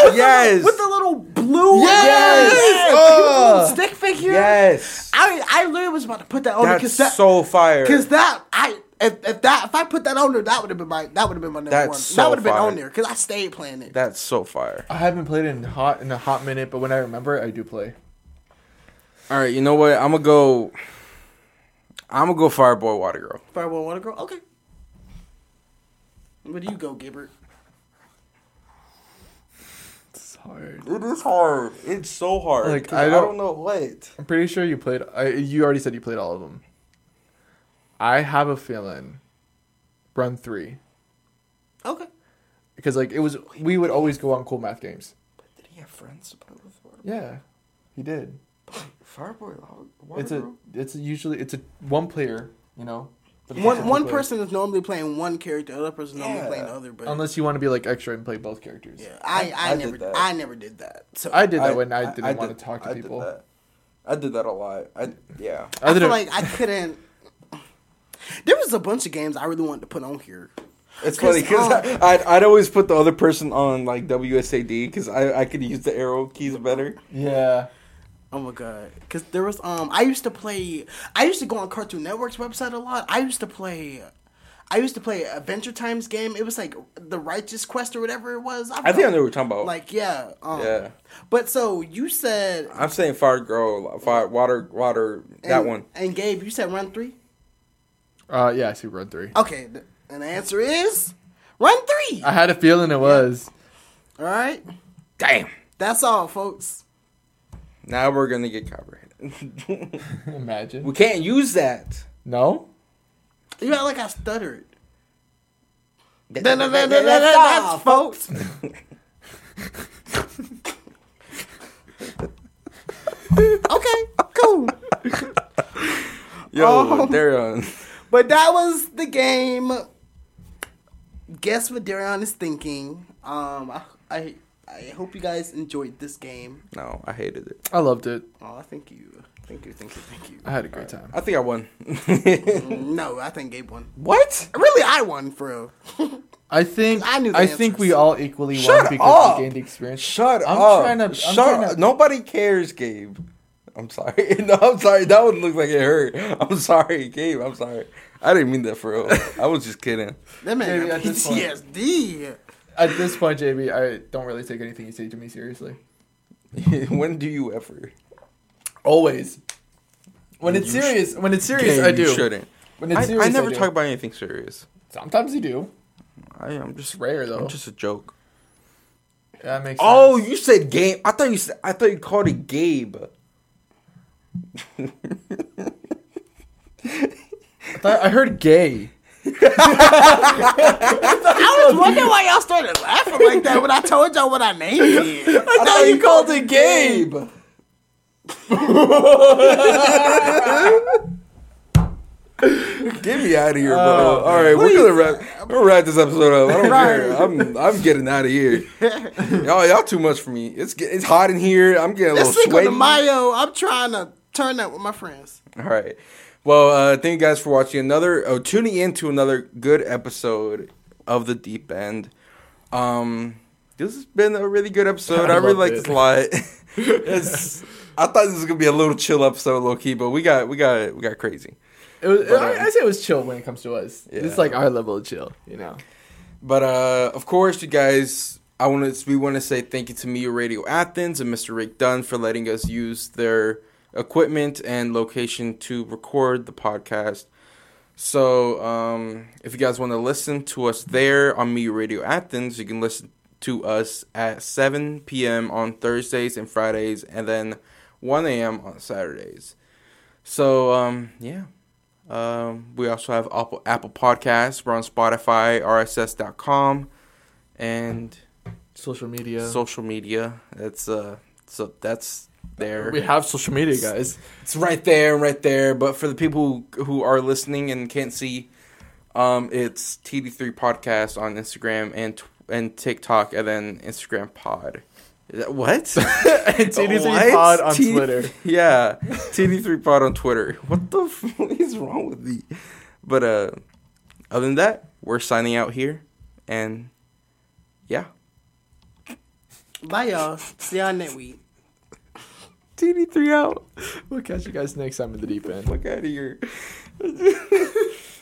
With the- Yes! With the little blue Yes! Yes! Oh! Stick figure. Yes. I I literally was about to put that on That's because that so fire. Because that I if, if that if I put that on there, that would have been my that would have been my number That's one. so that would have been fire. on there because I stayed playing it. That's so fire. I haven't played it in hot in a hot minute, but when I remember, it, I do play. All right, you know what? I'm gonna go. I'm gonna go Fireboy Water Girl. Fireball Water Girl. Okay. Where do you go, Gibbert? It's hard. It is hard. It's so hard. Like, 'cause I I don't- don't know what. I'm pretty sure you played. I, you already said you played all of them. I have a feeling. Run three Okay. because like it was. We would always go on cool math games. But Did he have friends to play with Water? Yeah, he did. Fireboy Water uh, It's a. It's a, usually it's a one player. You know. but One one two players. person is normally playing one character, the other person is normally Yeah. playing the other. But Unless you want to be like extra and play both characters. yeah, I I, I did never that. I never did that. So I did that when I didn't want did- to talk to I did people. that. I did that a lot. I yeah. I, I did feel like I couldn't. There was a bunch of games I really wanted to put on here. It's 'Cause, funny because um, I'd, I'd always put the other person on like WSAD because I, I could use the arrow keys better. Yeah. Oh my god! Because there was um, I used to play. I used to go on Cartoon Network's website a lot. I used to play. I used to play Adventure Times game. It was like the Righteous Quest or whatever it was. I think I know what you're talking about. Like yeah, um, Yeah. But so you said I'm saying Fire Girl, Fire Water, Water. That and- one. And Gabe, you said Run Three. Uh, yeah, I see Run three. Okay, th- and the answer is Run Three. I had a feeling it was. All right, Damn. that's all, folks. Now we're gonna get copyrighted. Imagine. we can't use that. No. You act like I stuttered. That- That's that- that- that's all, folks. okay, cool. Yo, Um, they're on. But that was the game. Guess what Daryon is thinking. Um, I, I I hope you guys enjoyed this game. No, I hated it. I loved it. Oh, thank you, thank you, thank you, thank you. I had a great time. I think I won. no, I think Gabe won. what? Really, I won for real. I think I I, knew the think we all equally Shut won because up. we gained the experience. Shut up. I'm up. trying to- I'm Shut trying up. to- Nobody cares, Gabe. I'm sorry. No, I'm sorry. That one looked like it hurt. I'm sorry, Gabe. I'm sorry. I didn't mean that for real. I was just kidding. That man Maybe got at this point. PTSD. At this point, JB, I don't really take anything you say to me seriously. when do you ever? Always. When it's You sh- serious, when it's serious, Gabe, I you do. shouldn't. When it's I, serious, I never do. talk about anything serious. Sometimes you do. I am just It's rare though. I'm just a joke. that makes. Oh, sense. you said game. I thought you said. I thought you called it Gabe. I, thought, I heard gay. I was wondering why y'all started laughing like that when I told y'all what I named it. I thought you called it Gabe. Get me out of here, bro. Oh, All right, we're gonna wrap. We're gonna wrap this episode up. I don't care. I'm I'm getting out of here. Y'all, y'all too much for me. It's it's hot in here. I'm getting a This little Cinco sweaty. de Mayo, I'm trying to turn that with my friends. All right. Well, uh, thank you guys for watching another, oh, tuning in to another good episode of the Deep End. Um, this has been a really good episode. I, I really like this a lot. it's, I thought this was gonna be a little chill episode, low key, but we got we got we got crazy. It was, But, I, um, I say it was chill when it comes to us. Yeah. It's like our level of chill, you know. But uh, of course, you guys, I want to we want to say thank you to Media Radio Athens and Mr. Rick Dunn for letting us use their equipment and location to record the podcast. So, um, if you guys want to listen to us there on Me Radio Athens, you can listen to us at 7 p.m. on Thursdays and Fridays, and then 1 a.m. on Saturdays. So um, yeah. Um, we also have Apple Apple Podcasts. We're on Spotify, RSS.com, and Social media. social media. That's uh, so that's there. we have social media, guys. It's right there, right there. But for the people who, who are listening and can't see, um, it's TD3 Podcast on Instagram and tw- and TikTok, and then Instagram Pod. What? TD3 What? Pod on T- Twitter. Yeah, TD3 Pod on Twitter. What the fuck is wrong with me? But uh, other than that, we're signing out here, and yeah, Bye, y'all. See y'all next week. TD3 out. We'll catch you guys next time in the deep end. Fuck out of here.